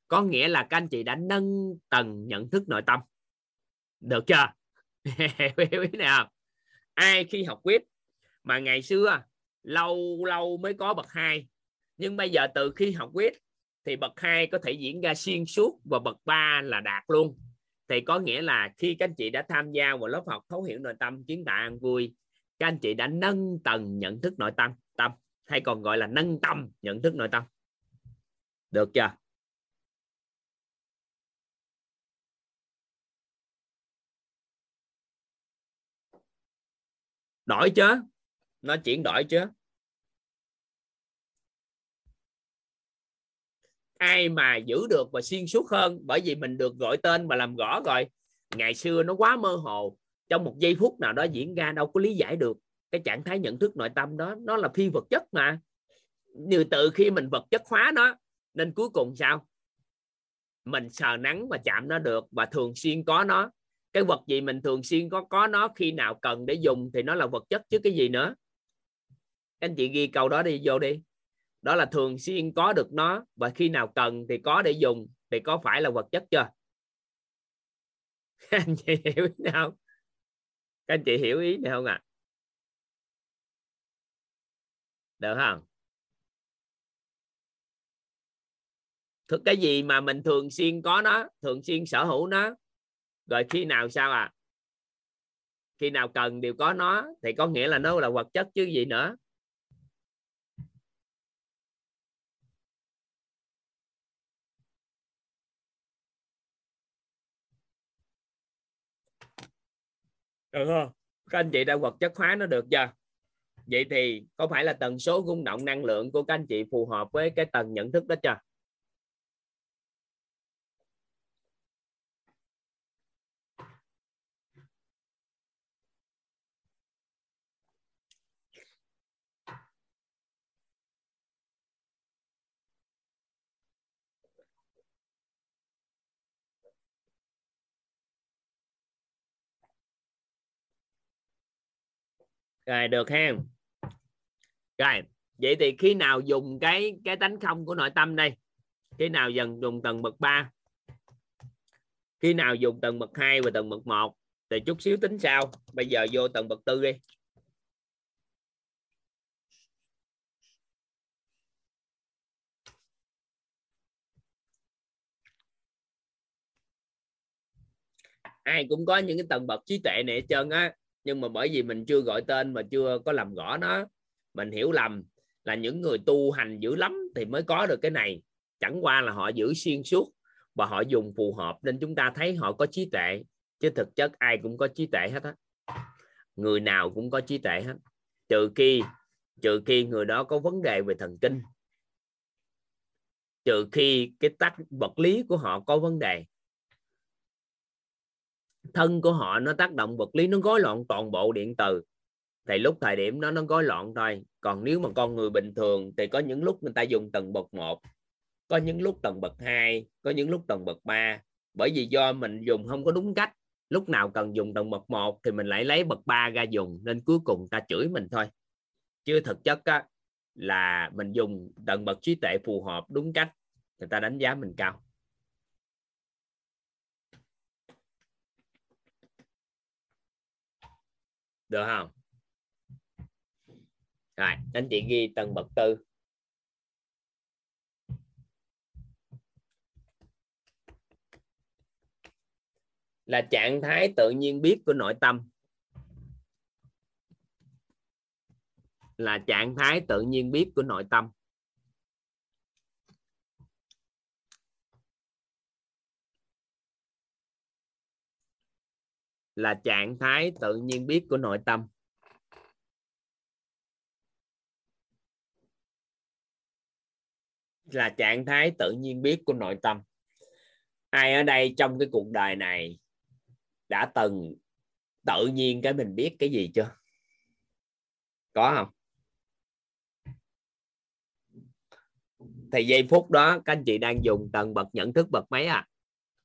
Có nghĩa là các anh chị đã nâng tầng nhận thức nội tâm. Được chưa? Hiểu ý nào ai khi học quýt mà ngày xưa, lâu lâu mới có bậc hai nhưng bây giờ từ khi học quyết, thì bậc hai có thể diễn ra xuyên suốt và bậc ba là đạt luôn. Thì có nghĩa là khi các anh chị đã tham gia vào lớp học thấu hiểu nội tâm, kiến tạo an vui, các anh chị đã nâng tầng nhận thức nội tâm tâm, hay còn gọi là nâng tâm nhận thức nội tâm. Được chưa? Đổi chứ nó chuyển đổi chứ ai mà giữ được và xuyên suốt hơn bởi vì mình được gọi tên và làm rõ rồi. Ngày xưa nó quá mơ hồ, trong một giây phút nào đó diễn ra đâu có lý giải được. Cái trạng thái nhận thức nội tâm đó, nó là phi vật chất mà. Như từ khi mình vật chất hóa nó, nên cuối cùng sao? Mình sờ nắng và chạm nó được và thường xuyên có nó. Cái vật gì mình thường xuyên có có nó khi nào cần để dùng thì nó là vật chất chứ cái gì nữa? Anh chị ghi câu đó đi, vô đi đó là thường xuyên có được nó, và khi nào cần thì có để dùng, thì có phải là vật chất chưa? Các anh chị hiểu ý nào? Các anh chị hiểu ý này không ạ? À? được không? Thực cái gì mà mình thường xuyên có nó, thường xuyên sở hữu nó? Rồi khi nào sao à khi nào cần đều có nó, thì có nghĩa là nó là vật chất chứ gì nữa. Được không? Các anh chị đã vật chất hóa nó được chưa? Vậy thì có phải là tần số rung động năng lượng của các anh chị phù hợp với cái tầng nhận thức đó chưa? Rồi, được ha. Rồi, vậy thì khi nào dùng cái cái tánh không của nội tâm đây? Khi nào dần dùng tầng bậc 3 khi nào dùng tầng bậc 2 và tầng bậc 1 thì chút xíu tính sau. Bây giờ vô tầng bậc tư đi. Ai cũng có những cái tầng bậc trí tuệ này hết trơn á nhưng mà bởi vì mình chưa gọi tên mà chưa có làm rõ nó, mình hiểu lầm là những người tu hành dữ lắm thì mới có được cái này. Chẳng qua là họ giữ xuyên suốt và họ dùng phù hợp nên chúng ta thấy họ có trí tuệ, chứ thực chất ai cũng có trí tuệ hết á. Người nào cũng có trí tuệ hết. Trừ khi trừ khi người đó có vấn đề về thần kinh. Trừ khi cái tách vật lý của họ có vấn đề thân của họ nó tác động vật lý nó gói loạn toàn bộ điện từ. Thì lúc thời điểm đó nó gói loạn thôi. Còn nếu mà con người bình thường thì có những lúc người ta dùng tầng bậc 1 có những lúc tầng bậc 2 có những lúc tầng bậc 3 bởi vì do mình dùng không có đúng cách lúc nào cần dùng tầng bậc 1 thì mình lại lấy bậc 3 ra dùng nên cuối cùng ta chửi mình thôi. Chứ thực chất á, là mình dùng tầng bậc trí tuệ phù hợp đúng cách người ta đánh giá mình cao. Được không? Rồi anh chị ghi tầng bậc tư. Là trạng thái tự nhiên biết của nội tâm. Là trạng thái tự nhiên biết của nội tâm. Là trạng thái tự nhiên biết của nội tâm. Là trạng thái tự nhiên biết của nội tâm. Ai ở đây trong cái cuộc đời này đã từng tự nhiên cái mình biết cái gì chưa? Có không? Thì giây phút đó, các anh chị đang dùng tầng bậc nhận thức bậc mấy à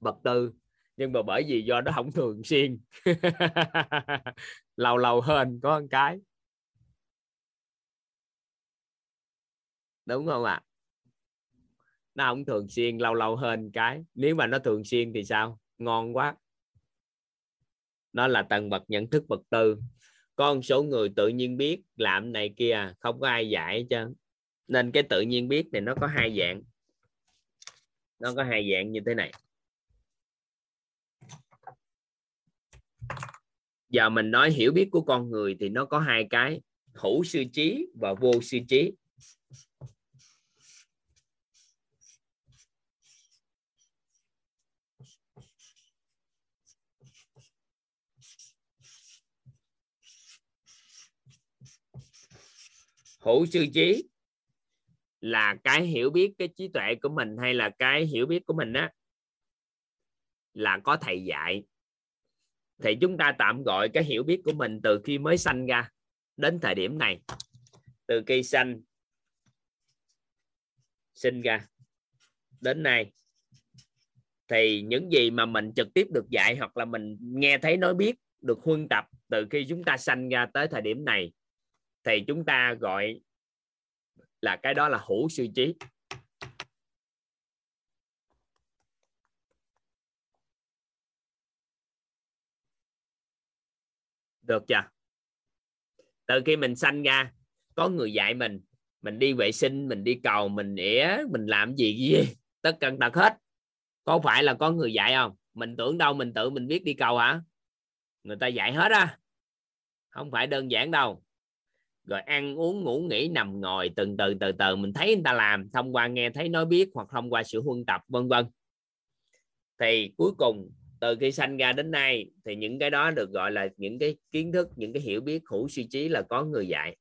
bậc tư nhưng mà bởi vì do nó không thường xuyên. Lâu lâu hơn có một cái. Đúng không ạ? À? nó không thường xuyên, lâu lâu hơn cái. Nếu mà nó thường xuyên thì sao? Ngon quá. Nó là tầng bậc nhận thức bậc tư. Có một số người tự nhiên biết làm này kia, không có ai dạy chứ nên cái tự nhiên biết này nó có hai dạng. Nó có hai dạng như thế này. Giờ mình nói hiểu biết của con người thì nó có hai cái, hữu sư trí và vô sư trí. Hữu sư trí là cái hiểu biết cái trí tuệ của mình hay là cái hiểu biết của mình á? Là có thầy dạy thì chúng ta tạm gọi cái hiểu biết của mình từ khi mới sanh ra đến thời điểm này. Từ khi sanh, sinh ra đến nay. Thì những gì mà mình trực tiếp được dạy hoặc là mình nghe thấy nói biết, được huân tập từ khi chúng ta sanh ra tới thời điểm này, thì chúng ta gọi là cái đó là hữu sư trí. Được chưa? Từ khi mình sanh ra, có người dạy mình mình đi vệ sinh, mình đi cầu, mình ỉa, mình làm gì gì, tất cả tật hết. Có phải là có người dạy không? Mình tưởng đâu, mình tự mình biết đi cầu hả? Người ta dạy hết á. Không phải đơn giản đâu. Rồi ăn uống, ngủ, nghỉ, nằm, ngồi, từng từ từ từ. Mình thấy người ta làm, thông qua nghe thấy nói biết, hoặc thông qua sự huân tập, vân vân. Thì cuối cùng từ khi sanh ra đến nay, thì những cái đó được gọi là những cái kiến thức, những cái hiểu biết hữu suy trí là có người dạy.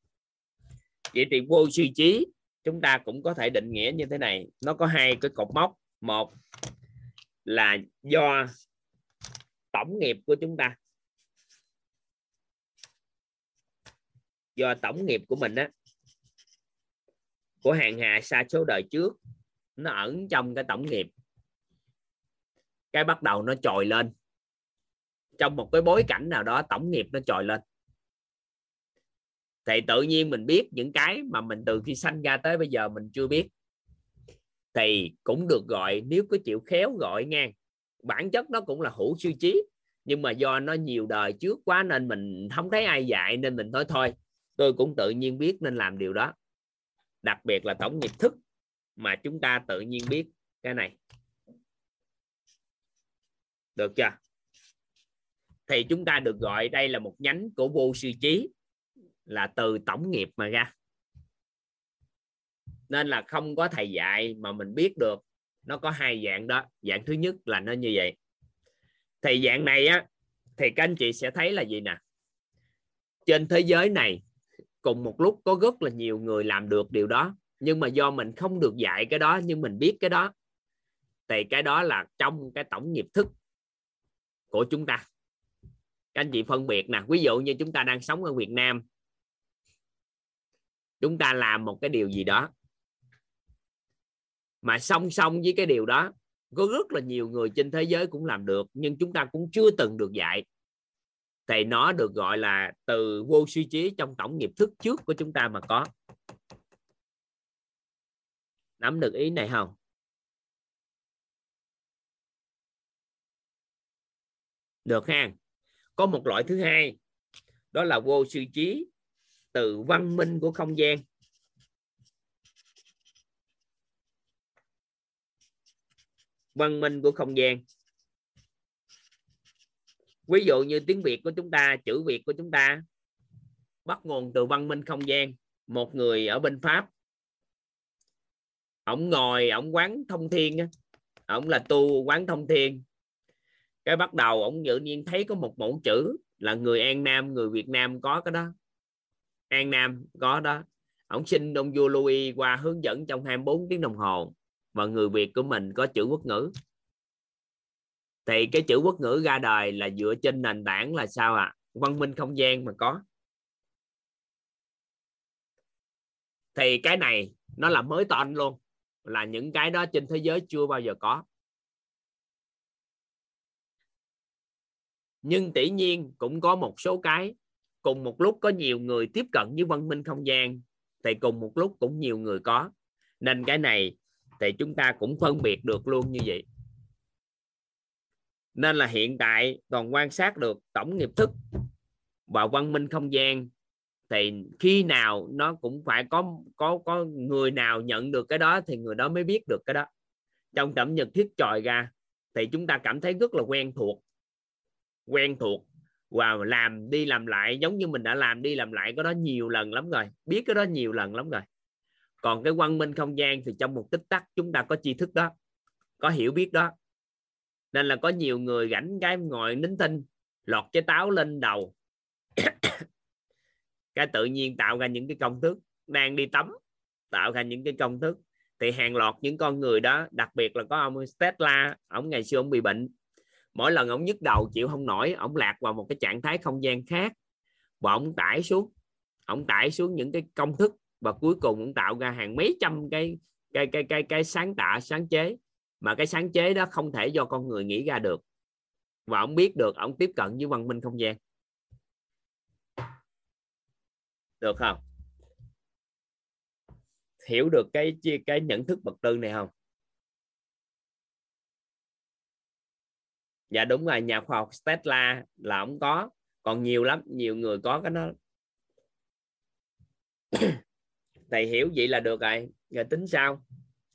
Vậy thì vô suy trí, chúng ta cũng có thể định nghĩa như thế này. Nó có hai cái cột mốc. Một là do tổng nghiệp của chúng ta. Do tổng nghiệp của mình á, của hàng hà xa số đời trước, nó ẩn trong cái tổng nghiệp cái bắt đầu nó trồi lên. Trong một cái bối cảnh nào đó, tổng nghiệp nó trồi lên. Thì tự nhiên mình biết những cái mà mình từ khi sanh ra tới bây giờ mình chưa biết. Thì cũng được gọi, nếu có chịu khéo gọi ngang. Bản chất nó cũng là hữu siêu trí, nhưng mà do nó nhiều đời trước quá nên mình không thấy ai dạy, nên mình nói thôi. Tôi cũng tự nhiên biết nên làm điều đó. Đặc biệt là tổng nghiệp thức, mà chúng ta tự nhiên biết cái này được chưa? Thì chúng ta được gọi đây là một nhánh của vô sư trí, là từ tổng nghiệp mà ra. Nên là không có thầy dạy mà mình biết được, nó có hai dạng đó. Dạng thứ nhất là nó như vậy. Thì dạng này á, thì các anh chị sẽ thấy là gì nè? Trên thế giới này, cùng một lúc có rất là nhiều người làm được điều đó. Nhưng mà do mình không được dạy cái đó, nhưng mình biết cái đó, thì cái đó là trong cái tổng nghiệp thức của chúng ta. Các anh chị phân biệt nè, ví dụ như chúng ta đang sống ở Việt Nam, chúng ta làm một cái điều gì đó mà song song với cái điều đó, có rất là nhiều người trên thế giới cũng làm được, nhưng chúng ta cũng chưa từng được dạy, thì nó được gọi là từ vô suy trí trong tổng nghiệp thức trước của chúng ta mà có. Nắm được ý này không? Được ha. Có một loại thứ hai, đó là vô sư trí, từ văn minh của không gian. Văn minh của không gian. Ví dụ như tiếng việt của chúng ta, chữ việt của chúng ta, bắt nguồn từ văn minh không gian. Một người ở bên pháp, ổng ngồi, ổng quán thông thiên ổng là tu quán thông thiên cái bắt đầu ông tự nhiên thấy có một mẫu chữ là người an nam, người việt nam có cái đó. An nam có đó. Ông xin ông vua louis qua hướng dẫn trong 24 tiếng đồng hồ và người việt của mình có chữ quốc ngữ. Thì cái chữ quốc ngữ ra đời là dựa trên nền tảng là sao ạ? À? văn minh không gian mà có. Thì cái này nó là mới toan luôn, là những cái đó trên thế giới chưa bao giờ có. Nhưng tỷ nhiên cũng có một số cái, cùng một lúc có nhiều người tiếp cận với văn minh không gian, thì cùng một lúc cũng nhiều người có. Nên cái này thì chúng ta cũng phân biệt được luôn như vậy. Nên là hiện tại còn quan sát được tổng nghiệp thức và văn minh không gian, thì khi nào nó cũng phải có có có người nào nhận được cái đó thì người đó mới biết được cái đó. Trong tẩm nhật thiết tròi ra, thì chúng ta cảm thấy rất là quen thuộc quen thuộc và làm đi làm lại, giống như mình đã làm đi làm lại cái đó nhiều lần lắm rồi, biết cái đó nhiều lần lắm rồi. Còn cái quang minh không gian thì trong một tích tắc chúng ta có tri thức đó, có hiểu biết đó. Nên là có nhiều người rảnh cái ngồi nín thinh, lọt cái táo lên đầu. Cái tự nhiên tạo ra những cái công thức, đang đi tắm, tạo ra những cái công thức. Thì hàng loạt những con người đó, đặc biệt là có ông Tesla ông ngày xưa ông bị bệnh mỗi lần ông nhức đầu, chịu không nổi, ông lạc vào một cái trạng thái không gian khác và ông tải xuống. Ông tải xuống những cái công thức và cuối cùng ông tạo ra hàng mấy trăm cái cái cái cái cái sáng tạo, sáng chế. Mà cái sáng chế đó không thể do con người nghĩ ra được. Và ông biết được ông tiếp cận với văn minh không gian. Được không? Hiểu được cái cái nhận thức bậc tư này không? Dạ đúng rồi, nhà khoa học Tesla là ông có, còn nhiều lắm, nhiều người có cái đó. Thầy hiểu vậy là được rồi rồi tính sao?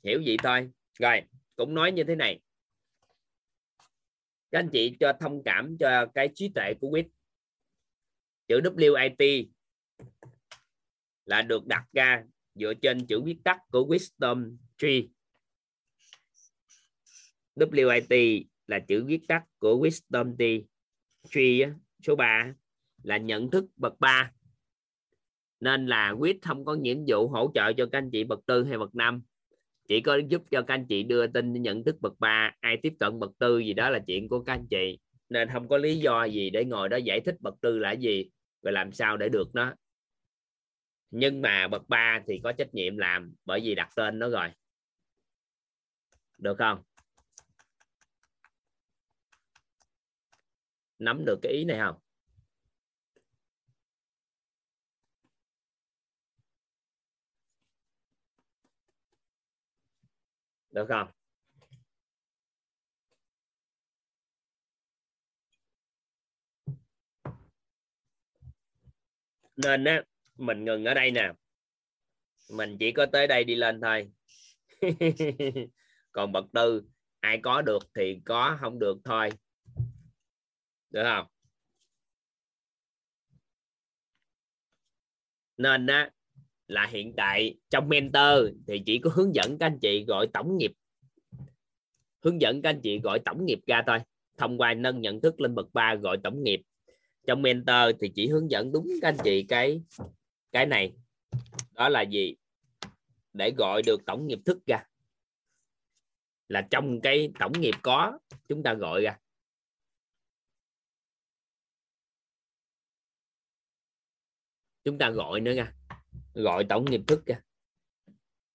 Hiểu vậy thôi. Rồi, cũng nói như thế này. Các anh chị cho thông cảm cho cái trí tuệ của quýt. Chữ WIT là được đặt ra dựa trên chữ viết tắt của wisdom tree. WIT là chữ viết tắt của wisdom tree, tree số 3 là nhận thức bậc 3 nên là quyết không có nhiệm vụ hỗ trợ cho các anh chị bậc tư hay bậc năm. Chỉ có giúp cho các anh chị đưa tin nhận thức bậc 3 ai tiếp cận bậc tư gì đó là chuyện của các anh chị. Nên không có lý do gì để ngồi đó giải thích bậc tư là gì và làm sao để được nó. Nhưng mà bậc 3 thì có trách nhiệm làm bởi vì đặt tên nó rồi. Được không? Nắm được cái ý này không? Được không? Nên á, mình ngừng ở đây nè. Mình chỉ có tới đây đi lên thôi. Còn bậc tư, ai có được thì có, không được thôi được không? Nên á, là hiện tại trong mentor thì chỉ có hướng dẫn các anh chị gọi tổng nghiệp. Hướng dẫn các anh chị gọi tổng nghiệp ra thôi. Thông qua nâng nhận thức lên bậc 3 gọi tổng nghiệp. Trong mentor thì chỉ hướng dẫn đúng các anh chị cái cái này. Đó là gì? Để gọi được tổng nghiệp thức ra. Là trong cái tổng nghiệp có, chúng ta gọi ra. Chúng ta gọi nữa nha. Gọi tổng nghiệp thức nha.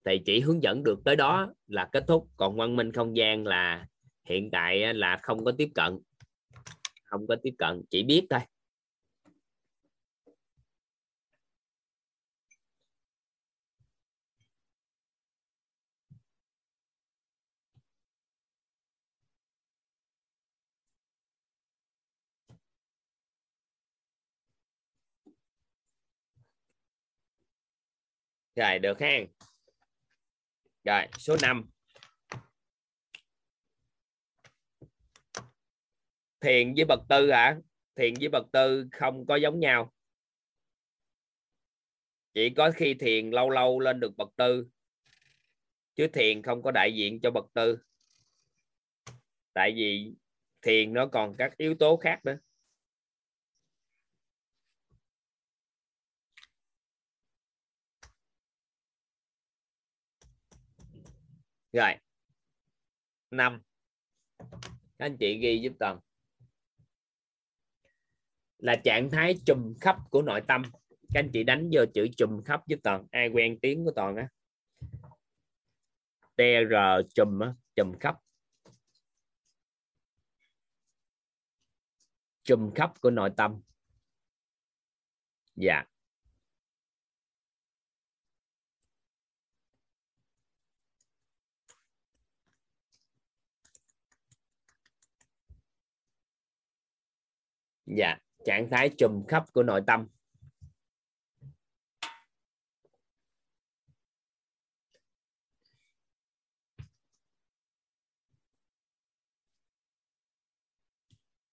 Thì chỉ hướng dẫn được tới đó là kết thúc. Còn văn minh không gian là hiện tại là không có tiếp cận. Không có tiếp cận, chỉ biết thôi. Rồi, được ha rồi, số 5 thiền với bậc tư hả? Thiền với bậc tư không có giống nhau. Chỉ có khi thiền lâu lâu lên được bậc tư, chứ thiền không có đại diện cho bậc tư. Tại vì thiền nó còn các yếu tố khác nữa. Rồi. Năm. Các anh chị ghi giúp toàn là trạng thái trùm khắp của nội tâm. Các anh chị đánh vô chữ trùm khắp giúp toàn ai quen tiếng của toàn á. Tr trùm á trùm khắp. Trùm khắp của nội tâm. Dạ. Dạ trạng thái trùm khắp của nội tâm.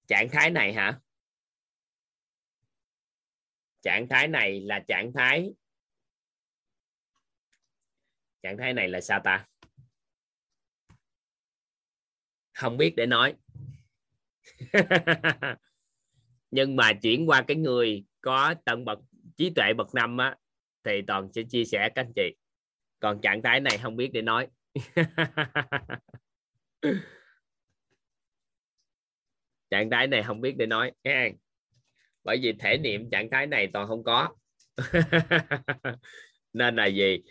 Trạng thái này hả? Trạng thái này là trạng thái trạng thái này là sao ta? Không biết để nói. nhưng mà chuyển qua cái người có tận bậc, trí tuệ bậc năm á, thì toàn sẽ chia sẻ các anh chị. Còn trạng thái này không biết để nói. Trạng thái này không biết để nói. Ha bởi vì thể niệm trạng thái này toàn không có. Nên là gì?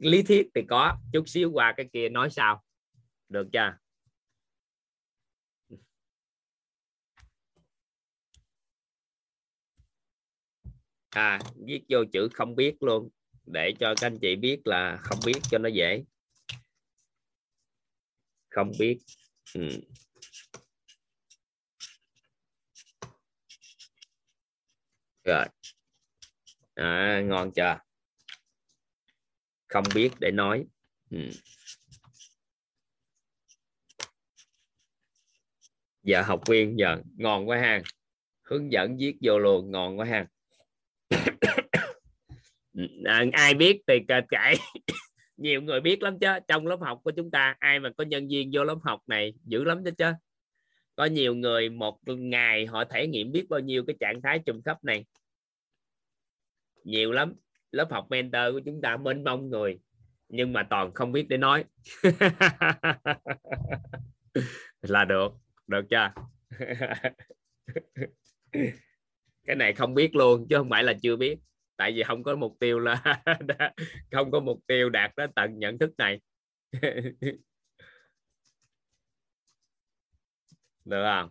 Lý thuyết thì có, chút xíu qua cái kia nói sao được chưa? À viết vô chữ không biết luôn để cho các anh chị biết là không biết cho nó dễ. Không biết. Ừ. rồi. À, ngon chưa? Không biết để nói. Ừ. giờ học viên giờ ngon quá ha. Hướng dẫn viết vô luôn ngon quá ha. à, ai biết thì kể nhiều người biết lắm chứ. Trong lớp học của chúng ta ai mà có nhân viên vô lớp học này dữ lắm chứ chứ. Có nhiều người một ngày họ thể nghiệm biết bao nhiêu cái trạng thái trùng khắp này. Nhiều lắm. Lớp học mentor của chúng ta mênh mông người nhưng mà toàn không biết để nói. Là được. Được chưa? cái này không biết luôn, chứ không phải là chưa biết. Tại vì không có mục tiêu là không có mục tiêu đạt đến tận nhận thức này. Được không?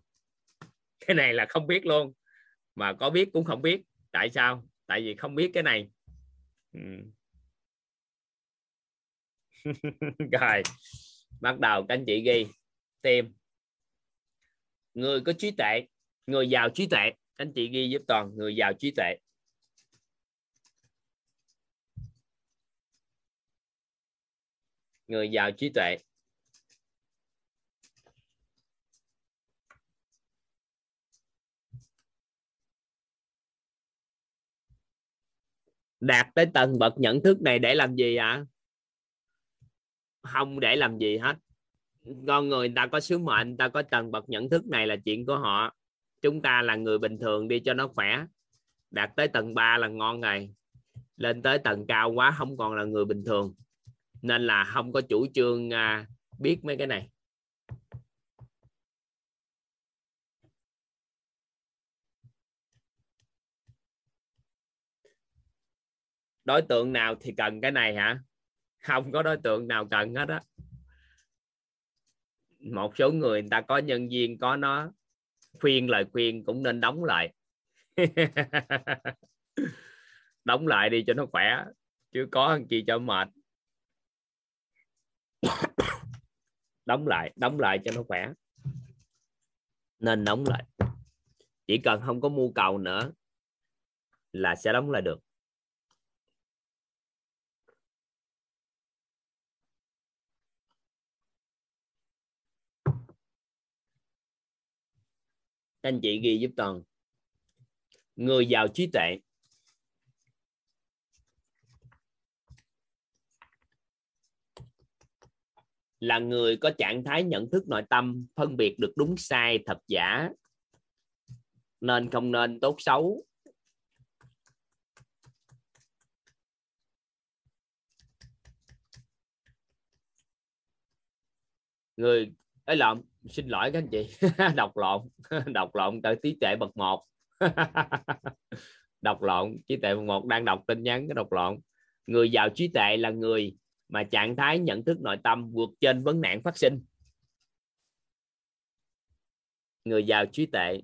Cái này là không biết luôn. Mà có biết cũng không biết. Tại sao? Tại vì không biết cái này. Ừ. rồi, bắt đầu các anh chị ghi. Tìm. Người có trí tuệ, người giàu trí tuệ anh chị ghi giúp toàn người giàu trí tuệ. Người giàu trí tuệ. Đạt tới tầng bậc nhận thức này để làm gì ạ? À? không để làm gì hết. Con người ta có sứ mệnh, ta có tầng bậc nhận thức này là chuyện của họ chúng ta là người bình thường đi cho nó khỏe. Đạt tới tầng 3 là ngon rồi. Lên tới tầng cao quá không còn là người bình thường. Nên là không có chủ trương à, biết mấy cái này. Đối tượng nào thì cần cái này hả? Không có đối tượng nào cần hết á. Một số người, người ta có nhân viên có nó khuyên lời khuyên cũng nên đóng lại. Đóng lại đi cho nó khỏe, chứ có ăn chi cho mệt. Đóng lại đóng lại cho nó khỏe. Nên đóng lại. Chỉ cần không có mưu cầu nữa là sẽ đóng lại được. Anh chị ghi giúp toàn. Người giàu trí tuệ. Là người có trạng thái nhận thức nội tâm, phân biệt được đúng sai, thật giả. Nên không nên tốt xấu. Người, ấy lộn xin lỗi các anh chị. Đọc lộn. Đọc lộn. Tới trí tuệ bậc một. Đọc lộn. Trí tuệ bậc một đang đọc tin nhắn. Cái đọc lộn. Người giàu trí tuệ là người mà trạng thái nhận thức nội tâm vượt trên vấn nạn phát sinh. Người giàu trí tuệ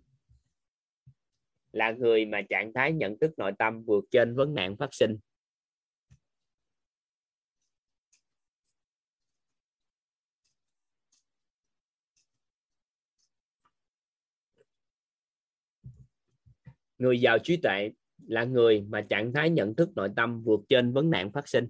là người mà trạng thái nhận thức nội tâm vượt trên vấn nạn phát sinh. Người giàu trí tuệ là người mà trạng thái nhận thức nội tâm vượt trên vấn nạn phát sinh.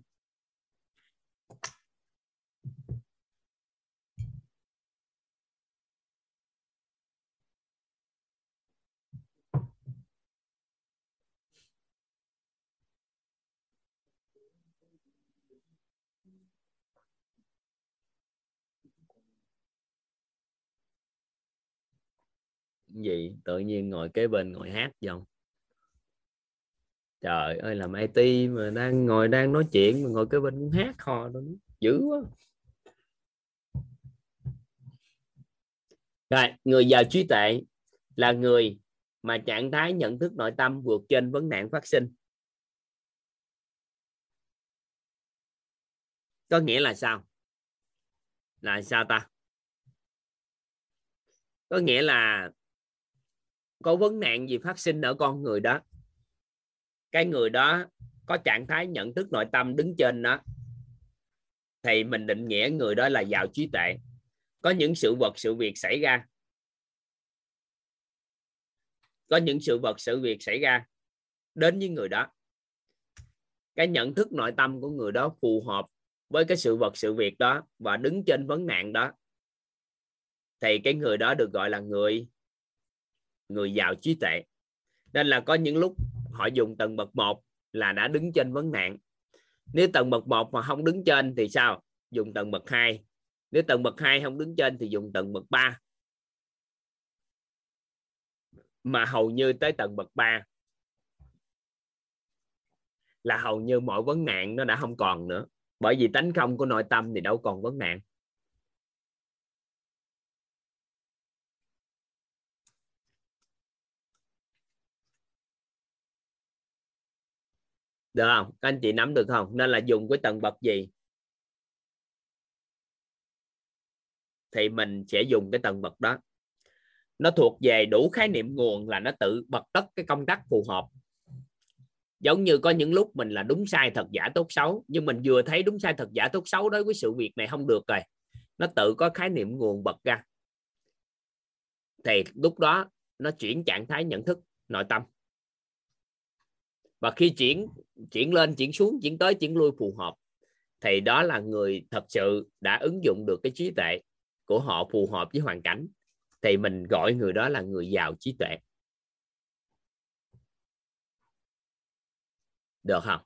Gì? Tự nhiên ngồi kế bên ngồi hát dòng trời ơi, làm IT mà đang ngồi đang nói chuyện mà ngồi kế bên cũng hát hò đó dữ quá. Rồi, người giàu trí tuệ là người mà trạng thái nhận thức nội tâm vượt trên vấn nạn phát sinh. Có nghĩa là sao? Là sao ta? Có nghĩa là có vấn nạn gì phát sinh ở con người đó? Cái người đó có trạng thái nhận thức nội tâm đứng trên đó thì mình định nghĩa người đó là giàu trí tuệ. Có những sự vật, sự việc xảy ra. Có những sự vật, sự việc xảy ra đến với người đó. Cái nhận thức nội tâm của người đó phù hợp với cái sự vật, sự việc đó và đứng trên vấn nạn đó. Thì cái người đó được gọi là người người giàu trí tuệ. Nên là có những lúc họ dùng tầng bậc một là đã đứng trên vấn nạn. Nếu tầng bậc một mà không đứng trên thì sao? Dùng tầng bậc 2 nếu tầng bậc 2 không đứng trên thì dùng tầng bậc 3 mà hầu như tới tầng bậc 3 là hầu như mọi vấn nạn nó đã không còn nữa. Bởi vì tánh không của nội tâm thì đâu còn vấn nạn. Được không? Các anh chị nắm được không? Nên là dùng cái tầng bậc gì? Thì mình sẽ dùng cái tầng bậc đó. Nó thuộc về đủ khái niệm nguồn là nó tự bật tất cái công tắc phù hợp. Giống như có những lúc mình là đúng sai thật giả tốt xấu, nhưng mình vừa thấy đúng sai thật giả tốt xấu đối với sự việc này không được rồi. Nó tự có khái niệm nguồn bật ra. Thì lúc đó nó chuyển trạng thái nhận thức, nội tâm và khi chuyển chuyển lên, chuyển xuống, chuyển tới, chuyển lui phù hợp, thì đó là người thật sự đã ứng dụng được cái trí tuệ của họ phù hợp với hoàn cảnh, thì mình gọi người đó là người giàu trí tuệ. Được không?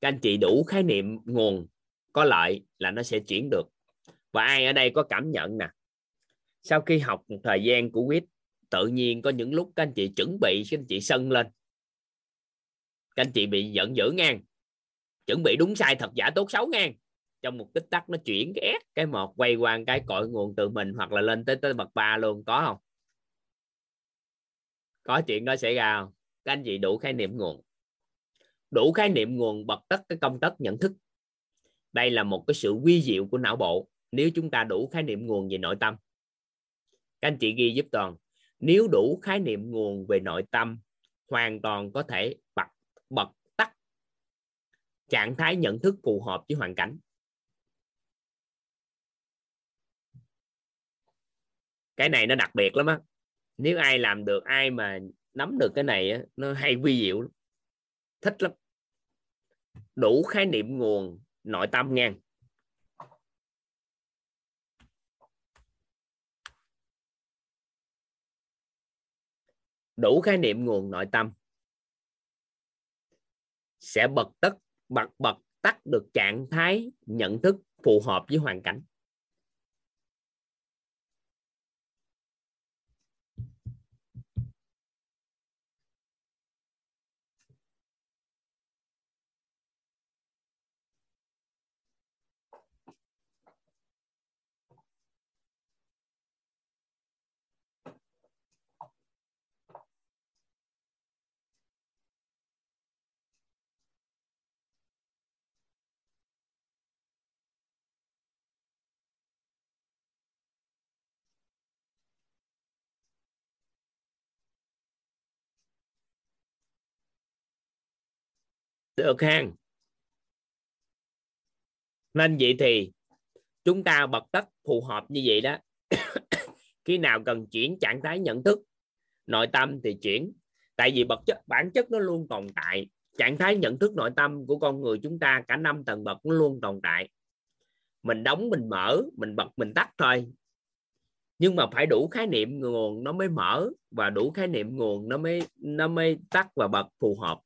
Các anh chị đủ khái niệm nguồn có lợi là nó sẽ chuyển được. Và ai ở đây có cảm nhận nè? Sau khi học một thời gian của quýt, tự nhiên có những lúc các anh chị chuẩn bị, các anh chị sân lên các anh chị bị giận dữ ngang. Chuẩn bị đúng sai thật giả tốt xấu ngang. Trong một tích tắc nó chuyển cái S, cái một, quay qua cái cội nguồn từ mình hoặc là lên tới tới bậc ba luôn, có không? Có chuyện đó xảy ra không? Các anh chị đủ khái niệm nguồn. Đủ khái niệm nguồn bật tất cái công tất nhận thức. Đây là một cái sự quy diệu của não bộ. Nếu chúng ta đủ khái niệm nguồn về nội tâm, các anh chị ghi giúp toàn. Nếu đủ khái niệm nguồn về nội tâm, hoàn toàn có thể bật tắt trạng thái nhận thức phù hợp với hoàn cảnh. Cái này nó đặc biệt lắm á. Nếu ai làm được ai mà nắm được cái này á, nó hay quy diệu thích lắm. Đủ khái niệm nguồn nội tâm nha đủ khái niệm nguồn nội tâm sẽ bật tất, bật bật tắt được trạng thái nhận thức phù hợp với hoàn cảnh. Được hang. Nên vậy thì chúng ta bật tắt phù hợp như vậy đó. Khi nào cần chuyển trạng thái nhận thức, nội tâm thì chuyển. Tại vì bật chất, bản chất nó luôn tồn tại. Trạng thái nhận thức nội tâm của con người chúng ta, cả năm tầng bậc nó luôn tồn tại. Mình đóng, mình mở, mình bật, mình tắt thôi. Nhưng mà phải đủ khái niệm nguồn nó mới mở, và đủ khái niệm nguồn nó mới nó mới tắt và bật phù hợp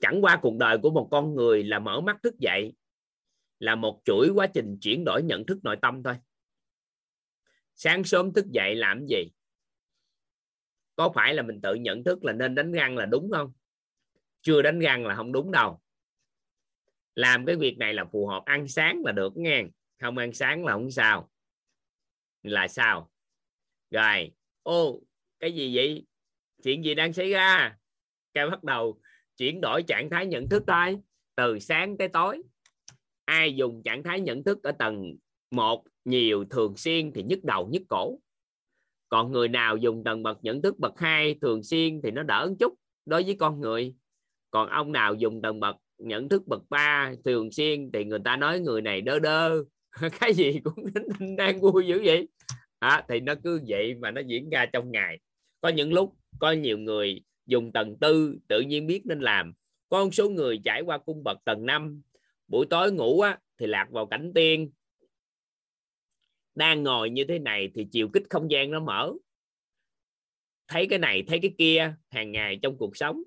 chẳng qua cuộc đời của một con người là mở mắt thức dậy, là một chuỗi quá trình chuyển đổi nhận thức nội tâm thôi. Sáng sớm thức dậy làm gì? Có phải là mình tự nhận thức là nên đánh răng là đúng không? Chưa đánh răng là không đúng đâu. Làm cái việc này là phù hợp, ăn sáng là được nghe. Không ăn sáng là không sao. Là sao? Rồi, ô, cái gì vậy? Chuyện gì đang xảy ra? Cái bắt đầu chuyển đổi trạng thái nhận thức thôi. Từ sáng tới tối ai dùng trạng thái nhận thức ở tầng một nhiều thường xuyên thì nhức đầu nhức cổ. Còn người nào dùng tầng bậc nhận thức bậc hai thường xuyên thì nó đỡ một chút đối với con người. Còn ông nào dùng tầng bậc nhận thức bậc ba thường xuyên thì người ta nói người này đơ đơ. Cái gì cũng đang vui dữ vậy. À, thì nó cứ vậy mà nó diễn ra trong ngày. Có những lúc có nhiều người dùng tầng tư tự nhiên biết nên làm. Có một số người trải qua cung bậc tầng 5 buổi tối ngủ á, thì lạc vào cảnh tiên. Đang ngồi như thế này thì chiều kích không gian nó mở. Thấy cái này thấy cái kia hàng ngày trong cuộc sống.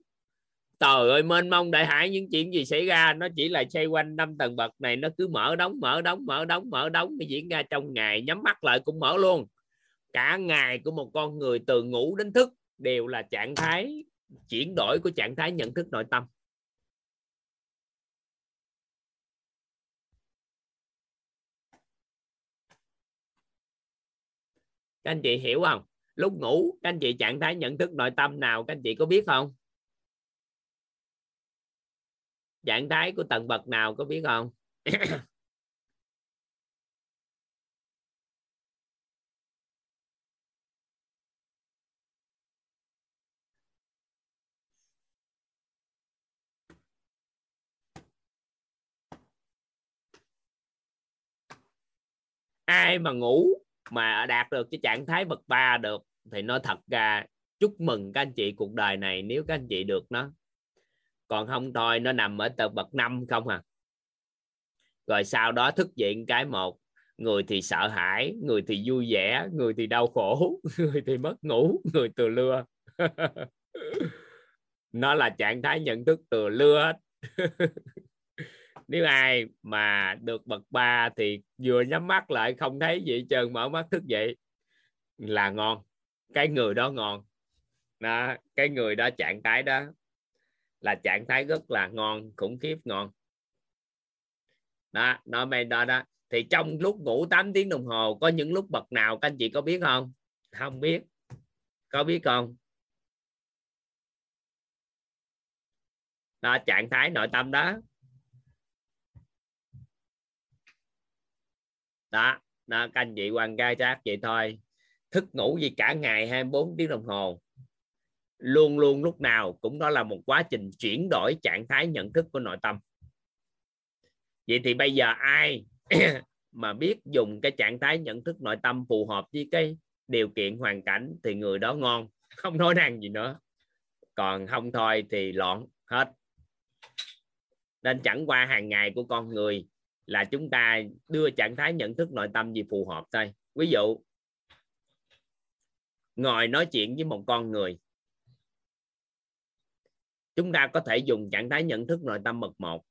Trời ơi mênh mông đại hải những chuyện gì xảy ra? Nó chỉ là xoay quanh năm tầng bậc này nó cứ mở đóng mở đóng mở đóng mở đóng nó diễn ra trong ngày nhắm mắt lại cũng mở luôn. Cả ngày của một con người từ ngủ đến thức đều là trạng thái chuyển đổi của trạng thái nhận thức nội tâm. Các anh chị hiểu không? Lúc ngủ, các anh chị trạng thái nhận thức nội tâm nào, các anh chị có biết không? Trạng thái của tầng bậc nào, có biết không? ai mà ngủ mà đạt được cái trạng thái bậc ba được, thì nói thật ra, chúc mừng các anh chị cuộc đời này nếu các anh chị được nó. Còn không thôi, nó nằm ở tầng bậc năm không à. Rồi sau đó thức diện cái một, người thì sợ hãi, người thì vui vẻ, người thì đau khổ, người thì mất ngủ, người từ lưa. Nó là trạng thái nhận thức từ lưa hết. nếu ai mà được bậc ba thì vừa nhắm mắt lại không thấy gì trơn, mở mắt thức dậy là ngon. Cái người đó ngon. Đó, cái người đó trạng thái đó là trạng thái rất là ngon, khủng khiếp ngon. Đó nó mày đó đó. Thì trong lúc ngủ 8 tiếng đồng hồ, có những lúc bậc nào các anh chị có biết không? Không biết. Có biết không? Đó, trạng thái nội tâm đó. Đó, đó các anh chị quan gai trác vậy thôi. Thức ngủ gì cả ngày 24 tiếng đồng hồ. Luôn luôn lúc nào cũng đó là một quá trình chuyển đổi trạng thái nhận thức của nội tâm. Vậy thì bây giờ ai mà biết dùng cái trạng thái nhận thức nội tâm phù hợp với cái điều kiện hoàn cảnh thì người đó ngon. Không nói năng gì nữa. Còn không thôi thì loạn hết. Nên chẳng qua hàng ngày của con người là chúng ta đưa trạng thái nhận thức nội tâm gì phù hợp thôi. Ví dụ ngồi nói chuyện với một con người chúng ta có thể dùng trạng thái nhận thức nội tâm bậc một.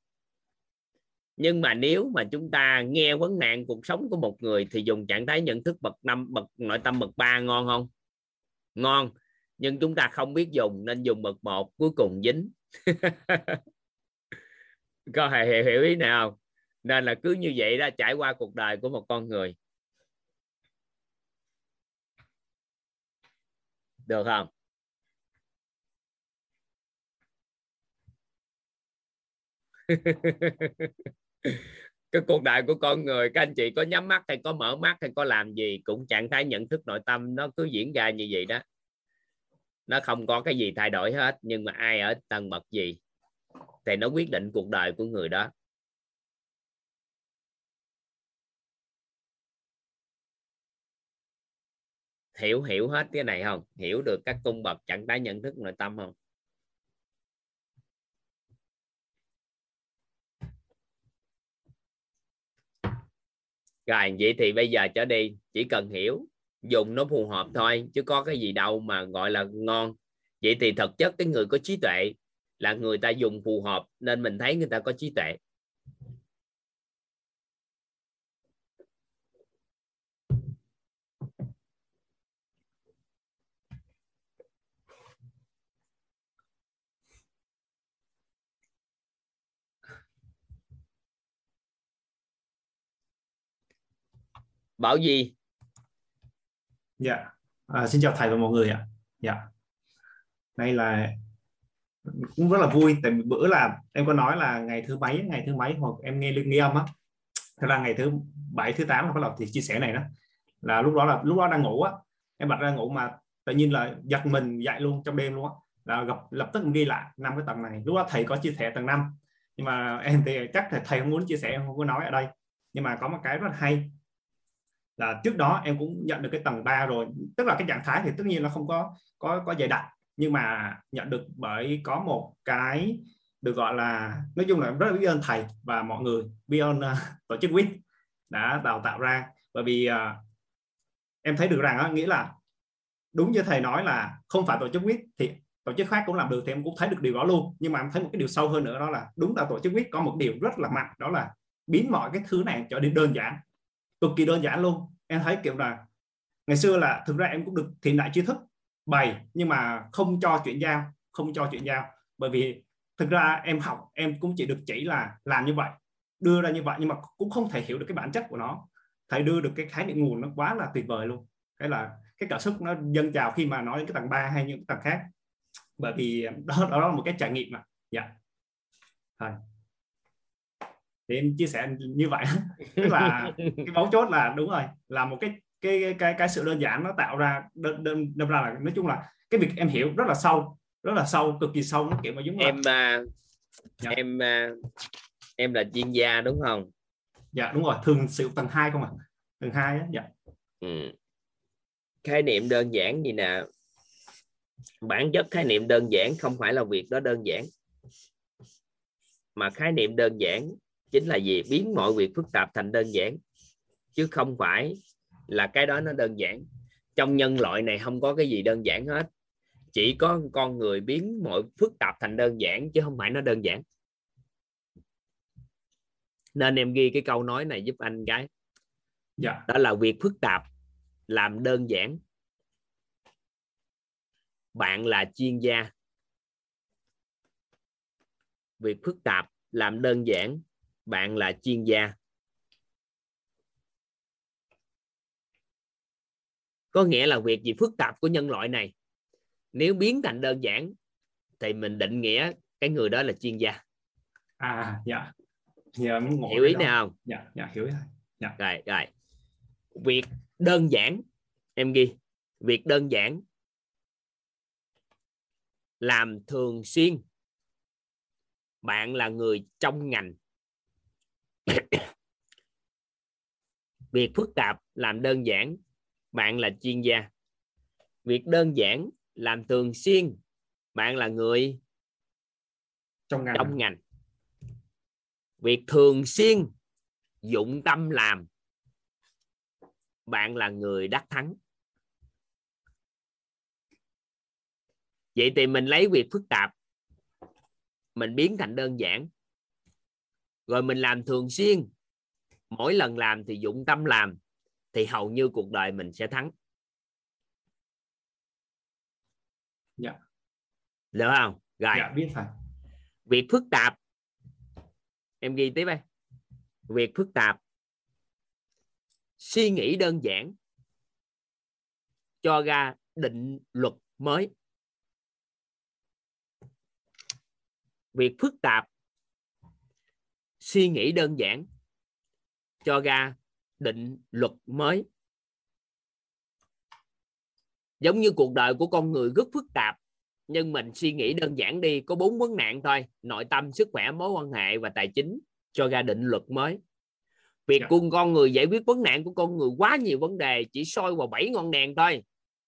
Nhưng mà nếu mà chúng ta nghe vấn nạn cuộc sống của một người thì dùng trạng thái nhận thức bậc năm bậc nội tâm bậc ba ngon không? Ngon nhưng chúng ta không biết dùng nên dùng bậc một cuối cùng dính. Có hề hiểu, hiểu ý nào nên là cứ như vậy đó, trải qua cuộc đời của một con người. Được không? Cái cuộc đời của con người, các anh chị có nhắm mắt hay có mở mắt hay có làm gì cũng trạng thái nhận thức nội tâm nó cứ diễn ra như vậy đó. Nó không có cái gì thay đổi hết, nhưng mà ai ở tầng bậc gì thì nó quyết định cuộc đời của người đó. Hiểu hiểu hết cái này không? Hiểu được các cung bậc trạng thái nhận thức nội tâm không? Rồi, vậy thì bây giờ trở đi, chỉ cần hiểu, dùng nó phù hợp thôi, chứ có cái gì đâu mà gọi là ngon. Vậy thì thực chất cái người có trí tuệ là người ta dùng phù hợp nên mình thấy người ta có trí tuệ. Bảo gì dạ. À, xin chào thầy và mọi người ạ. Dạ. Nay là cũng rất là vui tại bữa là em có nói là ngày thứ mấy ngày thứ mấy hoặc em nghe nghe âm á. Thế là ngày thứ bảy thứ tám là bắt đầu thì chia sẻ này đó. Là lúc đó là lúc đó đang ngủ á. Em bật ra ngủ mà tự nhiên là giật mình dậy luôn trong đêm luôn á. Là gặp lập tức ghi lại năm cái tầng này. Lúc đó thầy có chia sẻ tầng năm. Nhưng mà em thì chắc là thầy không muốn chia sẻ em không có nói ở đây. Nhưng mà có một cái rất là hay là trước đó em cũng nhận được cái tầng 3 rồi. Tức là cái trạng thái thì tất nhiên nó không có có có dày đặc. Nhưng mà nhận được bởi có một cái được gọi là nói chung là rất là biết ơn thầy và mọi người biết ơn uh, tổ chức WIT đã đào tạo ra. Bởi vì uh, em thấy được rằng uh, nghĩa là đúng như thầy nói là không phải tổ chức WIT thì tổ chức khác cũng làm được thì em cũng thấy được điều đó luôn. Nhưng mà em thấy một cái điều sâu hơn nữa đó là đúng là tổ chức WIT có một điều rất là mạnh đó là biến mọi cái thứ này trở nên đơn giản cực kỳ đơn giản luôn. Em thấy kiểu là ngày xưa là thực ra em cũng được thiện đại tri thức, bày nhưng mà không cho chuyển giao, không cho chuyển giao. Bởi vì thực ra em học, em cũng chỉ được chỉ là làm như vậy, đưa ra như vậy nhưng mà cũng không thể hiểu được cái bản chất của nó. Thầy đưa được cái khái niệm nguồn nó quá là tuyệt vời luôn. Cái là cái cảm xúc nó dâng trào khi mà nói đến cái tầng 3 hay những tầng khác. Bởi vì đó đó là một cái trải nghiệm mà. Dạ. Thầy thì em chia sẻ như vậy. Tức là cái mấu chốt là đúng rồi là một cái cái cái cái sự đơn giản nó tạo ra đơn, đơn, đơn ra là nói chung là cái việc em hiểu rất là sâu rất là sâu cực kỳ sâu nó kiểu mà giống em là... dạ. em em là chuyên gia đúng không? Dạ đúng rồi thường sự tầng 2 không à. Tầng 2 á dạ. Ừ. khái niệm đơn giản gì nè? Bản chất khái niệm đơn giản không phải là việc đó đơn giản. Mà khái niệm đơn giản chính là gì biến mọi việc phức tạp thành đơn giản chứ không phải là cái đó nó đơn giản. Trong nhân loại này không có cái gì đơn giản hết. Chỉ có con người biến mọi phức tạp thành đơn giản chứ không phải nó đơn giản. Nên em ghi cái câu nói này giúp anh cái. Dạ. đó là việc phức tạp làm đơn giản. Bạn là chuyên gia. Việc phức tạp làm đơn giản bạn là chuyên gia. Có nghĩa là việc gì phức tạp của nhân loại này? Nếu biến thành đơn giản thì mình định nghĩa cái người đó là chuyên gia. À dạ. Dạ hiểu ý nào không? Dạ dạ hiểu rồi dạ. rồi rồi. Việc đơn giản em ghi. Việc đơn giản làm thường xuyên. Bạn là người trong ngành việc phức tạp làm đơn giản bạn là chuyên gia. Việc đơn giản làm thường xuyên bạn là người trong ngành, trong ngành. việc thường xuyên dụng tâm làm bạn là người đắc thắng. Vậy thì mình lấy việc phức tạp mình biến thành đơn giản rồi mình làm thường xuyên. Mỗi lần làm thì dụng tâm làm thì hầu như cuộc đời mình sẽ thắng. Dạ. Được không? Rồi. Dạ biết phải việc phức tạp. Em ghi tiếp đây. Việc phức tạp. Suy nghĩ đơn giản. Cho ra định luật mới. Việc phức tạp suy nghĩ đơn giản cho ra định luật mới giống như cuộc đời của con người rất phức tạp nhưng mình suy nghĩ đơn giản đi có bốn vấn nạn thôi nội tâm sức khỏe mối quan hệ và tài chính cho ra định luật mới việc yeah. Dạ. cùng con người giải quyết vấn nạn của con người quá nhiều vấn đề chỉ soi vào bảy ngọn đèn thôi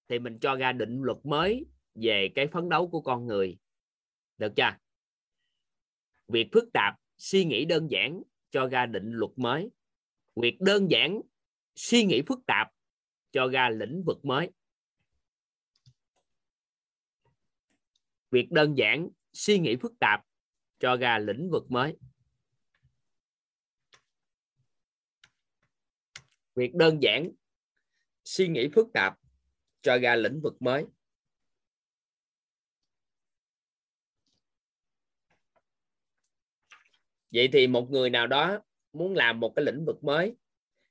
thì mình cho ra định luật mới về cái phấn đấu của con người được chưa việc phức tạp suy nghĩ đơn giản cho ra định luật mới. Việc đơn giản, suy nghĩ phức tạp cho ra lĩnh vực mới. Việc đơn giản, suy nghĩ phức tạp cho ra lĩnh vực mới. Việc đơn giản, suy nghĩ phức tạp cho ra lĩnh vực mới. Vậy thì một người nào đó muốn làm một cái lĩnh vực mới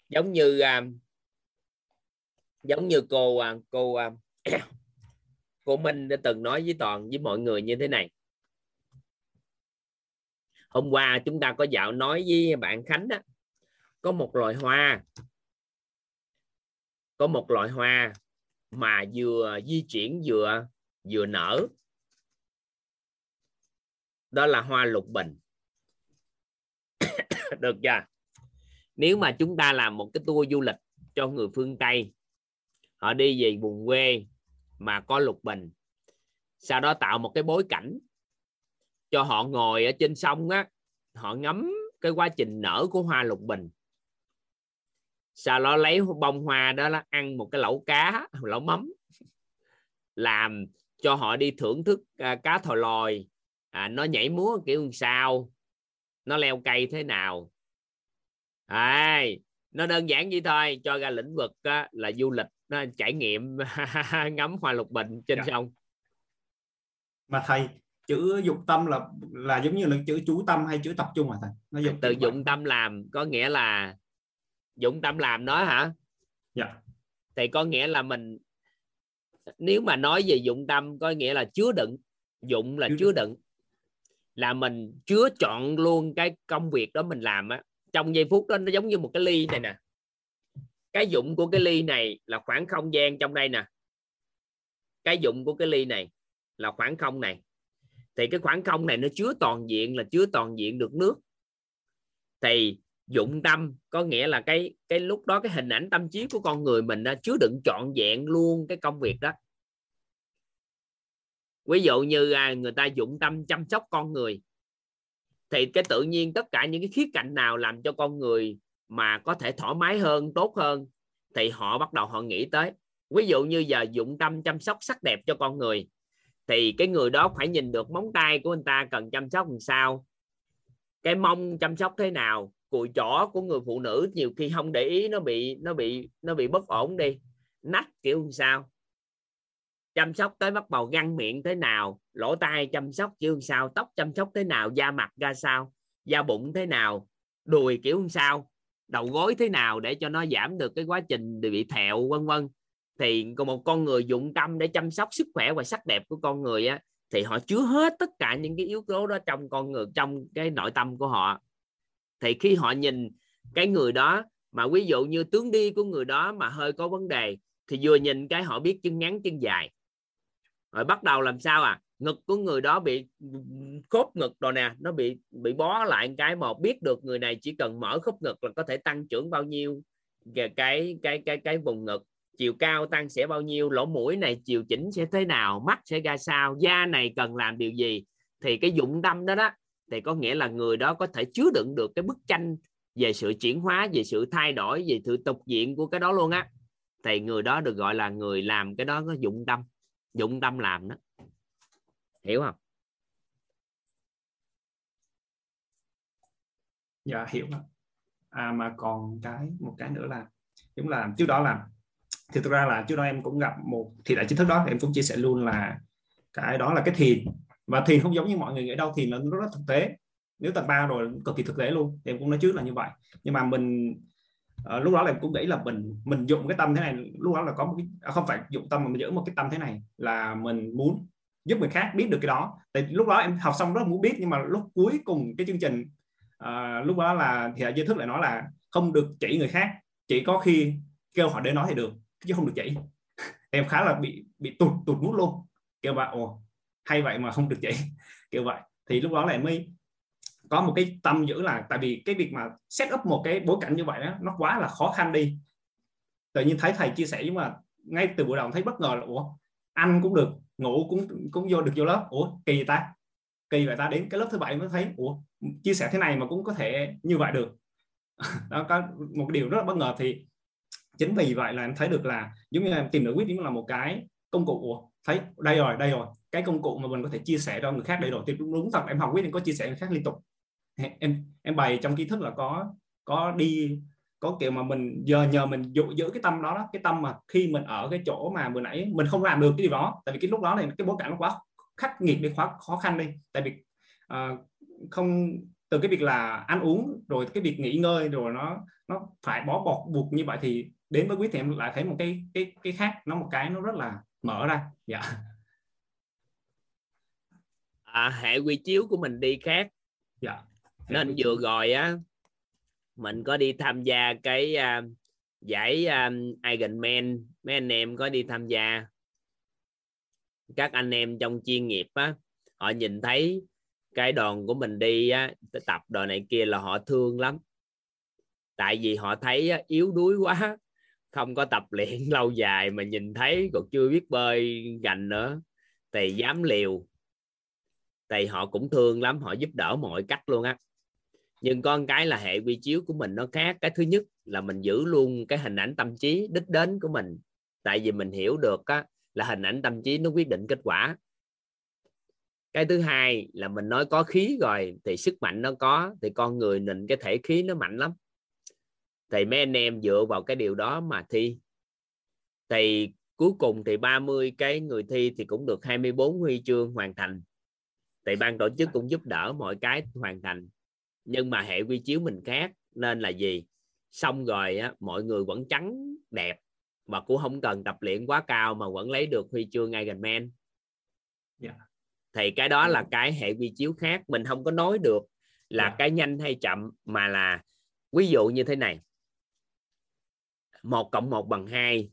giống như uh, giống như cô uh, cô uh, cô Minh đã từng nói với toàn với mọi người như thế này. Hôm qua chúng ta có dạo nói với bạn Khánh đó có một loài hoa có một loại hoa mà vừa di chuyển vừa vừa nở. Đó là hoa lục bình. được chưa? Nếu mà chúng ta làm một cái tour du lịch cho người phương tây họ đi về vùng quê mà có lục bình sau đó tạo một cái bối cảnh cho họ ngồi ở trên sông á họ ngắm cái quá trình nở của hoa lục bình. Sau đó lấy bông hoa đó là ăn một cái lẩu cá lẩu mắm làm cho họ đi thưởng thức uh, cá thò lòi. À, nó nhảy múa kiểu sao? Nó leo cây thế nào? À, nó đơn giản vậy thôi cho ra lĩnh vực á, là du lịch nó trải nghiệm ngắm hoa lục bình trên Dạ. sông. Mà thầy chữ dụng tâm là là giống như là chữ chú tâm hay chữ tập trung à thầy? Nó dùng từ dụng tâm làm có nghĩa là dụng tâm làm đó hả? Dạ. Thì có nghĩa là mình nếu mà nói về dụng tâm có nghĩa là chứa đựng. Dụng là Chứa chứa đựng là mình chứa chọn luôn cái công việc đó mình làm á. Trong giây phút đó nó giống như một cái ly này nè. Cái dụng của cái ly này là khoảng không gian trong đây nè. Cái dụng của cái ly này là khoảng không này. Thì cái khoảng không này nó chứa toàn diện, là chứa toàn diện được nước. Thì dụng tâm có nghĩa là cái cái lúc đó cái hình ảnh tâm trí của con người mình đã chứa đựng trọn vẹn luôn cái công việc đó ví dụ như à, người ta dụng tâm chăm sóc con người thì cái tự nhiên tất cả những cái khía cạnh nào làm cho con người mà có thể thoải mái hơn tốt hơn thì họ bắt đầu họ nghĩ tới. Ví dụ như giờ dụng tâm chăm sóc sắc đẹp cho con người thì cái người đó phải nhìn được móng tay của anh ta cần chăm sóc làm sao cái mông chăm sóc thế nào cùi chỏ của người phụ nữ nhiều khi không để ý nó bị nó bị nó bị bất ổn đi nách kiểu làm sao chăm sóc tới bắt bầu găng miệng thế nào, lỗ tai chăm sóc như sao, tóc chăm sóc thế nào, da mặt ra sao, da bụng thế nào, đùi kiểu sao, đầu gối thế nào để cho nó giảm được cái quá trình bị thẹo, vân vân. Thì còn một con người dụng tâm để chăm sóc sức khỏe và sắc đẹp của con người á, thì họ chứa hết tất cả những cái yếu tố đó trong con người, trong cái nội tâm của họ. Thì khi họ nhìn cái người đó, mà ví dụ như tướng đi của người đó mà hơi có vấn đề, thì vừa nhìn cái họ biết chân ngắn, chân dài rồi bắt đầu làm sao à? Ngực của người đó bị khớp ngực rồi nè nó bị bị bó lại cái một biết được người này chỉ cần mở khớp ngực là có thể tăng trưởng bao nhiêu cái cái cái cái, cái vùng ngực. Chiều cao tăng sẽ bao nhiêu lỗ mũi này chiều chỉnh sẽ thế nào mắt sẽ ra sao da này cần làm điều gì? Thì cái dụng tâm đó đó thì có nghĩa là người đó có thể chứa đựng được cái bức tranh về sự chuyển hóa về sự thay đổi về sự tục diện của cái đó luôn á. Thì người đó được gọi là người làm cái đó có dụng tâm dụng tâm làm đó. Hiểu không? Dạ hiểu à mà còn cái một cái nữa là giống là trước đó là thì thực ra là trước đó em cũng gặp một thì đại chính thức đó thì em cũng chia sẻ luôn là cái đó là cái thiền. Và thiền không giống như mọi người nghĩ đâu thiền nó rất, thực tế. Nếu tầng ba rồi cực kỳ thực tế luôn thì em cũng nói trước là như vậy. Nhưng mà mình à, lúc đó là em cũng nghĩ là mình mình dụng cái tâm thế này lúc đó là có một cái à, không phải dụng tâm mà mình giữ một cái tâm thế này là mình muốn giúp người khác biết được cái đó. Thì lúc đó em học xong rất muốn biết nhưng mà lúc cuối cùng cái chương trình à, lúc đó là thì giới thức lại nói là không được chỉ người khác chỉ có khi kêu họ để nói thì được chứ không được chỉ. Em khá là bị bị tụt tụt mút luôn. Kêu bạn ồ hay vậy mà không được chỉ. Kêu vậy. Thì lúc đó là em mới có một cái tâm giữ là tại vì cái việc mà set up một cái bối cảnh như vậy đó, nó quá là khó khăn đi. Tự nhiên thấy thầy chia sẻ nhưng mà ngay từ buổi đầu thấy bất ngờ là ủa ăn cũng được ngủ cũng cũng vô được vô lớp. Ủa kỳ vậy ta? Kỳ vậy ta đến cái lớp thứ bảy mới thấy ủa chia sẻ thế này mà cũng có thể như vậy được. Đó có một điều rất là bất ngờ thì chính vì vậy là em thấy được là giống như em tìm được quyết cũng là một cái công cụ. Ủa, thấy đây rồi đây rồi cái công cụ mà mình có thể chia sẻ cho người khác đây rồi thì đúng, đúng thật em học quyết định có chia sẻ người khác liên tục em em bày trong kiến thức là có có đi có kiểu mà mình giờ nhờ mình giữ, giữ cái tâm đó, đó cái tâm mà khi mình ở cái chỗ mà vừa nãy mình không làm được cái điều đó tại vì cái lúc đó này cái bối cảnh nó quá khắc nghiệt đi quá khó khăn đi. Tại vì uh, không từ cái việc là ăn uống rồi cái việc nghỉ ngơi rồi nó nó phải bó bọc buộc như vậy thì đến với quý thì em lại thấy một cái cái cái khác nó một cái nó rất là mở ra. Dạ. À, hệ quy chiếu của mình đi khác. Dạ nên vừa rồi á mình có đi tham gia cái uh, giải um, Ironman mấy anh em có đi tham gia? Các anh em trong chuyên nghiệp á họ nhìn thấy cái đoàn của mình đi á, tập đồ này kia là họ thương lắm. Tại vì họ thấy á, yếu đuối quá không có tập luyện lâu dài mà nhìn thấy còn chưa biết bơi gành nữa. Thì dám liều. Thì họ cũng thương lắm họ giúp đỡ mọi cách luôn á nhưng con cái là hệ quy chiếu của mình nó khác. Cái thứ nhất là mình giữ luôn cái hình ảnh tâm trí đích đến của mình. Tại vì mình hiểu được á, là hình ảnh tâm trí nó quyết định kết quả. Cái thứ hai là mình nói có khí rồi thì sức mạnh nó có thì con người mình cái thể khí nó mạnh lắm. Thì mấy anh em dựa vào cái điều đó mà thi. Thì cuối cùng thì 30 cái người thi thì cũng được 24 huy chương hoàn thành. Thì ban tổ chức cũng giúp đỡ mọi cái hoàn thành nhưng mà hệ quy chiếu mình khác nên là gì? Xong rồi á, mọi người vẫn trắng đẹp mà cũng không cần tập luyện quá cao mà vẫn lấy được huy chương Ironman yeah. thì cái đó là cái hệ quy chiếu khác mình không có nói được là Yeah. cái nhanh hay chậm mà là ví dụ như thế này. Một cộng một bằng 2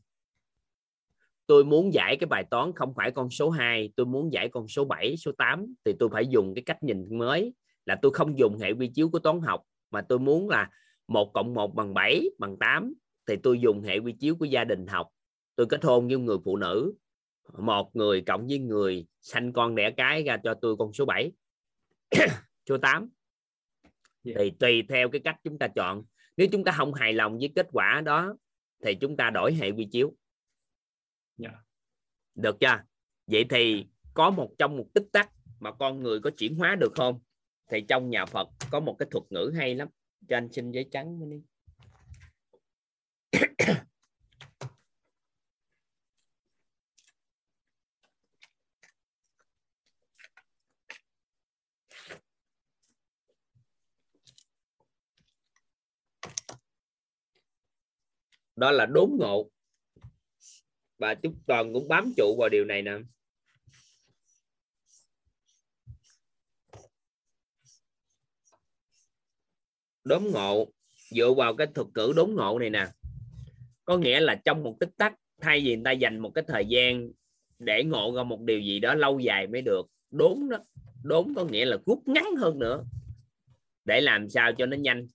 tôi muốn giải cái bài toán không phải con số 2 tôi muốn giải con số 7 số 8 thì tôi phải dùng cái cách nhìn mới là tôi không dùng hệ quy chiếu của toán học mà tôi muốn là một cộng một bằng 7 bằng 8 thì tôi dùng hệ quy chiếu của gia đình học. Tôi kết hôn với người phụ nữ một người cộng với người sanh con đẻ cái ra cho tôi con số 7 số 8 Yeah. thì tùy theo cái cách chúng ta chọn. Nếu chúng ta không hài lòng với kết quả đó thì chúng ta đổi hệ quy chiếu. Yeah. được chưa? Vậy thì có một trong một tích tắc mà con người có chuyển hóa được không thì trong nhà Phật có một cái thuật ngữ hay lắm. Cho anh xin giấy trắng đi. Đó là đốn ngộ. Và chúng toàn cũng bám trụ vào điều này nè. Đốn ngộ, dựa vào cái thuật ngữ đốn ngộ này nè. Có nghĩa là trong một tích tắc, thay vì người ta dành một cái thời gian để ngộ ra một điều gì đó lâu dài mới được, đốn đó, đốn có nghĩa là rút ngắn hơn nữa, để làm sao cho nó nhanh.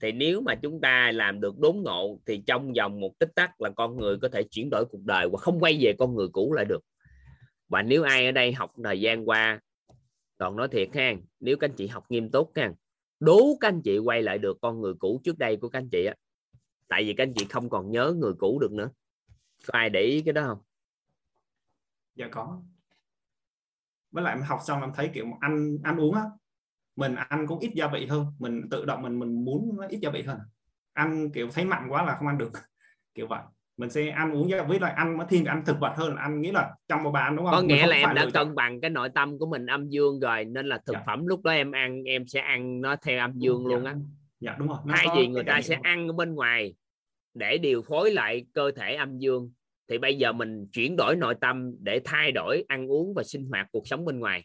Thì nếu mà chúng ta làm được đốn ngộ, thì trong vòng một tích tắc là con người có thể chuyển đổi cuộc đời và không quay về con người cũ lại được. Và nếu ai ở đây học thời gian qua còn nói thiệt ha, nếu các anh chị học nghiêm túc ha đố các anh chị quay lại được con người cũ trước đây của các anh chị á. Tại vì các anh chị không còn nhớ người cũ được nữa. Có ai để ý cái đó không? Dạ có. Với lại em học xong em thấy, kiểu, ăn ăn uống á, mình ăn cũng ít gia vị hơn. Mình tự động mình mình muốn nó ít gia vị hơn. Ăn, kiểu, thấy mặn quá là không ăn được. Kiểu vậy mình sẽ ăn uống với lại ăn nó thiên về ăn thực vật hơn ăn nghĩa là trong một bàn đúng không? Có nghĩa không là em đã cân bằng cái nội tâm của mình âm dương rồi nên là thực Dạ. phẩm lúc đó em ăn em sẽ ăn nó theo âm dương luôn dạ, á. Dạ đúng rồi. Nó vì cái người ta sẽ nghiệm. ăn ở bên ngoài để điều phối lại cơ thể âm dương thì bây giờ mình chuyển đổi nội tâm để thay đổi ăn uống và sinh hoạt cuộc sống bên ngoài.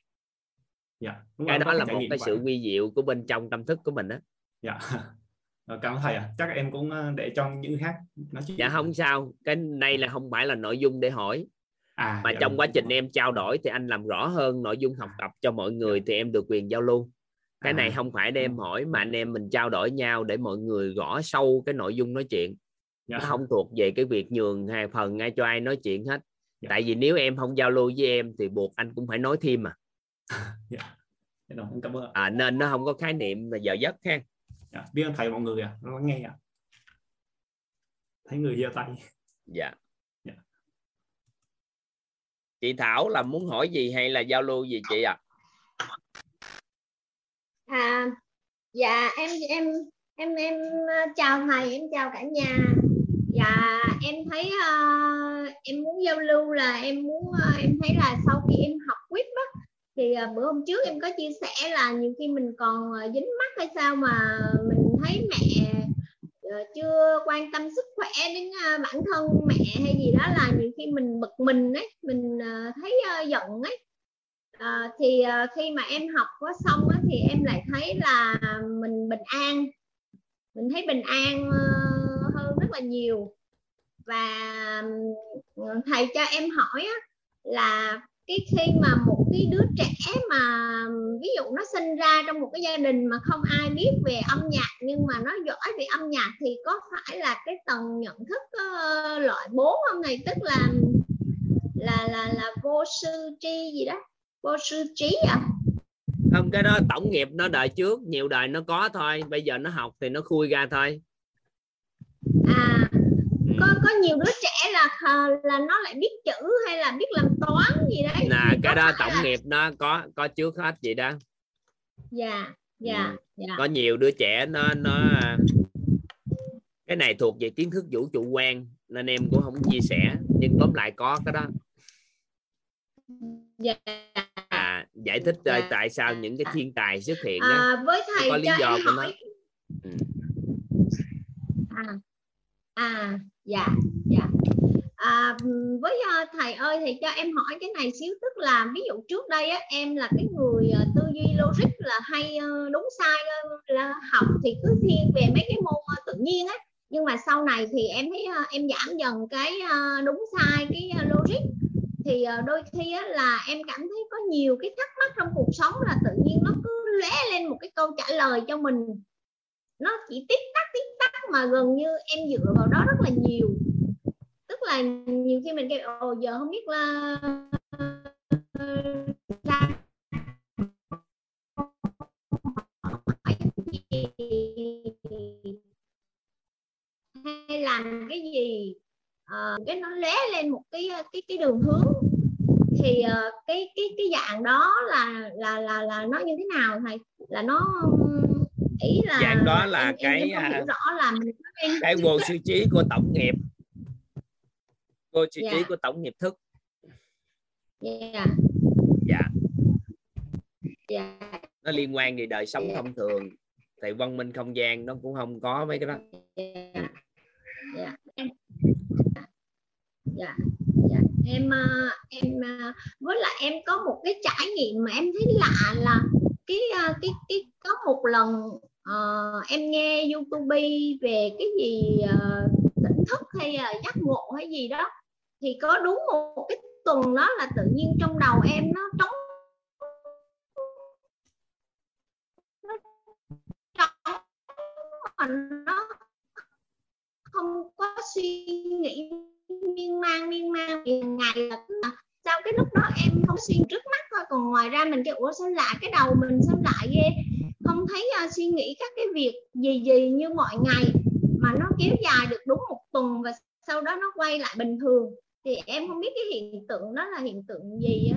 Dạ, đúng cái rồi, đó là một cái sự vi diệu của bên trong tâm thức của mình đó dạ cảm ơn thầy ạ. Chắc em cũng ờ, để cho những khác nói chuyện. Dạ không sao. Cái này là không phải là nội dung để hỏi. À, mà dạ trong đúng. quá trình em trao đổi thì anh làm rõ hơn nội dung học tập cho mọi người thì em được quyền giao lưu. Cái này À, không phải để em hỏi mà anh em mình trao đổi nhau để mọi người rõ sâu cái nội dung nói chuyện. Dạ. nó không thuộc về cái việc nhường hai phần ngay cho ai nói chuyện hết. Dạ. tại vì nếu em không giao lưu với em thì buộc anh cũng phải nói thêm mà Dạ, rồi, cảm ơn à, nên nó không có khái niệm là giờ giấc ha dạ. biết ơn thầy mọi người ạ lắng nghe ạ thấy người giơ tay dạ Dạ. chị Thảo là muốn hỏi gì hay là giao lưu gì chị ạ À, dạ em em em em ờ, chào thầy, em chào cả nhà. Dạ em thấy ờ, em muốn giao lưu là em muốn ờ, em thấy là sau khi em học quýt đó thì à, bữa hôm trước em có chia sẻ là nhiều khi mình còn à, dính mắt hay sao mà mình thấy mẹ ờ, chưa quan tâm sức khỏe đến à, bản thân mẹ hay gì đó là nhiều khi mình bực mình ấy, mình thấy giận ấy. Ờ, thì khi mà em học có xong ấy, thì em lại thấy là mình bình an mình thấy bình an ờ, hơn rất là nhiều và thầy cho em hỏi là cái khi mà một cái đứa trẻ mà ví dụ nó sinh ra trong một cái gia đình mà không ai biết về âm nhạc nhưng mà nó giỏi về âm nhạc thì có phải là cái tầng nhận thức ờ, loại 4 không này tức là là là là vô sư tri gì đó vô sư trí à không cái đó tổng nghiệp nó đời trước nhiều đời nó có thôi bây giờ nó học thì nó khui ra thôi à. Có có nhiều đứa trẻ là là nó lại biết chữ hay là biết làm toán gì đấy nè cái đó tổng là- nghiệp nó có có trước hết vậy đó dạ dạ Ừ. dạ có nhiều đứa trẻ nó nó cái này thuộc về kiến thức vũ trụ quan nên em cũng không chia sẻ nhưng tóm lại có cái đó dạ à giải thích Dạ. yeah. tại sao những cái thiên tài xuất hiện á à, với thầy có lý cho do của nó. Ừ. à à dạ dạ. À, với ờ, thầy ơi thầy cho em hỏi cái này xíu tức là ví dụ trước đây á, em là cái người ờ, tư duy logic là hay ờ, đúng sai ờ, là học thì cứ thiên về mấy cái môn tự nhiên á. Nhưng mà sau này thì em thấy em giảm dần cái đúng sai cái logic. Thì đôi khi á, là em cảm thấy có nhiều cái thắc mắc trong cuộc sống là tự nhiên nó cứ lóe lên một cái câu trả lời cho mình nó chỉ tích tắc tích tắc mà gần như em dựa vào đó rất là nhiều. Tức là nhiều khi mình kêu ồ giờ không biết là ra hay làm cái gì? À, cái nó lóe lên một cái ờ, cái cái đường hướng. Thì uh, cái cái cái dạng đó là là là là nó như thế nào thầy? Là nó ý là Dạng đó là em, cái, em, em không à, hiểu rõ là mình em cái vô sư trí của tổng nghiệp. Vô sư trí Dạ. của tổng nghiệp thức. Dạ. Dạ. Dạ. Nó liên quan về đời sống Dạ. thông thường thì văn minh không gian nó cũng không có mấy cái đó. Dạ. Dạ. Em dạ. Dạ. Em ờ, em ờ, với lại em có một cái trải nghiệm mà em thấy lạ là cái cái cái có một lần uh, em nghe youtube về cái gì uh, tỉnh thức hay uh, giác ngộ hay gì đó thì có đúng một cái tuần đó là tự nhiên trong đầu em nó trống nó trống mà nó không có suy nghĩ miên man miên man. Thì ngày là cứ sao cái lúc đó em không suy trước mắt thôi còn ngoài ra mình kêu ủa sao lại cái đầu mình sao lại ghê? Không thấy uh, suy nghĩ các cái việc gì gì như mọi ngày mà nó kéo dài được đúng một tuần và sau đó nó quay lại bình thường. Thì em không biết cái hiện tượng đó là hiện tượng gì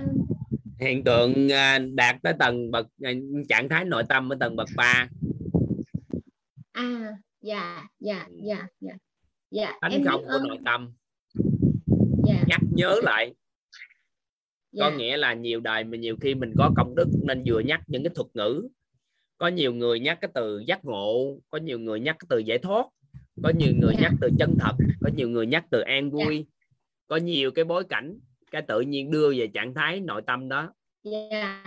hiện tượng à, đạt tới tầng bậc à, trạng thái nội tâm ở tầng bậc 3 à dạ dạ dạ dạ. Dạ tánh em không của ơn. nội tâm. Dạ. Nhắc nhớ lại. Dạ. có nghĩa là nhiều đời mà nhiều khi mình có công đức nên vừa nhắc những cái thuật ngữ có nhiều người nhắc cái từ giác ngộ có nhiều người nhắc cái từ giải thoát có nhiều người Dạ. nhắc từ chân thật có nhiều người nhắc từ an vui có nhiều cái bối cảnh cái tự nhiên đưa về trạng thái nội tâm đó dạ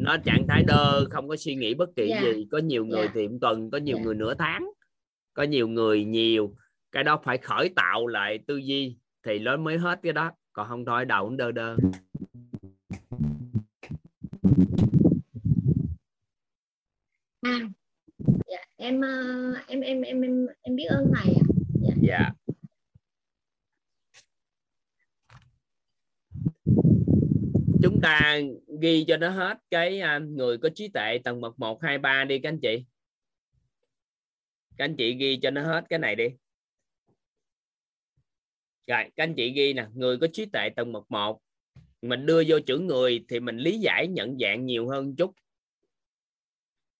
nó trạng thái đơ không có suy nghĩ bất kỳ Dạ. gì có nhiều người Dạ. thì một tuần có nhiều Dạ. người nửa tháng có nhiều người nhiều cái đó phải khởi tạo lại tư duy thì nó mới hết cái đó còn không thôi đầu nó đơ đơ à dạ em ờ, em em em em em biết ơn thầy ạ. Dạ. dạ. Chúng ta ghi cho nó hết cái à, người có trí tuệ tầng bậc 1, 2, 3 đi các anh chị. Các anh chị ghi cho nó hết cái này đi. Rồi các anh chị ghi nè người có trí tuệ tầng bậc 1 mình đưa vô chữ người thì mình lý giải nhận dạng nhiều hơn chút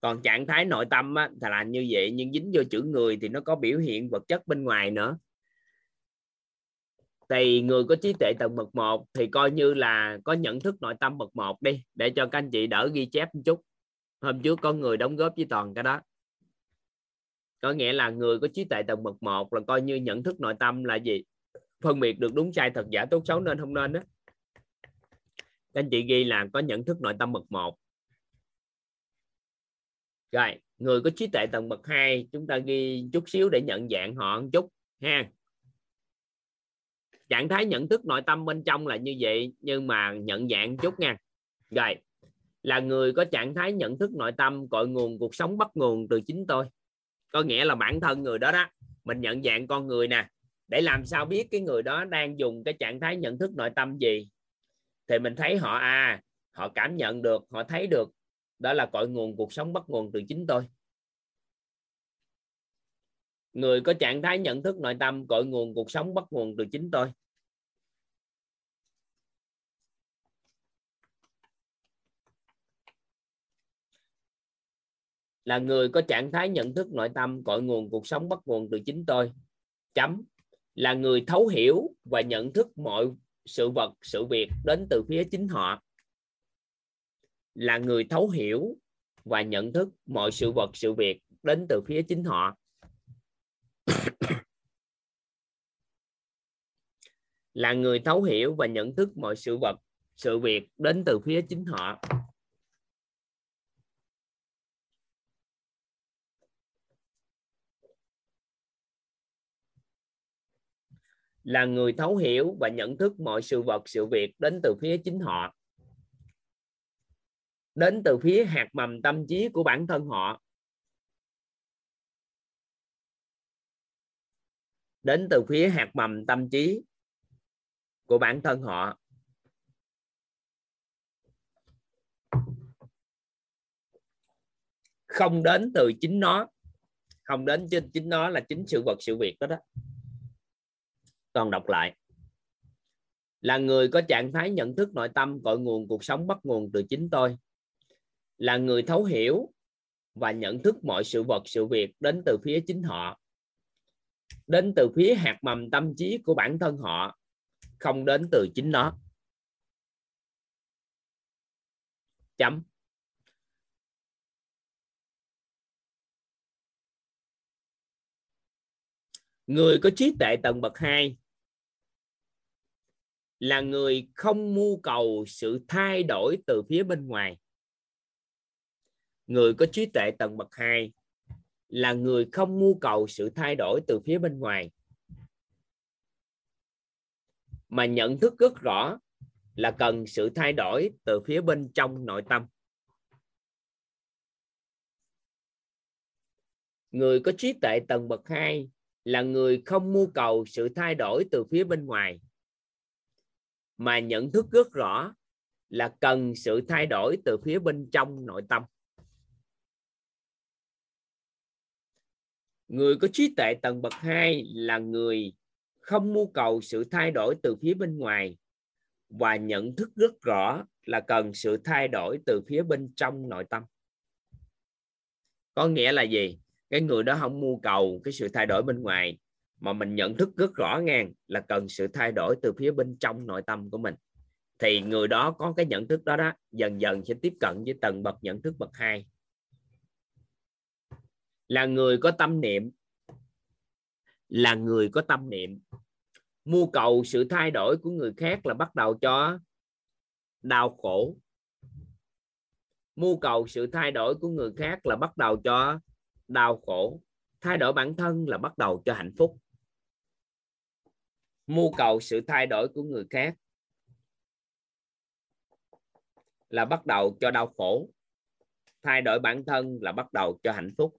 còn trạng thái nội tâm á, thì là như vậy nhưng dính vô chữ người thì nó có biểu hiện vật chất bên ngoài nữa. Thì người có trí tuệ tầng bậc 1 thì coi như là có nhận thức nội tâm bậc 1 đi để cho các anh chị đỡ ghi chép một chút. Hôm trước có người đóng góp với toàn cái đó. Có nghĩa là người có trí tuệ tầng bậc 1 là coi như nhận thức nội tâm là gì? Phân biệt được đúng sai thật giả tốt xấu nên không nên đó các anh chị ghi là có nhận thức nội tâm bậc 1 rồi, người có trí tuệ tầng bậc 2 chúng ta ghi chút xíu để nhận dạng họ một chút, ha. Trạng thái nhận thức nội tâm bên trong là như vậy, nhưng mà nhận dạng một chút nha. Rồi, là người có trạng thái nhận thức nội tâm, cội nguồn cuộc sống bắt nguồn từ chính tôi. Có nghĩa là bản thân người đó đó, mình nhận dạng con người nè, để làm sao biết cái người đó đang dùng cái trạng thái nhận thức nội tâm gì? Thì mình thấy họ à họ cảm nhận được, họ thấy được đó là cội nguồn cuộc sống bắt nguồn từ chính tôi. Người có trạng thái nhận thức nội tâm, cội nguồn cuộc sống bắt nguồn từ chính tôi. Là người có trạng thái nhận thức nội tâm, cội nguồn cuộc sống bắt nguồn từ chính tôi. Chấm. Là người thấu hiểu và nhận thức mọi sự vật, sự việc đến từ phía chính họ. là người thấu hiểu và nhận thức mọi sự vật, sự việc đến từ phía chính họ. Là người thấu hiểu và nhận thức mọi sự vật, sự việc đến từ phía chính họ. Là người thấu hiểu và nhận thức mọi sự vật, sự việc đến từ phía chính họ đến từ phía hạt mầm tâm trí của bản thân họ. Đến từ phía hạt mầm tâm trí của bản thân họ. Không đến từ chính nó. Không đến trên chính nó là chính sự vật, sự việc đó đó. Còn đọc lại. Là người có trạng thái nhận thức nội tâm, cội nguồn cuộc sống bắt nguồn từ chính tôi là người thấu hiểu và nhận thức mọi sự vật, sự việc đến từ phía chính họ, đến từ phía hạt mầm tâm trí của bản thân họ, không đến từ chính nó. Chấm. Người có trí tuệ tầng bậc 2 là người không mưu cầu sự thay đổi từ phía bên ngoài người có trí tuệ tầng bậc 2 là người không mưu cầu sự thay đổi từ phía bên ngoài. Mà nhận thức rất rõ là cần sự thay đổi từ phía bên trong nội tâm. Người có trí tuệ tầng bậc 2 là người không mưu cầu sự thay đổi từ phía bên ngoài. Mà nhận thức rất rõ là cần sự thay đổi từ phía bên trong nội tâm. Người có trí tuệ tầng bậc 2 là người không mưu cầu sự thay đổi từ phía bên ngoài và nhận thức rất rõ là cần sự thay đổi từ phía bên trong nội tâm. Có nghĩa là gì? Cái người đó không mưu cầu cái sự thay đổi bên ngoài, mà mình nhận thức rất rõ ngang là cần sự thay đổi từ phía bên trong nội tâm của mình. Thì người đó có cái nhận thức đó đó, dần dần sẽ tiếp cận với tầng bậc nhận thức bậc hai là người có tâm niệm. Là người có tâm niệm. Mưu cầu sự thay đổi của người khác là bắt đầu cho đau khổ. Mưu cầu sự thay đổi của người khác là bắt đầu cho đau khổ. Thay đổi bản thân là bắt đầu cho hạnh phúc. Mưu cầu sự thay đổi của người khác là bắt đầu cho đau khổ. Thay đổi bản thân là bắt đầu cho hạnh phúc.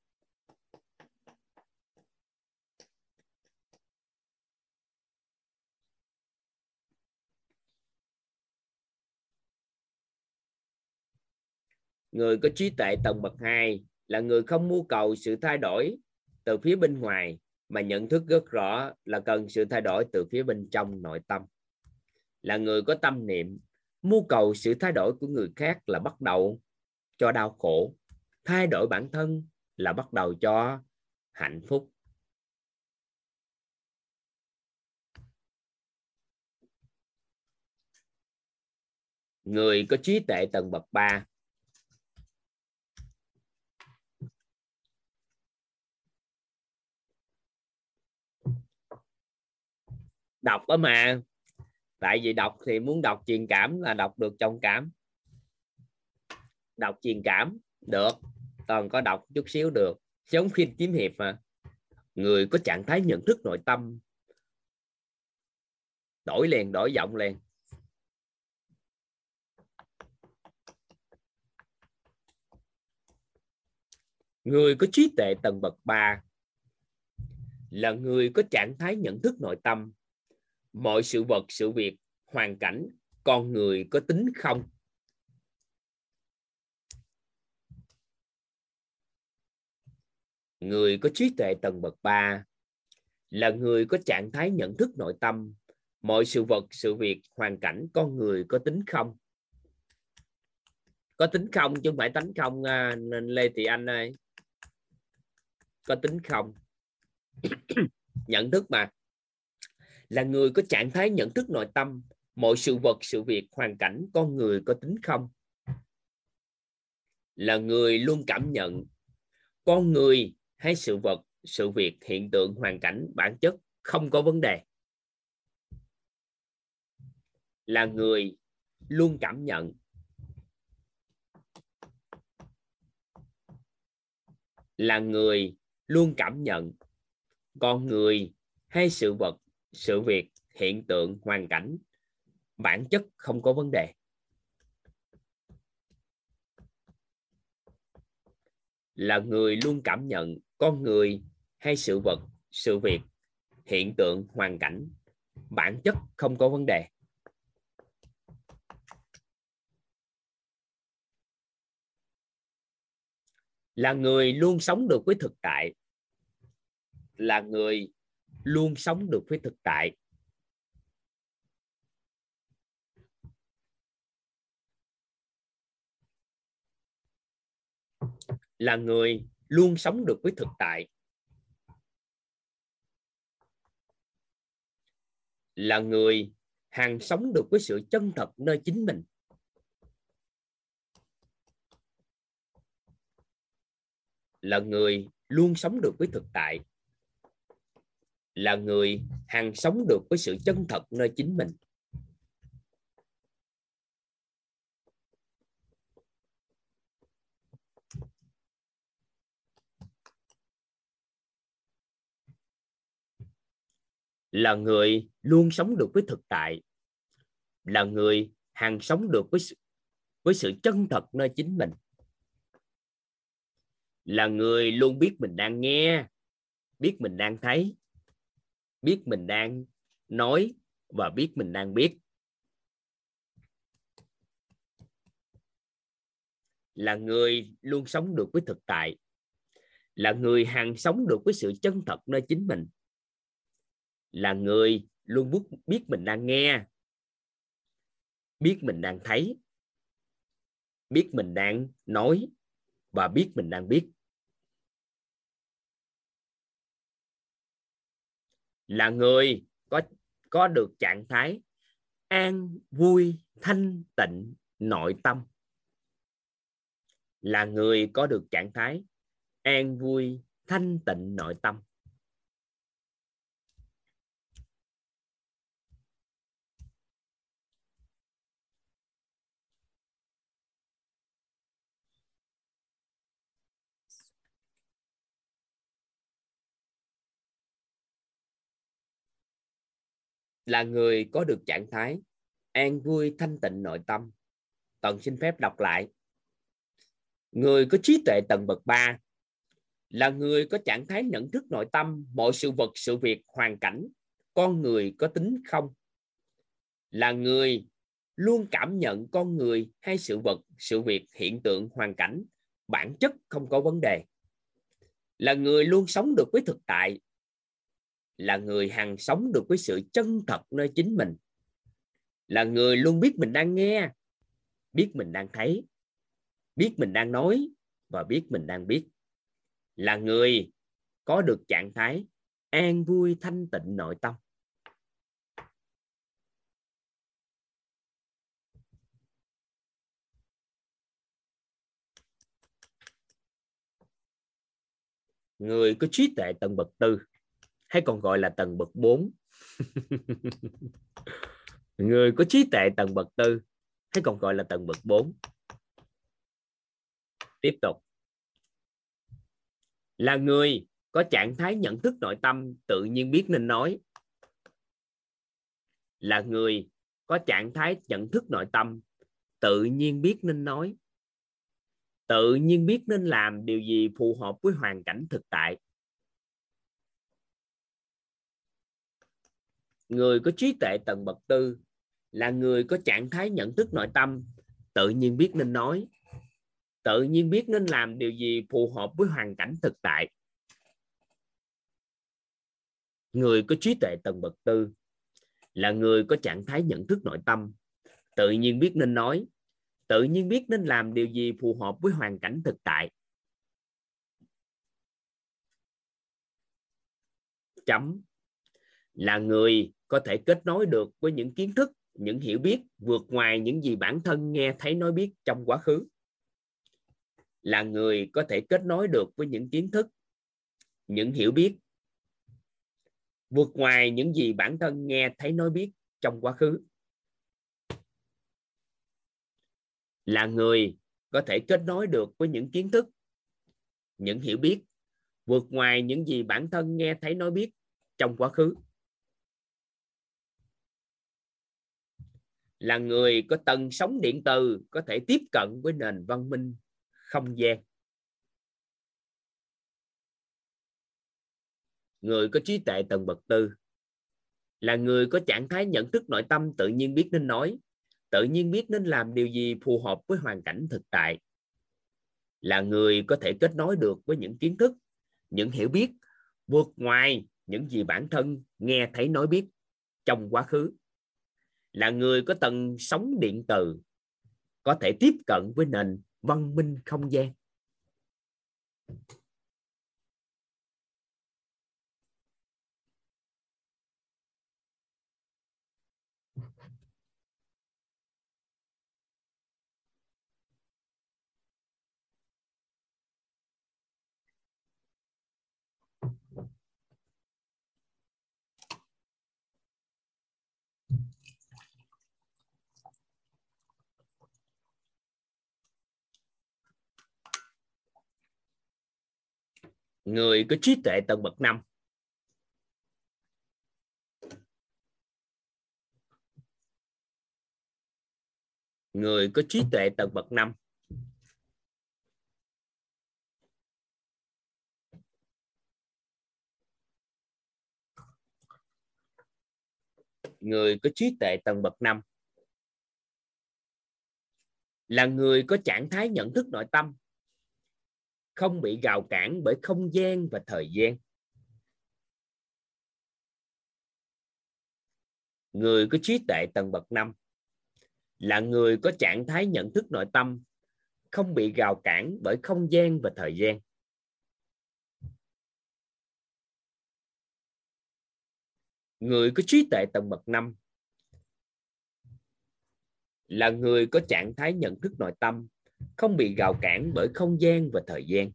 Người có trí tuệ tầng bậc 2 là người không mưu cầu sự thay đổi từ phía bên ngoài, mà nhận thức rất rõ là cần sự thay đổi từ phía bên trong nội tâm. Là người có tâm niệm, mưu cầu sự thay đổi của người khác là bắt đầu cho đau khổ, thay đổi bản thân là bắt đầu cho hạnh phúc. Người có trí tuệ tầng bậc 3 đọc đó mà. Tại vì đọc thì muốn đọc truyền cảm là đọc được trong cảm. Đọc truyền cảm, được. Toàn có đọc chút xíu được. Giống phim kiếm hiệp mà. Người có trạng thái nhận thức nội tâm. Đổi liền, đổi giọng liền. Người có trí tuệ tầng bậc 3 là người có trạng thái nhận thức nội tâm mọi sự vật, sự việc, hoàn cảnh, con người có tính không? Người có trí tuệ tầng bậc 3 là người có trạng thái nhận thức nội tâm. Mọi sự vật, sự việc, hoàn cảnh, con người có tính không? Có tính không chứ không phải tánh không à, nên lê thị anh ơi? Có tính không? Nhận thức mà là người có trạng thái nhận thức nội tâm, mọi sự vật, sự việc, hoàn cảnh, con người có tính không? Là người luôn cảm nhận, con người hay sự vật, sự việc, hiện tượng, hoàn cảnh, bản chất không có vấn đề. Là người luôn cảm nhận. Là người luôn cảm nhận con người hay sự vật sự việc, hiện tượng, hoàn cảnh, bản chất không có vấn đề. Là người luôn cảm nhận con người hay sự vật, sự việc, hiện tượng, hoàn cảnh, bản chất không có vấn đề. Là người luôn sống được với thực tại. Là người luôn sống được với thực tại. Là người luôn sống được với thực tại. Là người hàng sống được với sự chân thật nơi chính mình. Là người luôn sống được với thực tại là người hàng sống được với sự chân thật nơi chính mình. Là người luôn sống được với thực tại. Là người hàng sống được với sự, với sự chân thật nơi chính mình. Là người luôn biết mình đang nghe biết mình đang thấy biết mình đang nói và biết mình đang biết. Là người luôn sống được với thực tại. Là người hàng sống được với sự chân thật nơi chính mình. Là người luôn biết mình đang nghe. Biết mình đang thấy. Biết mình đang nói và biết mình đang biết. Là người có có được trạng thái an, vui, thanh tịnh, nội tâm. Là người có được trạng thái an, vui, thanh tịnh, nội tâm. Là người có được trạng thái an vui thanh tịnh nội tâm. Toàn xin phép đọc lại. Người có trí tuệ tầng bậc 3 là người có trạng thái nhận thức nội tâm, mọi sự vật, sự việc, hoàn cảnh, con người có tính không? Là người luôn cảm nhận con người hay sự vật, sự việc, hiện tượng, hoàn cảnh, bản chất không có vấn đề. Là người luôn sống được với thực tại là người hằng sống được với sự chân thật nơi chính mình, là người luôn biết mình đang nghe, biết mình đang thấy, biết mình đang nói và biết mình đang biết, là người có được trạng thái an vui thanh tịnh nội tâm. Người có trí tuệ tầng bậc tư hay còn gọi là tầng bậc 4 người có trí tuệ tầng bậc tư hay còn gọi là tầng bậc 4 tiếp tục. Là người có trạng thái nhận thức nội tâm, tự nhiên biết nên nói. Là người có trạng thái nhận thức nội tâm, tự nhiên biết nên nói. Tự nhiên biết nên làm điều gì phù hợp với hoàn cảnh thực tại. Người có trí tuệ tầng bậc tư là người có trạng thái nhận thức nội tâm, tự nhiên biết nên nói, tự nhiên biết nên làm điều gì phù hợp với hoàn cảnh thực tại. Người có trí tuệ tầng bậc tư là người có trạng thái nhận thức nội tâm, tự nhiên biết nên nói, tự nhiên biết nên làm điều gì phù hợp với hoàn cảnh thực tại. Chấm là người có thể kết nối được với những kiến thức, những hiểu biết, vượt ngoài những gì bản thân nghe thấy nói biết trong quá khứ. Là người có thể kết nối được với những kiến thức, những hiểu biết, vượt ngoài những gì bản thân nghe thấy nói biết trong quá khứ. Là người có thể kết nối được với những kiến thức, những hiểu biết, vượt ngoài những gì bản thân nghe thấy nói biết trong quá khứ. Là người có tần sóng điện từ, có thể tiếp cận với nền văn minh không gian. Người có trí tuệ tầng bậc tư là người có trạng thái nhận thức nội tâm tự nhiên biết nên nói, tự nhiên biết nên làm điều gì phù hợp với hoàn cảnh thực tại. Là người có thể kết nối được với những kiến thức, những hiểu biết, vượt ngoài những gì bản thân nghe, thấy, nói biết trong quá khứ là người có tầng sóng điện từ, có thể tiếp cận với nền văn minh không gian. Người có trí tuệ tầng bậc năm. Người có trí tuệ tầng bậc năm. Người có trí tuệ tầng bậc năm. Là người có trạng thái nhận thức nội tâm không bị gào cản bởi không gian và thời gian. Người có trí tuệ tầng bậc năm là người có trạng thái nhận thức nội tâm, không bị gào cản bởi không gian và thời gian. Người có trí tuệ tầng bậc năm là người có trạng thái nhận thức nội tâm không bị gào cản bởi không gian và thời gian.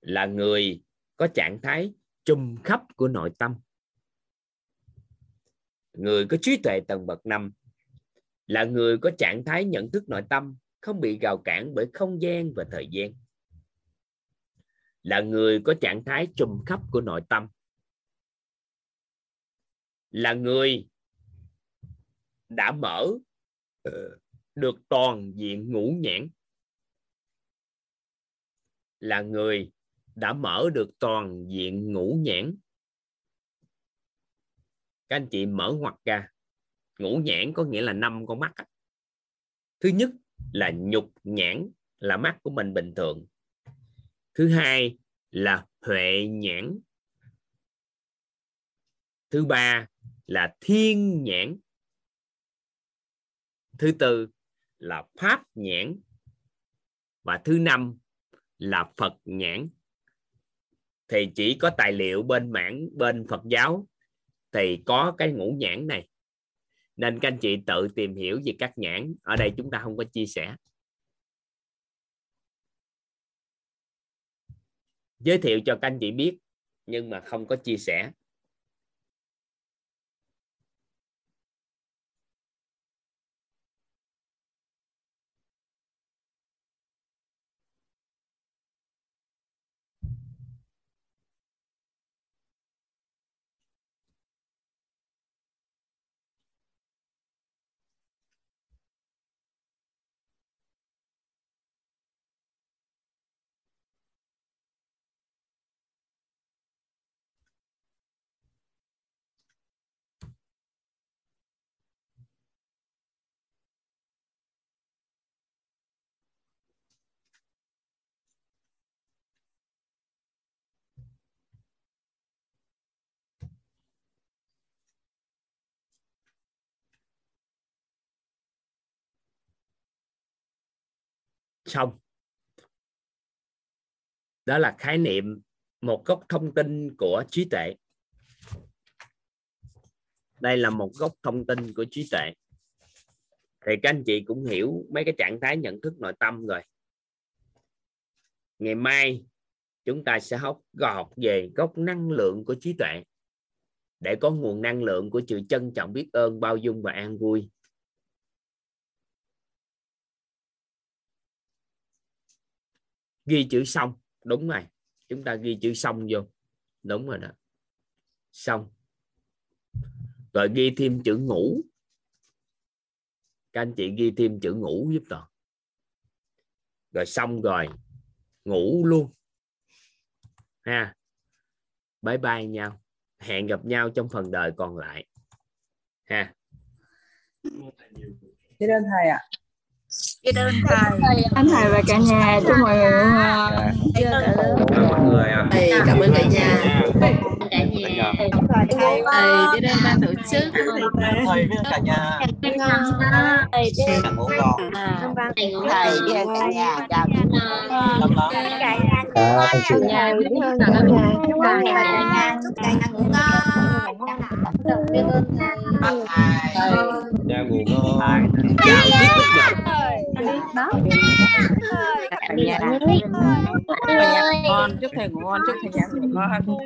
Là người có trạng thái trùm khắp của nội tâm. Người có trí tuệ tầng bậc năm là người có trạng thái nhận thức nội tâm, không bị gào cản bởi không gian và thời gian. Là người có trạng thái trùm khắp của nội tâm. Là người đã mở ờ, được toàn diện ngũ nhãn. Là người đã mở được toàn diện ngũ nhãn. Các anh chị mở ngoặt ra. Ngũ nhãn có nghĩa là năm con mắt thứ nhất là nhục nhãn, là mắt của mình bình thường. Thứ hai là huệ nhãn. Thứ ba là thiên nhãn. Thứ tư là pháp nhãn và thứ năm là phật nhãn. Thì chỉ có tài liệu bên mảng bên phật giáo thì có cái ngũ nhãn này. Nên các anh chị tự tìm hiểu về các nhãn. Ở đây chúng ta không có chia sẻ. Giới thiệu cho các anh chị biết nhưng mà không có chia sẻ. Xong đó là khái niệm, một gốc thông tin của trí tuệ. Đây là một gốc thông tin của trí tuệ. Thì các anh chị cũng hiểu mấy cái trạng thái nhận thức nội tâm rồi. Ngày mai, chúng ta sẽ học gọt về gốc năng lượng của trí tuệ. Để có nguồn năng lượng của sự trân trọng biết ơn, bao dung và an vui. Ghi chữ xong. Đúng rồi. Chúng ta ghi chữ xong vô. Đúng rồi đó. Xong. Rồi ghi thêm chữ ngủ. Các anh chị ghi thêm chữ ngủ giúp toàn. Rồi xong rồi. Ngủ luôn. Ha. Bye bye nhau. Hẹn gặp nhau trong phần đời còn lại. Ha. Biết ơn thầy ạ. Biết ơn thầy. anh thầy và cả nhà chúc mọi người uh, Biết ơn thầy. mọi người ạ thầy cảm ơn cả nhà cả nhà thầy biết ơn ban tổ chức thầy với cả nhà Thầy biết biết ơn cả nhà chào Dạ, thầy biết ơn cả nhà chúc Cả nhà chúc cả nhà ngủ ngon biết ơn thầy nhà ngủ ngon chào biết bất nhập cả nhà ngon chúc thầy ngủ ngon chúc thầy nhà ngủ ngon